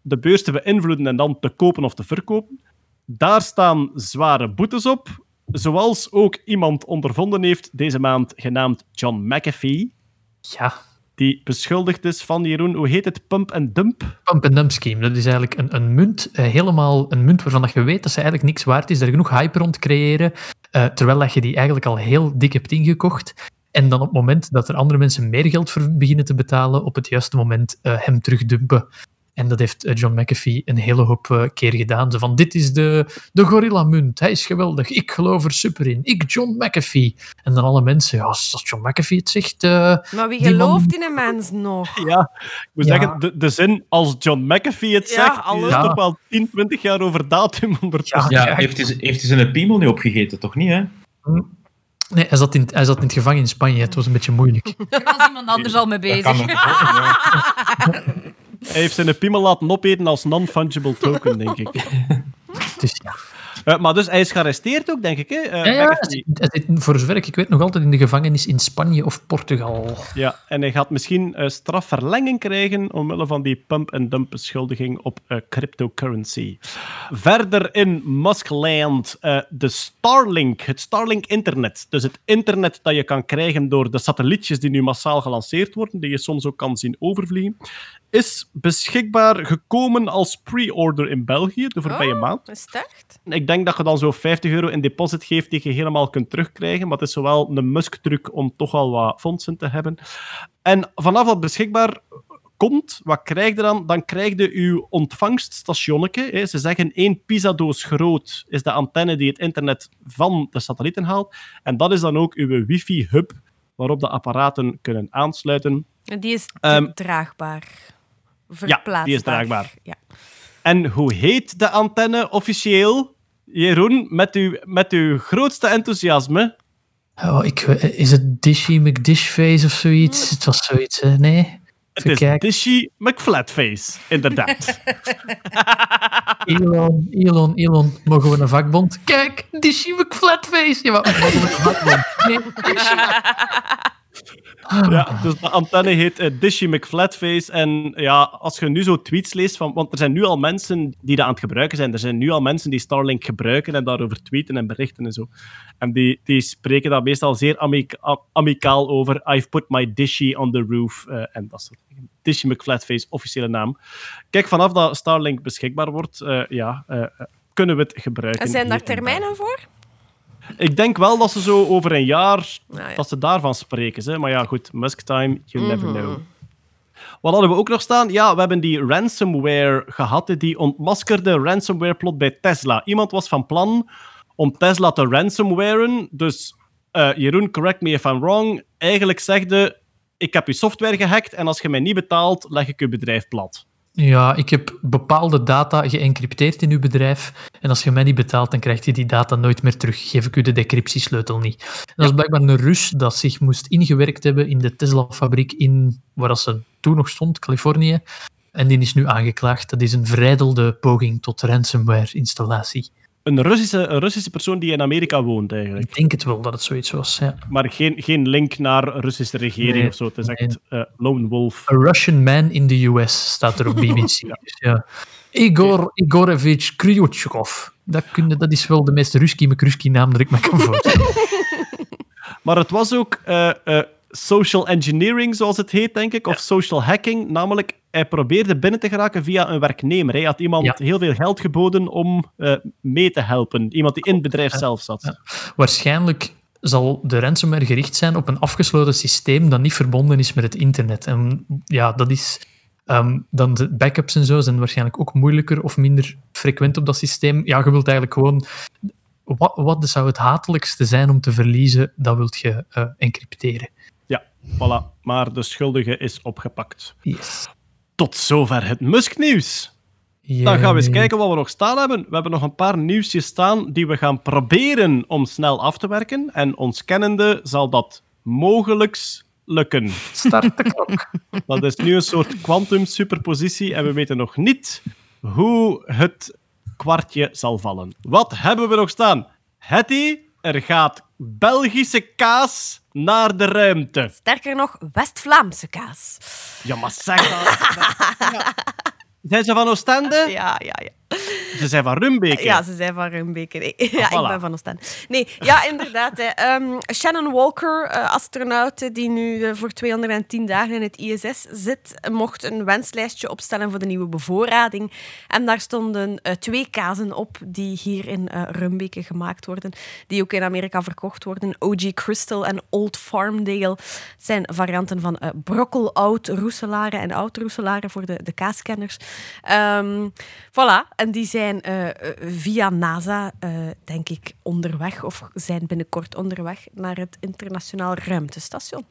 de beurs te beïnvloeden en dan te kopen of te verkopen, daar staan zware boetes op. Zoals ook iemand ondervonden heeft deze maand, genaamd John McAfee, Ja, die beschuldigd is van, Jeroen, hoe heet het, pump and dump? pump and dump scheme. Dat is eigenlijk een, een munt, eh, helemaal een munt waarvan dat je weet dat ze eigenlijk niks waard is, daar genoeg hype rond creëren, eh, terwijl dat je die eigenlijk al heel dik hebt ingekocht. En dan op het moment dat er andere mensen meer geld voor beginnen te betalen, op het juiste moment eh, hem terugdumpen. En dat heeft eh, John McAfee een hele hoop eh, keer gedaan. Zo van, dit is de, de gorilla-munt, hij is geweldig, ik geloof er super in, ik John McAfee. En dan alle mensen, ja, als John McAfee het zegt... eh, Maar wie man- gelooft in een mens nog? Ja, ik moet Ja. zeggen, de, de zin als John McAfee het Ja, zegt, is Ja. toch wel 10, 20 jaar over datum ondertussen. Ja, Ja, heeft, hij, heeft hij zijn piemel niet opgegeten, toch niet, hè? Nee, hij zat, in, hij zat in het gevangen in Spanje. Het was een beetje moeilijk. Er was iemand anders al mee Dat bezig. Hij heeft zijn piemel laten opeten als non-fungible token, denk ik. Dus ja. Eh, maar dus hij is gearresteerd ook, denk ik. Hè? Eh, Ja, ja, hij McAfee. zit, hij zit voor zover ik weet nog altijd in de gevangenis in Spanje of Portugal. Ja, en hij gaat misschien eh, strafverlenging krijgen omwille van die pump-and-dump beschuldiging op eh, cryptocurrency. Verder in Muskland, eh, de Starlink, het Starlink-internet. Dus het internet dat je kan krijgen door de satellietjes die nu massaal gelanceerd worden, die je soms ook kan zien overvliegen, is beschikbaar gekomen als pre-order in België de voorbije Oh. maand. Is het echt? Ik denk dat je dan zo 50 euro in deposit geeft die je helemaal kunt terugkrijgen. Maar het is zowel een Musk-truc om toch al wat fondsen te hebben. En vanaf dat beschikbaar komt, wat krijg je dan? Dan krijg je uw ontvangststationnetje. Ze zeggen één pizzadoos groot is de antenne die het internet van de satellieten haalt. En dat is dan ook uw wifi-hub waarop de apparaten kunnen aansluiten. En Die is Ehm, draagbaar. ja, Verplaatsbaar. die is draagbaar. Ja. En hoe heet de antenne officieel? Jeroen, met uw, met uw grootste enthousiasme. Oh, ik, weet- is het Dishy McDishface of zoiets? Het was zoiets, hè? Nee? Het is. Dishy McFlatface, inderdaad. Elon, Elon, Elon. Mogen we een vakbond? Kijk, Dishy McFlatface. Ja, maar mogen we een vakbond? Nee, Dishy. ja, dus de antenne heet eh, Dishy McFlatface. En ja, als je nu zo tweets leest, van, want er zijn nu al mensen die dat aan het gebruiken zijn. Er zijn nu al mensen die Starlink gebruiken en daarover tweeten en berichten en zo. En die, die spreken daar meestal zeer amicaal over. I've put my Dishy on the roof. eh, en dat soort dingen. Dishy McFlatface, officiële naam. Kijk, vanaf dat Starlink beschikbaar wordt, eh, ja, kunnen we het gebruiken. En zijn daar termijnen voor? Ik denk wel dat ze zo over een jaar Nou ja. dat ze daarvan spreken. Hè. Maar ja, goed, Musk time, you never Mhm. know. Wat hadden we ook nog staan? Ja, we hebben die ransomware gehad, die ontmaskerde ransomware-plot bij Tesla. Iemand was van plan om Tesla te ransomwaren. Dus, eh, Jeroen, correct me if I'm wrong. Eigenlijk zegde, ik heb je software gehackt en als je mij niet betaalt, leg ik je bedrijf plat. Ja, ik heb bepaalde data geëncrypteerd in uw bedrijf. En als je mij niet betaalt, dan krijg je die data nooit meer terug. Geef ik u de decryptiesleutel niet. En dat is blijkbaar een Rus dat zich moest ingewerkt hebben in de Tesla-fabriek in waar ze toen nog stond, Californië. En die is nu aangeklaagd. Dat is een vrijdelde poging tot ransomware-installatie. Een Russische, een Russische persoon die in Amerika woont, eigenlijk. Ik denk het wel dat het zoiets was. Ja. Maar geen, geen link naar Russische regering Nee, of zo. Het is nee. echt eh, Lone Wolf. A Russian man in the US staat er op BBC. Dus ja. Igor Igorevich Kryuchkov. Dat, kun, dat is wel de meest Ruski Mekruski naam dat ik me kan voorstellen. Maar het was ook eh, eh, social engineering, zoals het heet, denk ik. Of social hacking. Namelijk, hij probeerde binnen te geraken via een werknemer. Hij had iemand Ja. heel veel geld geboden om eh, mee te helpen. Iemand die in het bedrijf zelf zat. Waarschijnlijk zal de ransomware gericht zijn op een afgesloten systeem dat niet verbonden is met het internet. En ja, dat is... ehm, dan de backups en zo zijn waarschijnlijk ook moeilijker of minder frequent op dat systeem. Ja, je wilt eigenlijk gewoon... Wat, wat zou het hatelijkste zijn om te verliezen? Dat wilt je eh, encrypteren. Voilà. Maar de schuldige is opgepakt. Yes. Tot zover het Musk-nieuws. Dan gaan we eens kijken wat we nog staan hebben. We hebben nog een paar nieuwsjes staan die we gaan proberen om snel af te werken. En ons kennende zal dat mogelijks lukken. Start de klok. Dat is nu een soort quantum superpositie en we weten nog niet hoe het kwartje zal vallen. Wat hebben we nog staan? Hetty, er gaat Belgische kaas naar de ruimte. Sterker nog, West-Vlaamse kaas. Ja, maar zeg dat. Ja. Zijn ze van Oostende? Ja, ja, ja. Ze zijn van Rumbeke. Ja, ze zijn van Rumbeke. Nee. Ja, voilà. ik ben van Oostende. Nee, ja, inderdaad. Hè. Ehm, Shannon Walker, eh, astronaut die nu eh, voor 210 dagen in het ISS zit, mocht een wenslijstje opstellen voor de nieuwe bevoorrading. En daar stonden eh, twee kazen op die hier in Rumbeke gemaakt worden, die ook in Amerika verkocht worden. OG Crystal en Old Farmdale zijn varianten van brokkel, oud, roeselaren en oud roeselaren voor de, de kaaskenners. Ehm, voilà, en die zijn eh, eh, via NASA, eh, denk ik, onderweg of zijn binnenkort onderweg naar het internationaal ruimtestation.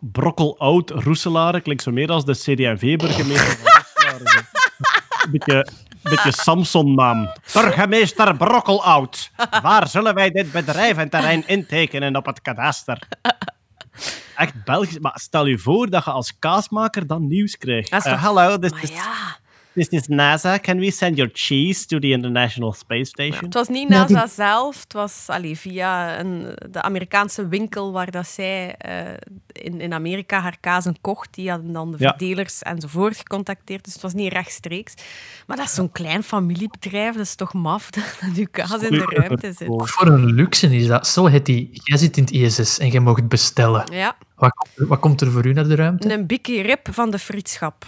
Brokkeloud Roeselare klinkt zo meer als de CD&V-burgemeester van Roeselare. Een beetje, beetje Samson-naam. Burgemeester Brokkeloud, waar zullen wij dit bedrijf en terrein intekenen op het kadaster? Echt Belgisch. Maar stel je voor dat je als kaasmaker dan nieuws krijgt. Dat is toch- Hallo, this Maar is, ja, this is NASA. Can we send your cheese to the International Space Station? het was niet Ja, die- NASA zelf, het was allee, via een, de Amerikaanse winkel waar dat zij eh, in, in Amerika haar kazen kocht. Die hadden dan de Ja. verdelers enzovoort gecontacteerd, dus het was niet rechtstreeks. Maar dat is zo'n klein familiebedrijf, dat is toch maf dat, dat uw kaas in de ruimte zit. Voor een luxe is dat. Stel, Hetty, jij zit in het ISS en je mag het bestellen. Ja, Wat, komt er- wat komt er voor u naar de ruimte? een bikkie rib van de frietschap.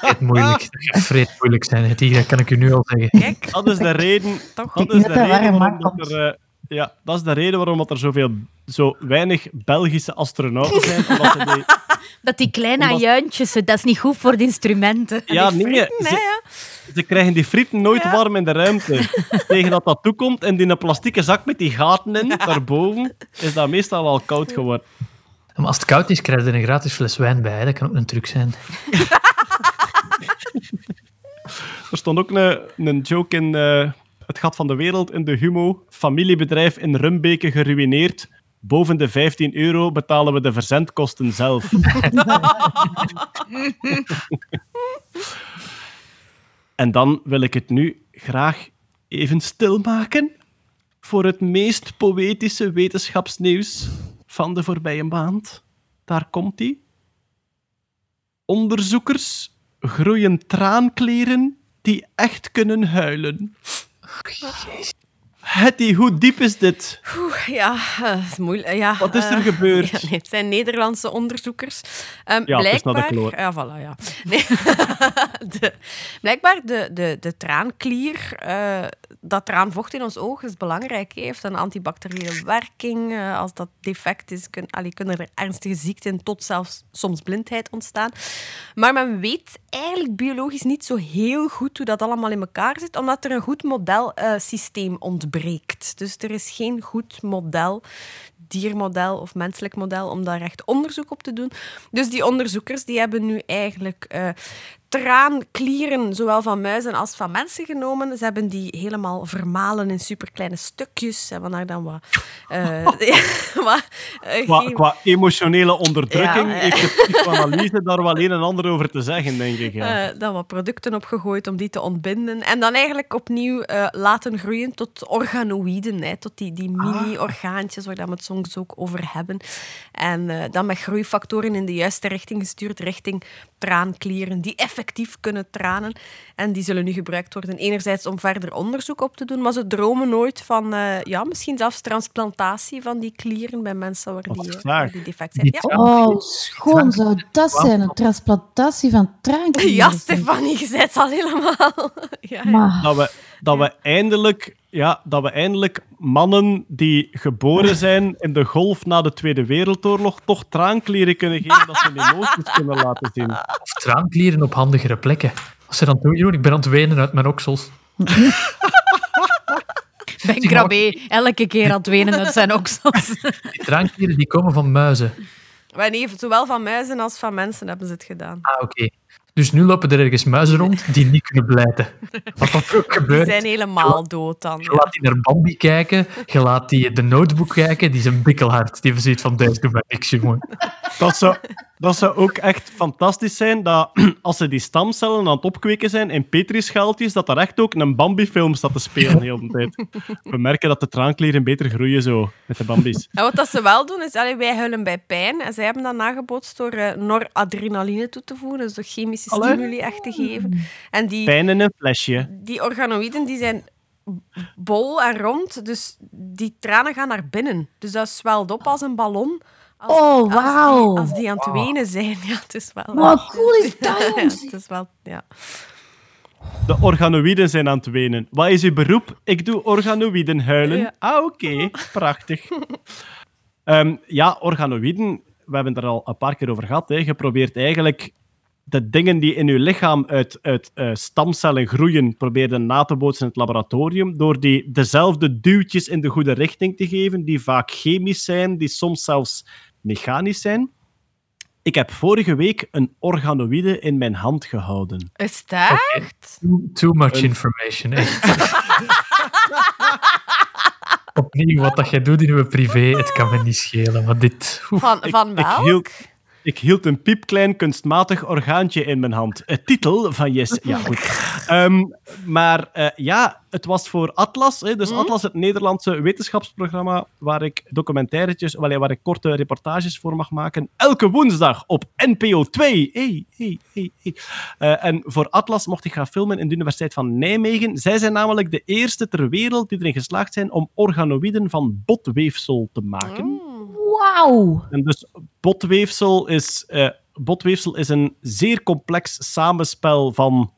Het moeilijk. Gaat vreed moeilijk zijn, Hetty. Dat kan ik u nu al zeggen. Kijk, Dat is de reden, toch? dat is de reden dat er... eh, ja, dat is de reden waarom dat er zoveel, zo weinig Belgische astronauten zijn. Omdat ze die, Dat die kleine Omdat- ajuintjes, dat is niet goed voor de instrumenten. ja, nee, frieten, ze, ja. ze krijgen die frieten nooit Ja. warm in de ruimte. Tegen dat dat toekomt en die een plastieke zak met die gaten in, daarboven, is dat meestal al koud geworden. Maar als het koud is, krijg je er een gratis fles wijn bij. hè. Dat kan ook een truc zijn. Er stond ook een, een joke in eh, Het Gat van de Wereld in de Humo. Familiebedrijf in Rumbeke geruineerd. Boven de 15 euro betalen we de verzendkosten zelf. en dan wil ik het nu graag even stilmaken voor het meest poëtische wetenschapsnieuws van de voorbije maand. Daar komt ie. Onderzoekers groeien traankleren die echt kunnen huilen. Hetty, hoe diep is dit? Oeh, ja, eh, dat is moeilijk. Ja, Wat is er eh, gebeurd? ja, nee, het zijn Nederlandse onderzoekers. Ehm, Ja, het is naar de blijkbaar, kloor. ja, voilà, ja. Nee. de, blijkbaar de, de, de traanklier, eh, dat traanvocht in ons oog is belangrijk. heeft een antibacteriële werking. Eh, als dat defect is, kun, allee, kunnen er ernstige ziekten tot zelfs soms blindheid ontstaan. Maar men weet eigenlijk biologisch niet zo heel goed hoe dat allemaal in elkaar zit, omdat er een goed modelsysteem ontbreekt. Dus er is geen goed model, diermodel of menselijk model, om daar echt onderzoek op te doen. Dus die onderzoekers die hebben nu eigenlijk eh, traanklieren, zowel van muizen als van mensen genomen. Ze hebben die helemaal vermalen in superkleine stukjes. Ze hebben daar dan wat... eh, eh, Qua, geen- qua emotionele onderdrukking Ja, heeft de psychoanalyse daar wel een en ander over te zeggen, denk ik. Ja. eh, dan wat producten opgegooid om die te ontbinden. En dan eigenlijk opnieuw laten groeien tot organoïden. Hè, tot die, die mini-orgaantjes waar we het soms ook over hebben. En dan met groeifactoren in de juiste richting gestuurd, richting traanklieren die effectief kunnen tranen. En die zullen nu gebruikt worden enerzijds om verder onderzoek op te doen, maar ze dromen nooit van eh, ja, misschien zelfs transplantatie van die klieren bij mensen waar die, eh, waar die defect zijn. Die Ja. Oh, schoon zou dat zijn. Een transplantatie van traanklieren. Ja, Stefanie, je zei het al helemaal. Ja, ja. Maar, we, dat, we eindelijk, ja, dat we eindelijk mannen die geboren zijn in de golf na de Tweede Wereldoorlog toch traanklieren kunnen geven, dat ze hun emoties kunnen laten zien. Of traanklieren op handigere plekken. Wat ze dan doen, Jeroen, ik ben aan het wenen uit mijn oksels. Ben Krabbe elke keer aan het wenen uit zijn oksels. Die traanklieren die komen van muizen. Maar nee, zowel van muizen als van mensen hebben ze het gedaan. Ah, oké. Dus nu lopen er ergens muizen rond die niet kunnen blijten. Wat dat ook Die gebeurt. zijn helemaal dood dan. Je laat die naar Bambi kijken, je laat die de notebook kijken, die is een bikkelhard. Die zoiets van, deze doet mij niks, jongen. Dat zou, dat zou ook echt fantastisch zijn, dat als ze die stamcellen aan het opkweken zijn in petrischaaltjes, dat er echt ook een Bambi-film staat te spelen de hele tijd. We merken dat de traanklieren beter groeien zo, met de Bambi's. En wat dat ze wel doen, is allee, wij huilen bij pijn. En zij hebben dat nagebootst door eh, noradrenaline toe te voegen, dus door chemische Allee. stimuli echt te geven. En die, Pijn in een flesje. die organoïden die zijn bol en rond, dus die tranen gaan naar binnen. Dus dat zwelt op als een ballon. Als, Oh, als die- wauw. Als die, aan het wenen zijn. Ja, het is wel... Wat cool is dat, Ja, het is wel... Ja. De organoïden zijn aan het wenen. Wat is uw beroep? Ik doe organoïden huilen. Ja. Ah, oké. Prachtig. Ehm, ja, organoïden, we hebben het er al een paar keer over gehad. Hè. Je probeert eigenlijk de dingen die in je lichaam uit, uit eh, stamcellen groeien, probeerde na te bootsen in het laboratorium, door die dezelfde duwtjes in de goede richting te geven, die vaak chemisch zijn, die soms zelfs mechanisch zijn. Ik heb vorige week een organoïde in mijn hand gehouden. Is dat echt? Too, too much Een- information, echt. Opnieuw, wat dat jij doet in je privé, het kan me niet schelen. Maar dit... oef. Van, van Ik welk? hield, ik hield een piepklein kunstmatig orgaantje in mijn hand. Het titel van Yes. Ja, goed. Ehm, maar eh, ja, het was voor Atlas. Hè, dus Atlas, het Nederlandse wetenschapsprogramma, waar ik documentaires, wel, waar ik korte reportages voor mag maken. Elke woensdag op NPO 2. Hey, hey, hey, hey. Eh, en voor Atlas mocht ik gaan filmen in de Universiteit van Nijmegen. Zij zijn namelijk de eerste ter wereld die erin geslaagd zijn om organoïden van botweefsel te maken. Wauw. En dus botweefsel is, eh, botweefsel is een zeer complex samenspel van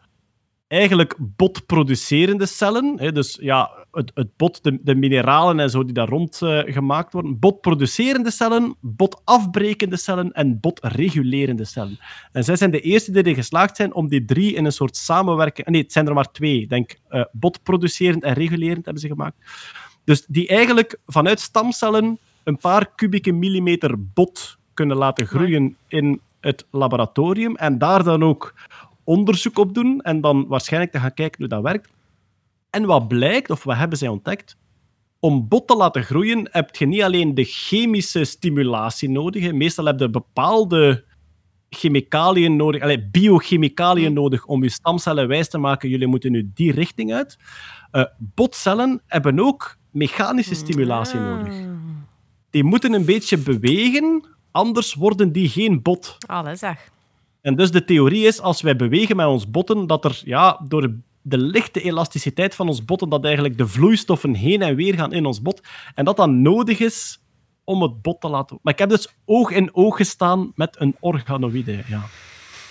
eigenlijk botproducerende cellen. Hè, dus ja, het, het bot, de, mineralen en zo die daar rond eh, gemaakt worden. Botproducerende cellen, botafbrekende cellen en botregulerende cellen. En zij zijn de eerste die erin geslaagd zijn om die drie in een soort samenwerking... Nee, het zijn er maar twee. Denk eh, botproducerend en regulerend hebben ze gemaakt. Dus die eigenlijk vanuit stamcellen een paar kubieke millimeter bot kunnen laten groeien in het laboratorium en daar dan ook onderzoek op doen en dan waarschijnlijk te gaan kijken hoe dat werkt. En wat blijkt, of wat hebben zij ontdekt? Om bot te laten groeien heb je niet alleen de chemische stimulatie nodig. Meestal heb je bepaalde chemicaliën nodig, allee, biochemicaliën nodig om je stamcellen wijs te maken, jullie moeten nu die richting uit. Eh, botcellen hebben ook mechanische stimulatie nodig. Die moeten een beetje bewegen, anders worden die geen bot. Allee, zeg. En dus de theorie is, als wij bewegen met ons botten, dat er ja, door de lichte elasticiteit van ons botten, dat eigenlijk de vloeistoffen heen en weer gaan in ons bot. En dat dan nodig is om het bot te laten... Maar ik heb dus oog in oog gestaan met een organoïde, ja.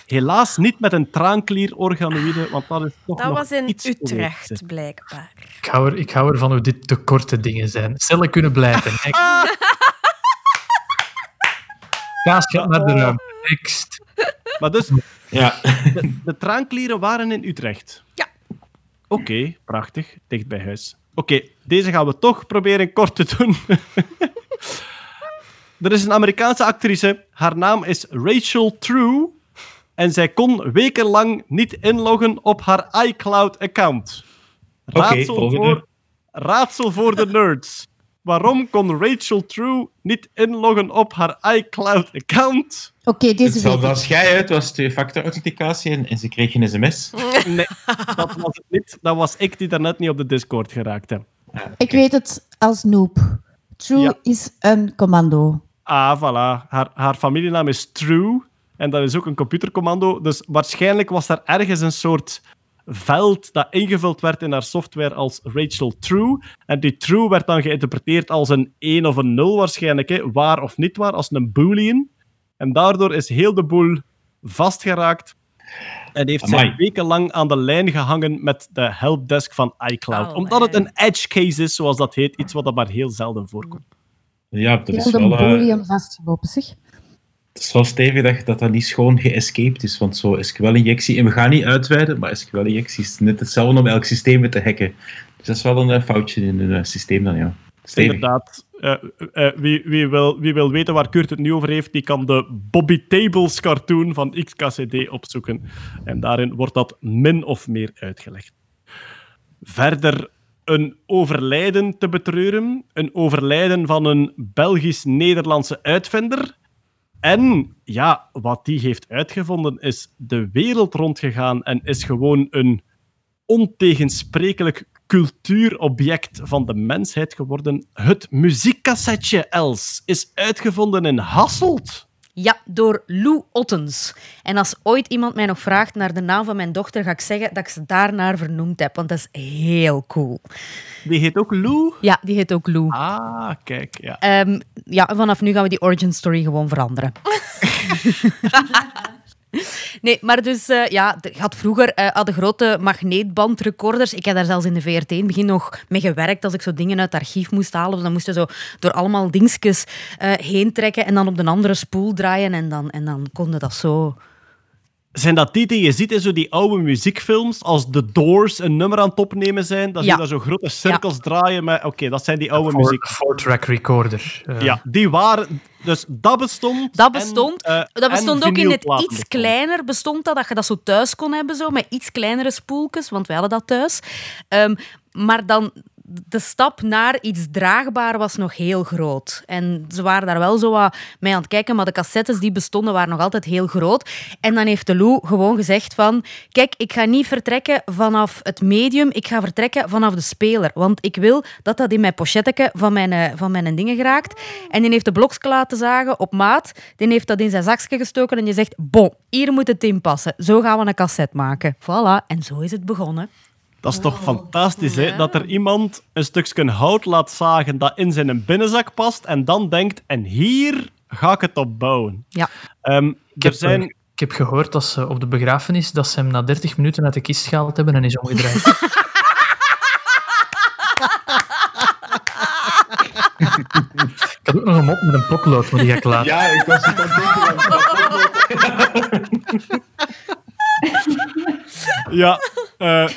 Helaas niet met een traanklierorganoïde, want dat is toch Dat nog was in iets Utrecht, blijkbaar. Ik hou, er, ik hou ervan hoe dit de korte dingen zijn. Cellen kunnen blijven. Kaas gaat naar de ruimte. Next. Maar dus, Ja. de, de traanklieren waren in Utrecht. Ja. Oké, prachtig. Dicht bij huis. Oké, deze gaan we toch proberen kort te doen. er is een Amerikaanse actrice. Haar naam is Rachel True. En zij kon wekenlang niet inloggen op haar iCloud-account. Raadsel, voor, raadsel voor de nerds. Waarom kon Rachel True niet inloggen op haar iCloud-account? Oké, Het deze ik. als jij uit, was twee-factor authenticatie en, en ze kreeg een sms. Nee, dat was het niet. Dat was ik die daarnet niet op de Discord geraakt heb. Ik weet het als noob. True Ja. is een commando. Ah, voilà. Haar, haar familienaam is True. En dat is ook een computercommando. Dus waarschijnlijk was er ergens een soort veld dat ingevuld werd in haar software als Rachel True. En die True werd dan geïnterpreteerd als een 1 of een 0 waarschijnlijk. Hè. Waar of niet waar, als een boolean. En daardoor is heel de boel vastgeraakt. En heeft zij Amai. wekenlang aan de lijn gehangen met de helpdesk van iCloud. Oh, Omdat het een edge case is, zoals dat heet. Iets wat dat maar heel zelden voorkomt. Ja, dat is Heel de wel, eh, boolean vastgelopen, zeg. Het is wel stevig dat, dat niet schoon geëscaped is. Want zo SQL-injectie, en we gaan niet uitweiden, maar SQL-injectie is net hetzelfde om elk systeem te hacken. Dus dat is wel een eh, foutje in een eh, systeem dan, ja. Inderdaad. Eh, wie, wie, wil, wie wil weten waar Kurt het nu over heeft, die kan de Bobby Tables cartoon van XKCD opzoeken. En daarin wordt dat min of meer uitgelegd. Verder een overlijden te betreuren. Een overlijden van een Belgisch-Nederlandse uitvinder. En ja, wat die heeft uitgevonden is de wereld rondgegaan en is gewoon een ontegensprekelijk cultuurobject van de mensheid geworden. Het muziekcassetje Els is uitgevonden in Hasselt. Ja, door Lou Ottens. En als ooit iemand mij nog vraagt naar de naam van mijn dochter, ga ik zeggen dat ik ze daarnaar vernoemd heb, want dat is heel cool. Die heet ook Lou. Ja, die heet ook Lou. Ah, kijk, ja. Ehm, ja, en vanaf nu gaan we die origin story gewoon veranderen. Nee, maar dus, eh, ja, je had vroeger eh, hadden grote magneetbandrecorders. Ik heb daar zelfs in de VRT in het begin nog mee gewerkt als ik zo dingen uit het archief moest halen. Dan moesten zo door allemaal dingetjes eh, heen trekken en dan op de andere spoel draaien en dan, en dan konden dat zo... Zijn dat die die je ziet in zo die oude muziekfilms, als The Doors een nummer aan het opnemen zijn, dat Ja. zie je daar zo grote cirkels draaien met... Oké, dat zijn die oude muziek. Four-track recorder. Eh, Ja, die waren... Dus dat bestond. Dat en, bestond. eh, dat bestond ook in het iets kleiner bestond dat, dat je dat zo thuis kon hebben, zo, met iets kleinere spoeltjes, want wij hadden dat thuis. Ehm, maar dan de stap naar iets draagbaar was nog heel groot. En ze waren daar wel zo wat mee aan het kijken, maar de cassettes die bestonden waren nog altijd heel groot. En dan heeft de Lou gewoon gezegd van, kijk, ik ga niet vertrekken vanaf het medium, ik ga vertrekken vanaf de speler. Want ik wil dat dat in mijn pochetteke van mijn, eh, van mijn dingen geraakt. En die heeft de blokjes laten zagen op maat. Die heeft dat in zijn zakje gestoken en je zegt, bon, hier moet het in passen. Zo gaan we een cassette maken. Voilà, en zo is het begonnen. Dat is toch fantastisch, hè? Dat er iemand een stukje hout laat zagen dat in zijn binnenzak past en dan denkt, en hier ga ik het op bouwen. Ja. Ehm, Ik er heb, zijn... ik heb gehoord dat ze op de begrafenis dat ze hem na 30 minuten uit de kist gehaald hebben en is omgedraaid. ik had ook nog een mop met een potlood, maar die ga ik laten. Ja, ik was het aan het denken. Ja, eh,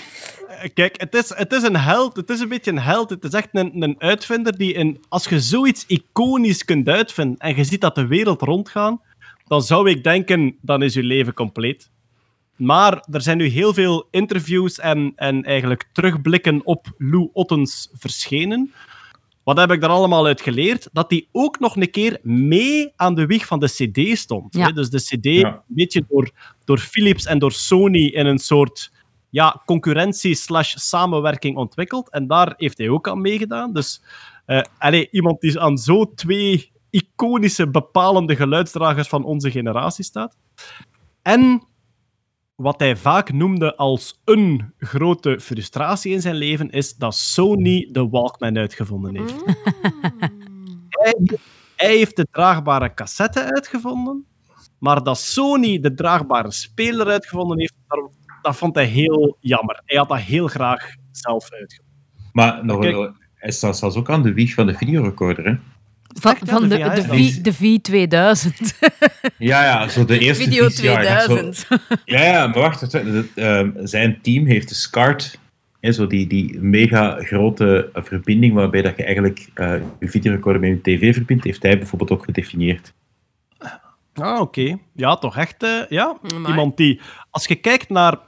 kijk, het is, het is een held. Het is een beetje een held. Het is echt een, een uitvinder die, in, als je zoiets iconisch kunt uitvinden en je ziet dat de wereld rondgaan, dan zou ik denken, dan is je leven compleet. Maar er zijn nu heel veel interviews en, en eigenlijk terugblikken op Lou Ottens verschenen. Wat heb ik daar allemaal uit geleerd? Dat hij ook nog een keer mee aan de wieg van de CD stond. Ja. hè. Dus de CD, Ja. een beetje door, door Philips en door Sony in een soort ja, concurrentie slash samenwerking ontwikkeld. En daar heeft hij ook aan meegedaan. Dus eh allee, iemand die aan zo twee iconische, bepalende geluidsdragers van onze generatie staat. En wat hij vaak noemde als een grote frustratie in zijn leven, is dat Sony de Walkman uitgevonden heeft. hij, hij heeft de draagbare cassette uitgevonden, maar dat Sony de draagbare speler uitgevonden heeft, daar- dat vond hij heel jammer. Hij had dat heel graag zelf uitgevonden. Maar nog, Kijk. een- hij staat zelfs ook aan de wieg van de videorecorder, hè? Van, de de, de, VHS. V, de V2000. Ja, ja, zo de eerste Video visie, ja, ik had zo- 2000. Ja, ja, maar wacht. het- het- ehm, zijn team heeft de SCART Hè, zo die, die mega grote verbinding waarbij dat je eigenlijk eh, je videorecorder met je tv verbindt, heeft hij bijvoorbeeld ook gedefinieerd. Ah, oké. Ja, toch echt. eh, ja, Amai. iemand die. Als je kijkt naar.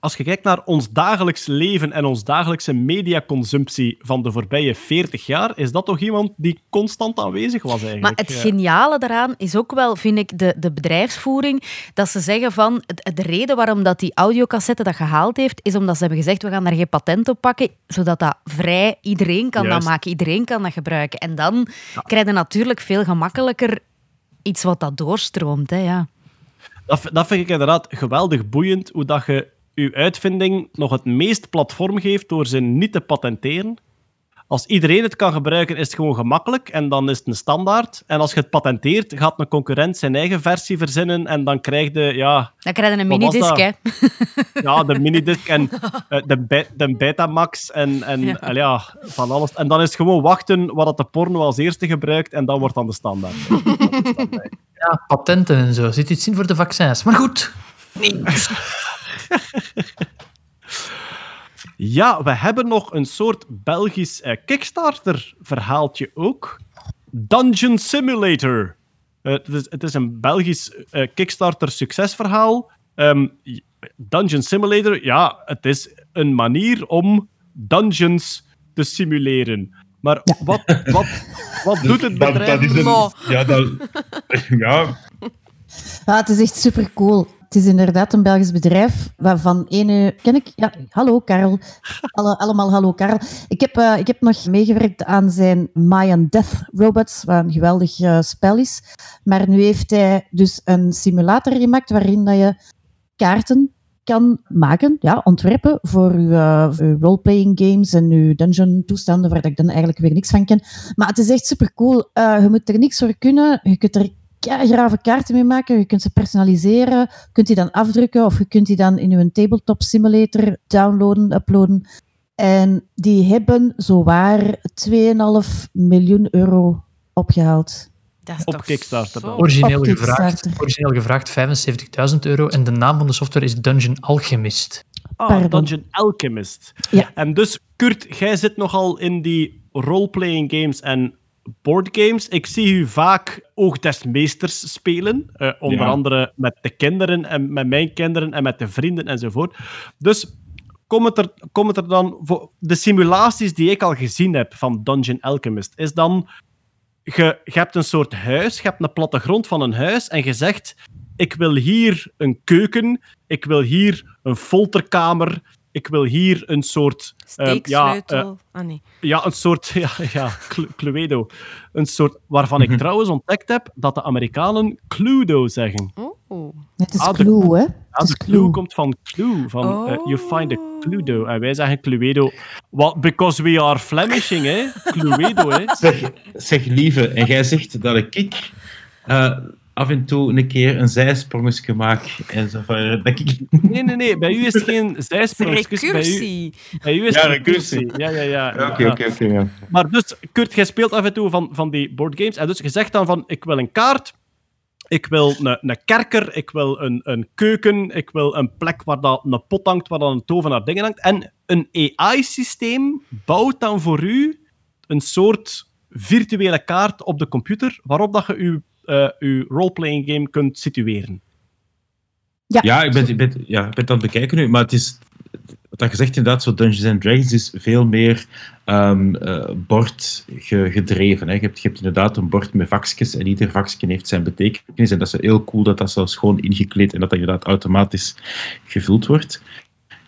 Als je kijkt naar ons dagelijks leven en ons dagelijkse mediaconsumptie van de voorbije 40 jaar, is dat toch iemand die constant aanwezig was eigenlijk? Maar het Ja. geniale daaraan is ook wel, vind ik, de, de bedrijfsvoering. Dat ze zeggen van, de reden waarom dat die audiocassette dat gehaald heeft, is omdat ze hebben gezegd, we gaan daar geen patent op pakken, zodat dat vrij, iedereen kan Juist. dat maken, iedereen kan dat gebruiken. En dan krijg je natuurlijk veel gemakkelijker iets wat dat doorstroomt. Hè, ja. Dat, dat vind ik inderdaad geweldig boeiend, hoe dat je je uitvinding nog het meest platform geeft door ze niet te patenteren. Als iedereen het kan gebruiken, is het gewoon gemakkelijk en dan is het een standaard. En als je het patenteert, gaat een concurrent zijn eigen versie verzinnen en dan krijg je, ja, Dan krijg je een minidisc, hè. ja de minidisc en eh, de, Be- de Betamax en, en Ja. ja. ja, van alles. En dan is het gewoon wachten wat dat de porno als eerste gebruikt en dan wordt dan de standaard. Ja, patenten en zo. Zit iets in voor de vaccins. Maar goed. Ja, we hebben nog een soort Belgisch eh, Kickstarter-verhaaltje ook. Dungeon Simulator. Eh, het, is, het is een Belgisch eh, Kickstarter-succesverhaal. Ehm, Dungeon Simulator, ja, het is een manier om dungeons te simuleren. Maar wat, wat, wat doet het bedrijf? dat is een- Mo. ja, dat, ja, Ja, het is echt super cool. Het is inderdaad een Belgisch bedrijf waarvan ene... Ken ik? Ja, hallo Karel. Alle, allemaal hallo Karel. Ik heb, eh, ik heb nog meegewerkt aan zijn Mayan Death Robots, wat een geweldig eh, spel is. Maar nu heeft hij dus een simulator gemaakt waarin dat je kaarten kan maken, ja, ontwerpen voor uw, voor uw roleplaying games en uw dungeon toestanden, waar ik dan eigenlijk weer niks van ken. Maar het is echt super cool. je moet er niks voor kunnen. Je kunt er grave kaarten mee maken. Je kunt ze personaliseren. Je kunt die dan afdrukken of je kunt die dan in je tabletop simulator downloaden, uploaden. En die hebben zowaar 2,5 miljoen euro opgehaald. Dat is Op toch Kickstarter zo-. Origineel Op gevraagd, Kickstarter. origineel gevraagd 75.000 euro. En de naam van de software is Dungeon Alchemist. Ah, Pardon. Dungeon Alchemist. Ja. En dus, Kurt, jij zit nogal in die role-playing games en boardgames. Ik zie u vaak Oog des Meesters spelen. eh, onder Ja. andere met de kinderen en met mijn kinderen en met de vrienden enzovoort. Dus kom het er, kom het er dan voor de simulaties die ik al gezien heb van Dungeon Alchemist, is dan je, je hebt een soort huis, je hebt een plattegrond van een huis en je zegt ik wil hier een keuken, ik wil hier een folterkamer, ik wil hier een soort... eh, ja, eh, ah, nee. ja, een soort... Ja, ja Clu- Cluedo. Een soort... Waarvan ik trouwens ontdekt heb dat de Amerikanen Cluedo zeggen. Oeh. Het is Ah, de- Clue, hè? Is de clue komt van clue, van eh, you find a Cluedo. En wij zeggen Cluedo. Well, because we are Flemishing, hè. Cluedo, hè. zeg, zeg lieve, en jij zegt dat ik eh, af en toe een keer een zijsprongetje maak. En zo van, dat ik... Nee, nee, nee. Bij u is het geen zijsprongjes. Bij u, Recursie. bij u is Ja, recursie. Ja, ja, ja. Oké, oké, oké. Maar dus, Kurt, jij speelt af en toe van, van die boardgames. En dus je zegt dan van, ik wil een kaart, ik wil een, een kerker, ik wil een, een keuken, ik wil een plek waar dat een pot hangt, waar dan een tovenaar dingen hangt. En een AI-systeem bouwt dan voor u een soort virtuele kaart op de computer, waarop dat je uw, eh, uw roleplaying game kunt situeren. Ja, ik ben, ik, ben, ja, ik ben het aan het bekijken nu, maar het is, wat je zegt inderdaad, zo Dungeons and Dragons is veel meer ehm eh, bordgedreven. Hè. Je, hebt, je hebt inderdaad een bord met vakjes en ieder vakje heeft zijn betekenis. En dat is heel cool dat dat zo schoon ingekleed en dat dat inderdaad automatisch gevuld wordt.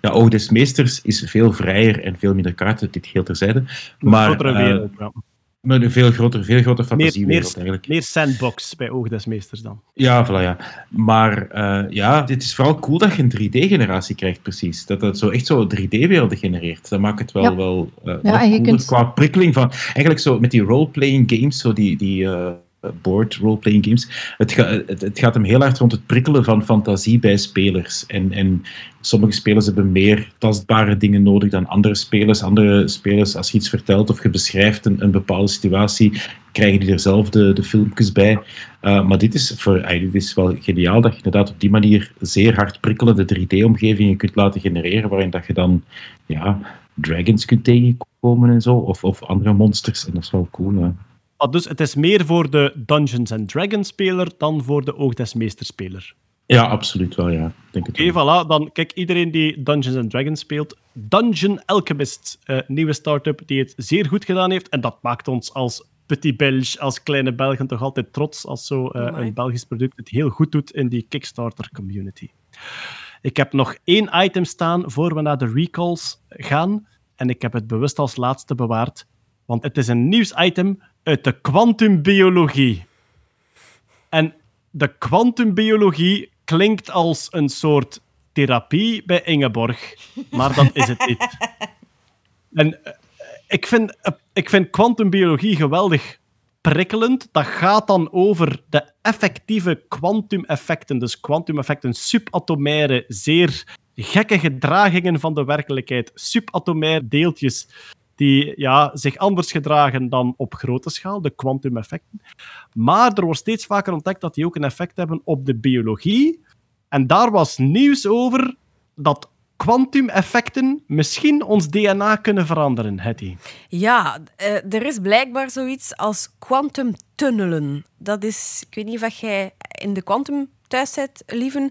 Ja, Oog des Meesters is veel vrijer en veel minder kaarten, dit heel terzijde. Een Maar, grotere wereld, ja. Maar een veel groter, veel groter meer, meer, fantasiewereld eigenlijk. meer sandbox bij Oog des Meesters dan. Ja, voilà, ja. Maar eh, ja, het is vooral cool dat je een 3D-generatie krijgt, precies. Dat dat zo echt zo 3D-werelden genereert. Dat maakt het wel, Ja. wel eh, Ja, cooler kunt- qua prikkeling van... Eigenlijk zo met die role-playing games, zo die, die eh, board role-playing games, het, het, gaat hem heel hard rond het prikkelen van fantasie bij spelers. En, en sommige spelers hebben meer tastbare dingen nodig dan andere spelers. Andere spelers, als je iets vertelt of je beschrijft een, bepaalde situatie, krijgen die er zelf de, filmpjes bij. Uh, maar dit is, voor, uh, dit is wel geniaal dat je inderdaad op die manier zeer hard prikkelende 3D-omgevingen kunt laten genereren, waarin dat je dan ja, dragons kunt tegenkomen en zo, of, of andere monsters. En dat is wel cool. Dus het is meer voor de Dungeons and Dragons speler dan voor de Oog des Meesters speler. Ja, absoluut wel, ja. Oké, okay, voilà. Dan, kijk, iedereen die Dungeons and Dragons speelt, Dungeon Alchemist, uh, nieuwe start-up die het zeer goed gedaan heeft. En dat maakt ons als Petit Belge, als kleine Belgen toch altijd trots als zo uh, een Belgisch product het heel goed doet in die Kickstarter-community. Ik heb nog één item staan voor we naar de recalls gaan. En ik heb het bewust als laatste bewaard, want het is een nieuwsitem uit de kwantumbiologie. En de kwantumbiologie klinkt als een soort therapie bij Ingeborg, maar dat is het niet. En eh, ik vind, eh, ik vind kwantumbiologie geweldig prikkelend. Dat gaat dan over de effectieve kwantumeffecten. Dus kwantumeffecten, subatomaire, zeer gekke gedragingen van de werkelijkheid. Subatomaire deeltjes die ja, zich anders gedragen dan op grote schaal, de kwantumeffecten. Maar er wordt steeds vaker ontdekt dat die ook een effect hebben op de biologie. En daar was nieuws over dat kwantumeffecten misschien ons DNA kunnen veranderen, Hetty. Ja, uh, er is blijkbaar zoiets als kwantumtunnelen. Dat is, ik weet niet of jij in de kwantum thuis zit, lieven,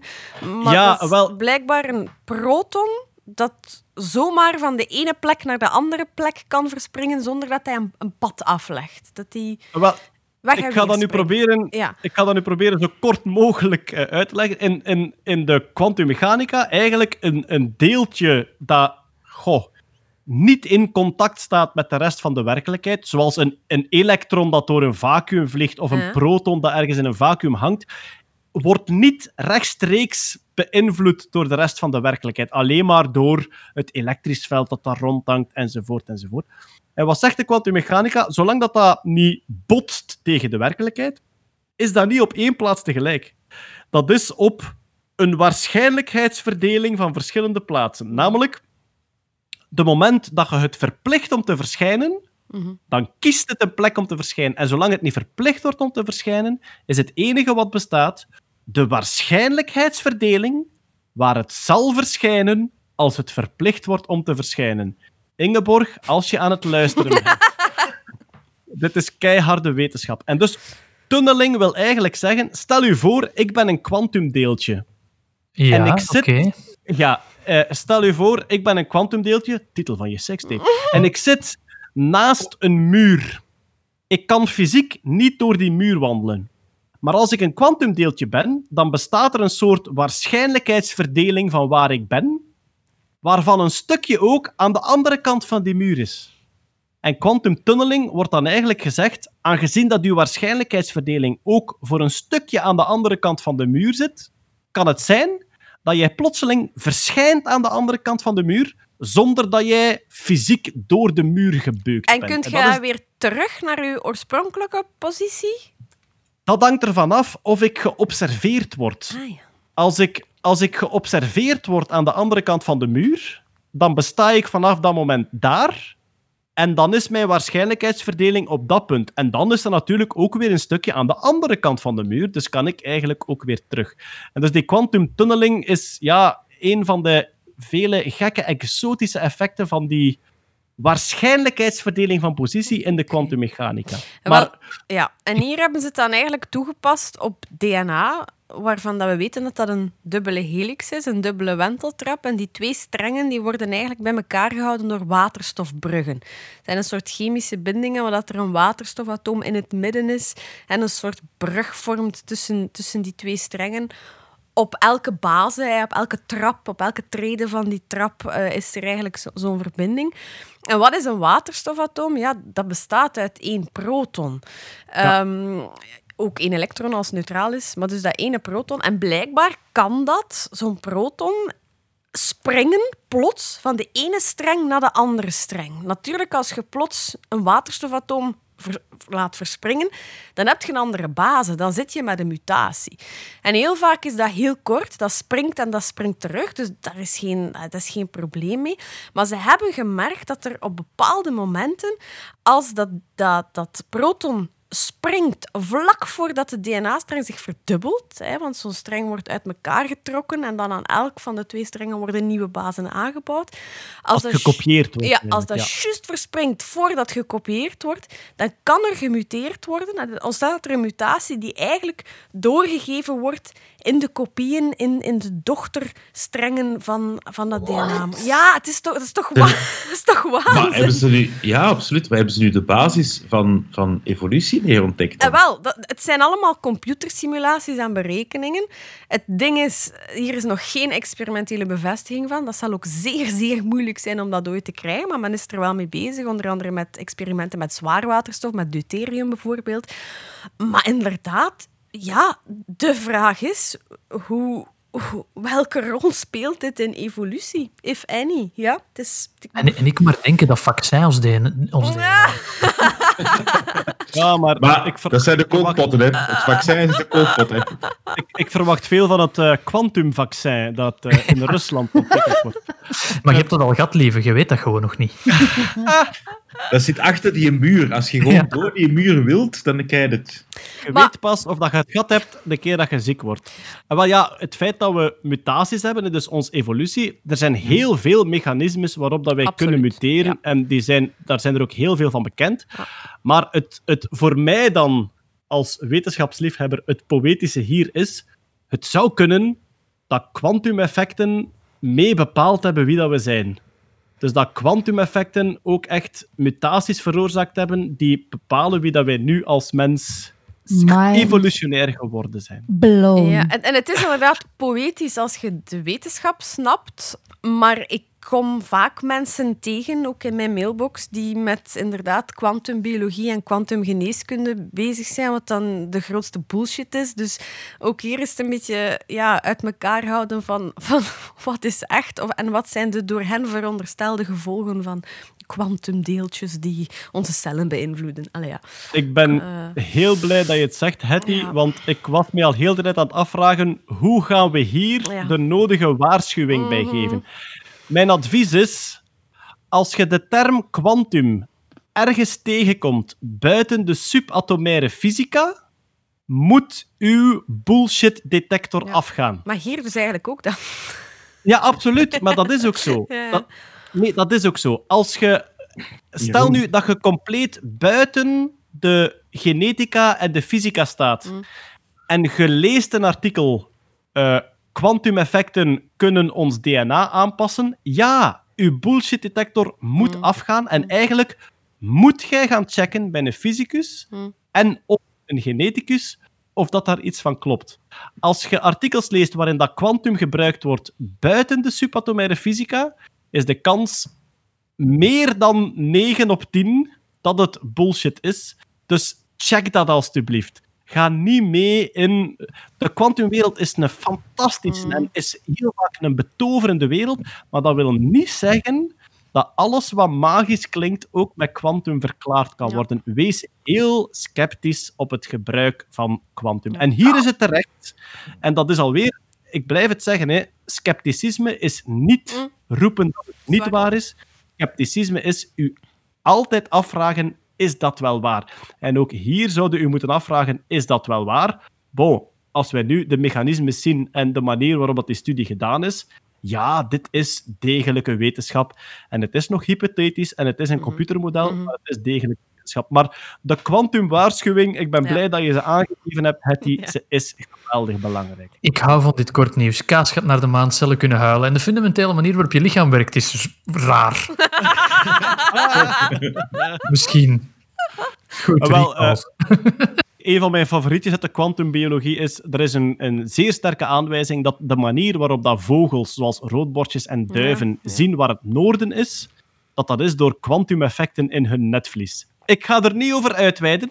maar ja, dat is wel... blijkbaar een proton dat zomaar van de ene plek naar de andere plek kan verspringen zonder dat hij een, een pad aflegt. Dat hij wel, ik ga dat nu proberen, ja. ik ga dat nu proberen zo kort mogelijk uh, uit te leggen. In, in, in de kwantummechanica eigenlijk een, een deeltje dat goh, niet in contact staat met de rest van de werkelijkheid, zoals een, een elektron dat door een vacuüm vliegt of een proton dat ergens in een vacuüm hangt, wordt niet rechtstreeks beïnvloed door de rest van de werkelijkheid. Alleen maar door het elektrisch veld dat daar rondhangt, enzovoort, enzovoort. En wat zegt de kwantummechanica? Zolang dat, dat niet botst tegen de werkelijkheid, is dat niet op één plaats tegelijk. Dat is op een waarschijnlijkheidsverdeling van verschillende plaatsen. Namelijk, de moment dat je het verplicht om te verschijnen, Mhm. dan kiest het een plek om te verschijnen. En zolang het niet verplicht wordt om te verschijnen, is het enige wat bestaat de waarschijnlijkheidsverdeling waar het zal verschijnen als het verplicht wordt om te verschijnen. Ingeborg, als je aan het luisteren bent. Dit is keiharde wetenschap. En dus, tunneling wil eigenlijk zeggen, stel u voor, ik ben een kwantumdeeltje. Ja, En ik zit- oké. Ja, eh, stel u voor, ik ben een kwantumdeeltje, titel van je sekstape, en ik zit naast een muur. Ik kan fysiek niet door die muur wandelen. Maar als ik een kwantumdeeltje ben, dan bestaat er een soort waarschijnlijkheidsverdeling van waar ik ben, waarvan een stukje ook aan de andere kant van die muur is. En quantumtunneling wordt dan eigenlijk gezegd, aangezien dat uw waarschijnlijkheidsverdeling ook voor een stukje aan de andere kant van de muur zit, kan het zijn dat jij plotseling verschijnt aan de andere kant van de muur, zonder dat jij fysiek door de muur gebeukt En bent. kunt En dat, is- weer terug naar je oorspronkelijke positie? Dat hangt ervan af of ik geobserveerd word. Ah, ja. Als ik, als ik geobserveerd word aan de andere kant van de muur, dan besta ik vanaf dat moment daar. En dan is mijn waarschijnlijkheidsverdeling op dat punt. En dan is er natuurlijk ook weer een stukje aan de andere kant van de muur. Dus kan ik eigenlijk ook weer terug. En dus die quantumtunneling is ja, een van de vele gekke, exotische effecten van die waarschijnlijkheidsverdeling van positie in de kwantummechanica. Maar ja, en hier hebben ze het dan eigenlijk toegepast op DNA, waarvan dat we weten dat dat een dubbele helix is, een dubbele wenteltrap. En die twee strengen die worden eigenlijk bij elkaar gehouden door waterstofbruggen. Het zijn een soort chemische bindingen, waar dat er een waterstofatoom in het midden is en een soort brug vormt tussen, tussen die twee strengen. Op elke base, hè, op elke trap, op elke trede van die trap eh, is er eigenlijk zo- zo'n verbinding. En wat is een waterstofatoom? Ja, dat bestaat uit één proton. Ja. Ehm, ook één elektron als neutraal is, maar dus dat ene proton. En blijkbaar kan dat, zo'n proton, springen plots van de ene streng naar de andere streng. Natuurlijk, als je plots een waterstofatoom laat verspringen, dan heb je een andere base. Dan zit je met een mutatie. En heel vaak is dat heel kort. Dat springt en dat springt terug. Dus daar is geen, daar is geen probleem mee. Maar ze hebben gemerkt dat er op bepaalde momenten, als dat, dat, dat proton springt vlak voordat de DNA-streng zich verdubbelt. Hè, want zo'n streng wordt uit elkaar getrokken en dan aan elk van de twee strengen worden nieuwe bazen aangebouwd. Als dat gekopieerd wordt. ja, als dat juist verspringt voordat gekopieerd wordt, dan kan er gemuteerd worden. En dan ontstaat er een mutatie die eigenlijk doorgegeven wordt in de kopieën, in, in de dochterstrengen van, van dat DNA. Ja, het is toch, dat is toch, wa- dat is toch Maar waanzin? hebben ze nu... Ja, absoluut. Maar hebben ze nu de basis van, van evolutie meer ontdekt? Eh, wel, dat, het zijn allemaal computersimulaties en berekeningen. Het ding is, hier is nog geen experimentele bevestiging van. Dat zal ook zeer, zeer moeilijk zijn om dat ooit te krijgen. Maar men is er wel mee bezig, onder andere met experimenten met zwaarwaterstof, met deuterium bijvoorbeeld. Maar inderdaad, ja, de vraag is, hoe, hoe- welke rol speelt dit in evolutie, if any? Ja, het is... En, en ik maar denken dat vaccin ons DNA... Ons. Ja, maar, Maar ik, ver- dat zijn de verwacht- kookpotten, hè. Het vaccin is de kookpot, hè. ik, ik verwacht veel van het eh, kwantumvaccin dat eh, in Rusland ontwikkeld wordt. Maar je hebt dat al gehad, lieve. Je weet dat gewoon nog niet. Dat zit achter die muur. Als je gewoon Ja. door die muur wilt, dan krijg je het. Je Maar- weet pas of dat je het gehad hebt de keer dat je ziek wordt. En wel ja, het feit dat we mutaties hebben, dus onze evolutie, er zijn heel veel mechanismes waarop dat wij Absoluut, kunnen muteren. En die zijn, daar zijn er ook heel veel van bekend. Maar het, het voor mij dan, als wetenschapsliefhebber, het poëtische hier is, het zou kunnen dat kwantumeffecten mee bepaald hebben wie dat we zijn. Dus dat kwantumeffecten ook echt mutaties veroorzaakt hebben die bepalen wie dat wij nu als mens evolutionair geworden zijn. blown. Ja, en, en het is inderdaad poëtisch als je de wetenschap snapt, maar ik kom vaak mensen tegen, ook in mijn mailbox, die met inderdaad kwantumbiologie en kwantumgeneeskunde bezig zijn, wat dan de grootste bullshit is. Dus ook hier is het een beetje ja, uit elkaar houden van, van wat is echt of, en wat zijn de door hen veronderstelde gevolgen van kwantumdeeltjes die onze cellen beïnvloeden. Allee, ja. Ik ben Eh. heel blij dat je het zegt, Hetty, Ja. want ik was me al heel de tijd aan het afvragen hoe gaan we hier Ja. de nodige waarschuwing bij Mhm. geven. Mijn advies is, als je de term kwantum ergens tegenkomt buiten de subatomaire fysica, moet uw bullshit-detector Ja. afgaan. Maar hier dus eigenlijk ook dan. Ja, absoluut, maar dat is ook zo. Ja. Dat, nee, dat is ook zo. Als je... Stel nu dat je compleet buiten de genetica en de fysica staat Mm. en je leest een artikel eh kwantumeffecten kunnen ons DNA aanpassen. Ja, uw bullshit-detector moet Mm. afgaan en eigenlijk moet jij gaan checken bij een fysicus Mm. en of een geneticus of dat daar iets van klopt. Als je artikels leest waarin dat kwantum gebruikt wordt buiten de subatomaire fysica, is de kans meer dan 9 op 10 dat het bullshit is. Dus check dat alstublieft. Ga niet mee in... De kwantumwereld is een fantastische Mm. en is heel vaak een betoverende wereld, maar dat wil niet zeggen dat alles wat magisch klinkt ook met kwantum verklaard kan Ja. worden. Wees heel sceptisch op het gebruik van kwantum. En hier is het terecht. En dat is alweer, ik blijf het zeggen, hè, scepticisme is niet Mm. roepen dat het niet waar is. Scepticisme is u altijd afvragen, is dat wel waar? En ook hier zouden u moeten afvragen, is dat wel waar? Bon, als wij nu de mechanismes zien en de manier waarop dat die studie gedaan is, ja, dit is degelijke wetenschap. En het is nog hypothetisch en het is een computermodel, Mhm. maar het is degelijk wetenschap. Maar de kwantumwaarschuwing, ik ben Ja. blij dat je ze aangegeven hebt, Hetty, Ja. ze is geweldig belangrijk. Ik hou van dit kort nieuws. Kaas gaat naar de maan, cellen kunnen huilen. En de fundamentele manier waarop je lichaam werkt is dus raar. Misschien. Goed, Ah, wel, recall. Een van mijn favorietjes uit de kwantumbiologie is, er is een, een zeer sterke aanwijzing dat de manier waarop dat vogels, zoals roodborstjes en duiven, zien waar het noorden is, dat dat is door kwantumeffecten in hun netvlies. Ik ga er niet over uitweiden,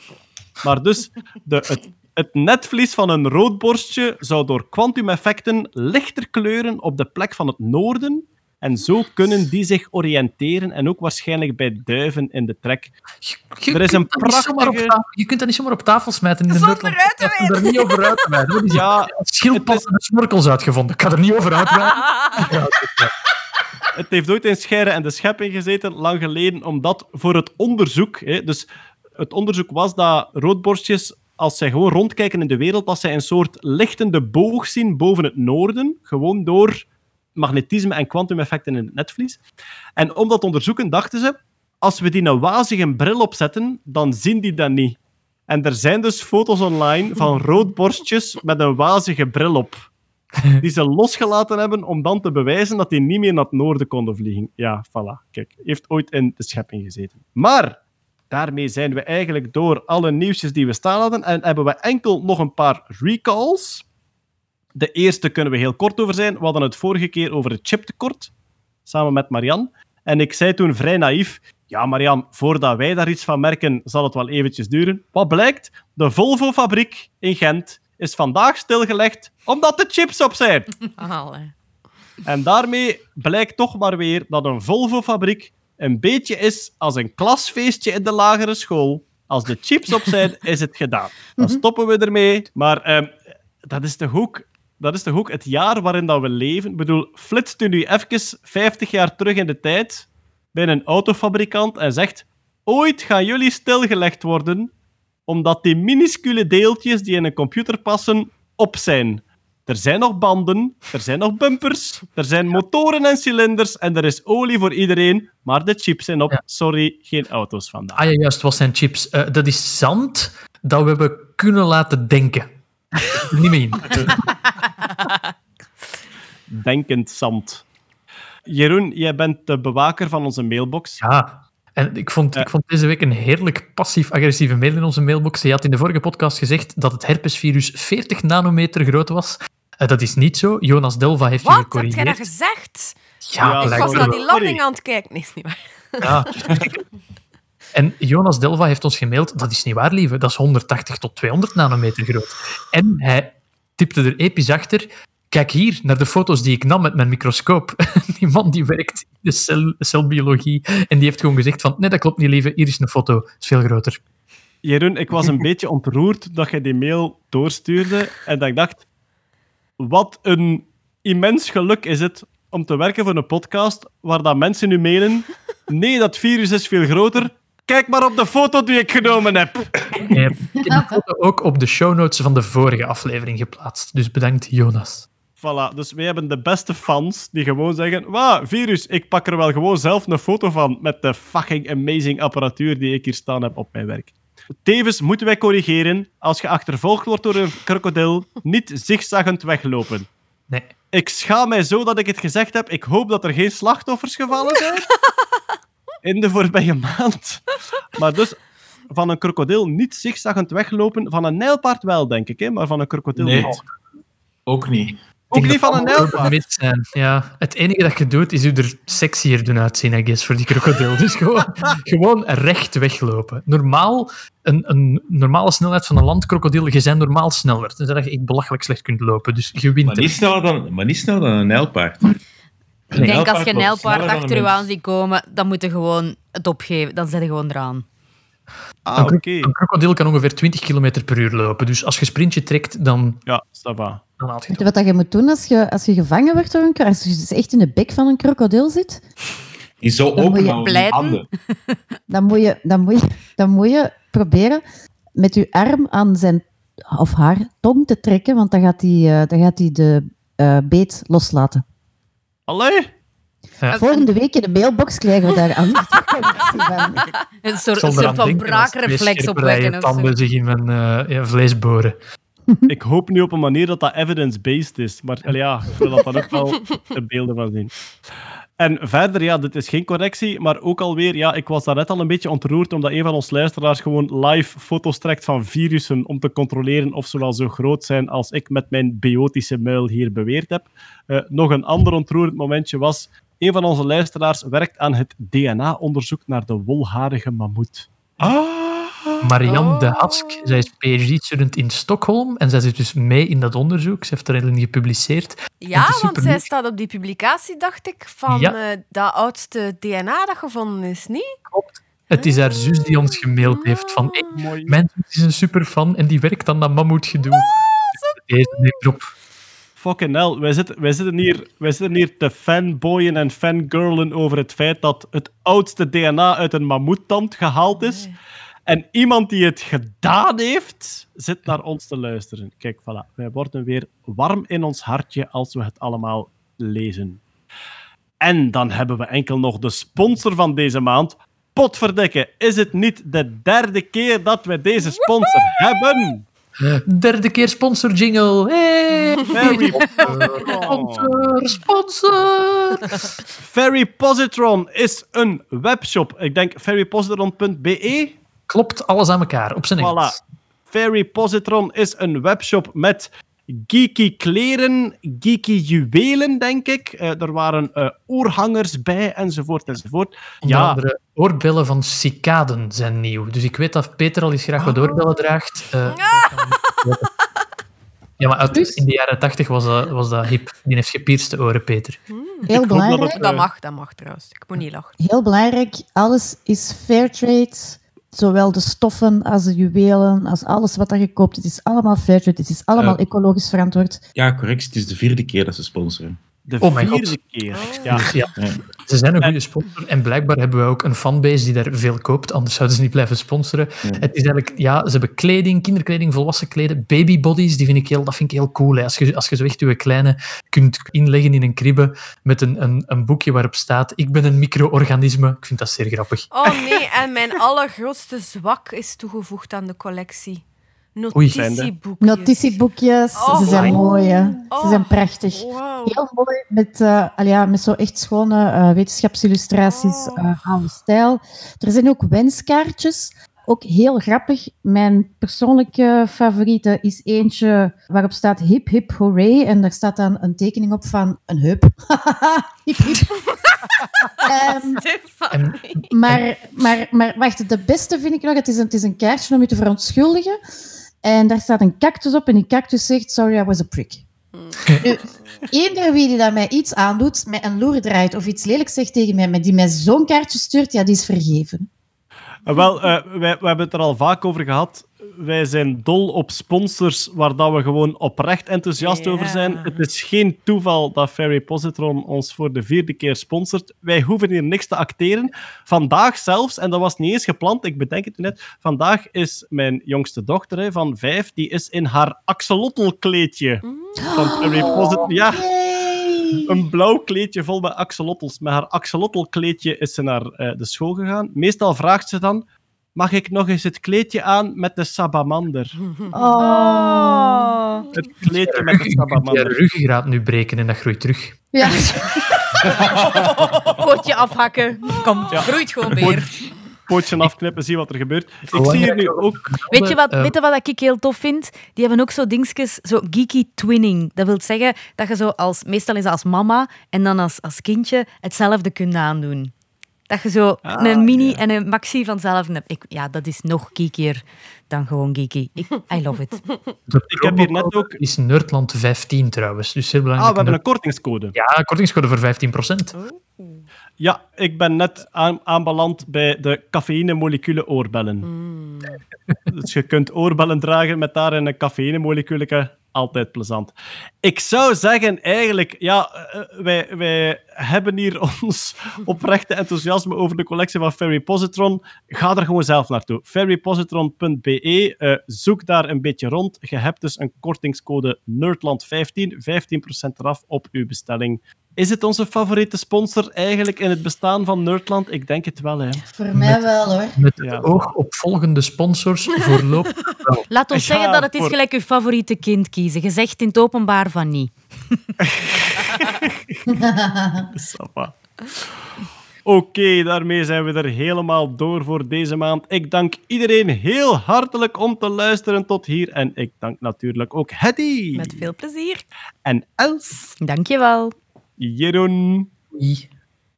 maar dus de, het, het netvlies van een roodborstje zou door kwantumeffecten lichter kleuren op de plek van het noorden en zo kunnen die zich oriënteren en ook waarschijnlijk bij duiven in de trek. Je er is kunt een dat niet zomaar op prachtige- tafel- je kunt dat niet zomaar op tafel smijten in de Zonder uit te Ik heb er niet over uit te is Ja, ja, schildpadden en snorkels uitgevonden. Ik ga er niet over uitweiden. Het heeft ooit in Scheire en de Schepping gezeten, lang geleden, omdat voor het onderzoek, hè, dus het onderzoek was dat roodborstjes, als zij gewoon rondkijken in de wereld, dat zij een soort lichtende boog zien boven het noorden, gewoon door magnetisme en kwantumeffecten in het netvlies. En om dat te onderzoeken dachten ze, als we die een wazige bril opzetten, dan zien die dat niet. En er zijn dus foto's online van roodborstjes met een wazige bril op. Die ze losgelaten hebben om dan te bewijzen dat die niet meer naar het noorden konden vliegen. Ja, voilà. Kijk, heeft ooit in de schepping gezeten. Maar daarmee zijn we eigenlijk door alle nieuwsjes die we staan hadden en hebben we enkel nog een paar recalls. De eerste kunnen we heel kort over zijn. We hadden het vorige keer over het chiptekort, samen met Marian. En ik zei toen vrij naïef, ja Marian, voordat wij daar iets van merken, zal het wel eventjes duren. Wat blijkt? De Volvo-fabriek in Gent is vandaag stilgelegd omdat de chips op zijn. Allee. En daarmee blijkt toch maar weer dat een Volvo-fabriek een beetje is als een klasfeestje in de lagere school. Als de chips op zijn, is het gedaan. Dan stoppen we ermee. Maar ehm, dat, is toch ook, dat is toch ook het jaar waarin dat we leven? Ik bedoel, flitst u nu even 50 jaar terug in de tijd bij een autofabrikant en zegt ooit gaan jullie stilgelegd worden omdat die minuscule deeltjes die in een computer passen op zijn. Er zijn nog banden, er zijn nog bumpers, er zijn motoren en cilinders en er is olie voor iedereen, maar de chips zijn op. Ja. Sorry, geen auto's vandaag. Ah ja, juist, wat zijn chips? Eh, dat is zand dat we hebben kunnen laten denken. Niet meer in. Denkend zand. Jeroen, jij bent de bewaker van onze mailbox. Ja. En ik vond, ik vond deze week een heerlijk passief-agressieve mail in onze mailbox. Je had in de vorige podcast gezegd dat het herpesvirus 40 nanometer groot was. Eh, dat is niet zo. Jonas Delva heeft je Wat? Heb jij dat gecorrigeerd. gezegd? Ja, Ja, Ik was naar die landing aan het kijken. Nee, is niet waar. Ja. En Jonas Delva heeft ons gemaild, dat is niet waar, lieve. Dat is 180 tot 200 nanometer groot. En hij tipte er episch achter. Kijk hier naar de foto's die ik nam met mijn microscoop. Die man die werkt de cel, celbiologie. En die heeft gewoon gezegd van, nee, dat klopt niet, lieve. Hier is een foto. Dat is veel groter. Jeroen, ik was een beetje ontroerd dat je die mail doorstuurde en dat ik dacht, wat een immens geluk is het om te werken voor een podcast waar dat mensen nu mailen, nee, dat virus is veel groter, kijk maar op de foto die ik genomen heb. Nee, ik heb de foto ook op de show notes van de vorige aflevering geplaatst. Dus bedankt, Jonas. Voilà, dus wij hebben de beste fans die gewoon zeggen, wauw, virus, ik pak er wel gewoon zelf een foto van met de fucking amazing apparatuur die ik hier staan heb op mijn werk. Tevens moeten wij corrigeren, als je achtervolgd wordt door een krokodil, niet zigzaggend weglopen. Nee. Ik schaam mij zo dat ik het gezegd heb. Ik hoop dat er geen slachtoffers gevallen zijn in de voorbije maand. Maar dus van een krokodil niet zigzaggend weglopen. Van een nijlpaard wel, denk ik, hè? maar van een krokodil Nee. niet. Ook niet. Ook niet van een nijlpaard. zijn. Ja, het enige dat je doet, is je er sexier doen uitzien, I guess, voor die krokodil. Dus gewoon, gewoon recht weglopen. Normaal, een, een normale snelheid van een landkrokodil, je bent normaal sneller. Tenzij dat je echt belachelijk slecht kunt lopen. Dus je wint Maar niet sneller dan, maar niet sneller dan een nijlpaard. Ik denk als je een nijlpaard achter achter je aan ziet komen, dan moet je gewoon het opgeven. Dan zet je gewoon eraan. Ah, Een, oké. een krokodil kan ongeveer 20 km per uur lopen. Dus als je sprintje trekt, dan, Ja, dan haalt je Weet je wat dat je moet doen als je, als je gevangen wordt door een krokodil? Als je dus echt in de bek van een krokodil zit, zo Dan moet je dan moet je, dan moet je, dan moet je proberen met je arm aan zijn of haar tong te trekken, want dan gaat hij dan gaat hij de eh, beet loslaten. Allee? Volgende week in de mailbox krijgen we daar van. Een soort, een soort van braakreflex opwekken. tanden zich in mijn eh, ja, vlees boren. Ik hoop nu op een manier dat dat evidence-based is. Maar ja, ik wil dat dan ook wel de beelden van zien. En verder, ja, dit is geen correctie, maar ook alweer, ja, ik was daarnet al een beetje ontroerd omdat een van ons luisteraars gewoon live foto's trekt van virussen om te controleren of ze wel zo groot zijn als ik met mijn biotische muil hier beweerd heb. Eh, nog een ander ontroerend momentje was, een van onze luisteraars werkt aan het DNA-onderzoek naar de wolharige mammoet. Marianne de Oh. Hask, zij is PhD-student in Stockholm en zij zit dus mee in dat onderzoek. Ze heeft erin gepubliceerd. Ja, want zij staat op die publicatie, dacht ik, van Ja. eh, dat oudste DNA dat gevonden is, niet? Het is haar zus die ons gemaild heeft van hey, Mooi. mijn zus is een superfan en die werkt aan dat mammoetgedoe. Deze neemt erop. Fucking hell, wij zitten, wij, zitten hier, wij zitten hier te fanboyen en fangirlen over het feit dat het oudste DNA uit een mammoettand gehaald is. En iemand die het gedaan heeft, zit naar ons te luisteren. Kijk, voilà. Wij worden weer warm in ons hartje als we het allemaal lezen. En dan hebben we enkel nog de sponsor van deze maand. Potverdikke, is het niet de derde keer dat we deze sponsor hebben? Derde keer sponsor jingle. Hey! Very Sponsor, sponsor. Ferry Positron is een webshop. Ik denk ferrypositron.be. Klopt, alles aan elkaar, op zijn Engels. Voilà. Ferry Positron is een webshop met geeky kleren, geeky juwelen, denk ik. Eh, er waren eh, oorhangers bij, enzovoort, enzovoort. Onder Ja, andere oorbellen van cicaden zijn nieuw. Dus ik weet dat Peter al eens graag wat oorbellen draagt. Eh, ja, maar uit, Dus- in de jaren tachtig was dat, was dat hip. Die heeft gepierste oren, Peter. Heel hoop dat belangrijk. het- Dat mag, dat mag trouwens. Ik moet niet lachen. Heel belangrijk, alles is fairtrade. Zowel de stoffen als de juwelen, als alles wat dat je koopt. Het is allemaal fairtrade, het is allemaal ecologisch verantwoord. Ja, correct. Het is de vierde keer dat ze sponsoren. De Oh mijn vierde God. keer. Ja. Dus ja, Ja. ze zijn een goede sponsor. En blijkbaar hebben we ook een fanbase die daar veel koopt. Anders zouden ze niet blijven sponsoren. Ja. Het is eigenlijk, ja, ze hebben kleding, kinderkleding, volwassen kleden, babybodies. Die vind ik heel, dat vind ik heel cool. Hè. Als, je, als je zo echt je kleine kunt inleggen in een kribbe met een, een, een boekje waarop staat: Ik ben een micro-organisme. Ik vind dat zeer grappig. Oh nee, en mijn allergrootste zwak is toegevoegd aan de collectie. Oei. Notitieboekjes. Notitieboekjes, Oh, ze zijn my. mooi. Hè. Ze Oh. zijn prachtig. Wow. Heel mooi, met, eh, ja, met zo echt schone eh, wetenschapsillustraties, Oh. oude stijl. Er zijn ook wenskaartjes. Ook heel grappig. Mijn persoonlijke favoriete is eentje waarop staat hip hip hooray. En daar staat dan een tekening op van een heup. hip hip. Ehm, Stefan. maar, maar, maar wacht, de beste vind ik nog, het is een, het is een kaartje om je te verontschuldigen. En daar staat een cactus op en die cactus zegt, sorry, I was a prick. Nu, eender wie die dat mij iets aandoet, met een loer draait of iets lelijks zegt tegen mij, maar die mij zo'n kaartje stuurt, ja, die is vergeven. Eh, Wel, eh, wij, we hebben het er al vaak over gehad. Wij zijn dol op sponsors waar dat we gewoon oprecht enthousiast over zijn. Het is geen toeval dat Ferry Positron ons voor de vierde keer sponsort. Wij hoeven hier niks te acteren. Vandaag zelfs, en dat was niet eens gepland, ik bedenk het nu net. Vandaag is mijn jongste dochter hè, van vijf, die is in haar axolotl-kleedje van Ferry Positron. Ja, een blauw kleedje vol met axolotls. Met haar axolotl-kleedje is ze naar eh, de school gegaan. Meestal vraagt ze dan: Mag ik nog eens het kleedje aan met de sabamander? Oh. Het kleedje met de Je kunt je sabamander. ruggengraat nu breken en dat groeit terug. Ja. Pootje afhakken. Kom, Ja. groeit gewoon weer. Pootje afknippen, zie wat er gebeurt. Ik zie hier nu ook. Weet je, wat, Eh, weet je wat ik heel tof vind? Die hebben ook zo dingetjes, zo geeky twinning. Dat wil zeggen dat je zo als, meestal is als mama en dan als, als kindje hetzelfde kunt aandoen. Dat je zo Ah, een mini ja. en een maxi van hetzelfde hebt. Ik, ja, dat is nog geekier dan gewoon geeky. Ik, I love it. Ik heb hier net ook- is Nerdland 15 trouwens. Dus heel Ah, belangrijk. we hebben een kortingscode. Ja, kortingscode voor 15%. Ja, ik ben net aan, aanbeland bij de cafeïne-moleculen oorbellen. Dus je kunt oorbellen dragen met daarin een cafeïne-moleculeke. Altijd plezant. Ik zou zeggen, eigenlijk, ja, eh, wij, wij hebben hier ons oprechte enthousiasme over de collectie van Ferry Positron. Ga er gewoon zelf naartoe. ferrypositron.be. eh, zoek daar een beetje rond. Je hebt dus een kortingscode NERDLAND15. 15% eraf op uw bestelling. Is het onze favoriete sponsor eigenlijk in het bestaan van Nerdland? Ik denk het wel, hè. Voor mij wel, hoor. Met het Ja. oog op volgende sponsors voorlopig wel. Laat ons Ja, zeggen dat het is gelijk je favoriete kind kiezen. Je zegt in het openbaar van niet. Ça va. Oké, daarmee zijn we er helemaal door voor deze maand. Ik dank iedereen heel hartelijk om te luisteren tot hier. En ik dank natuurlijk ook Hedy Met veel plezier. en Els, Dankjewel. Jeroen.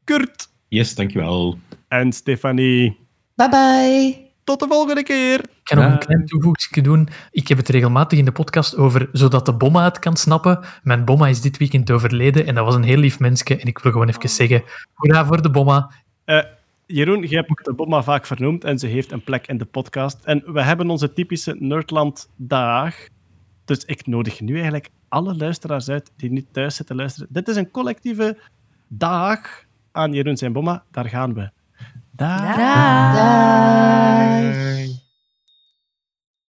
Kurt Yes, dankjewel. en Stefanie. Bye bye. Tot de volgende keer. Ik ga nog een klein toevoeging doen. Ik heb het regelmatig in de podcast over zodat de bomma het kan snappen. Mijn bomma is dit weekend overleden en dat was een heel lief mensje. En ik wil gewoon even zeggen, hoera voor de bomma. Eh, Jeroen, je hebt de Bomma vaak vernoemd en ze heeft een plek in de podcast. En we hebben onze typische Nerdland-dag. Dus ik nodig nu eigenlijk alle luisteraars uit die nu thuis zitten luisteren. Dit is een collectieve dag aan Jeroen zijn Bomma. Daar gaan we. Dag. Dag. Dag.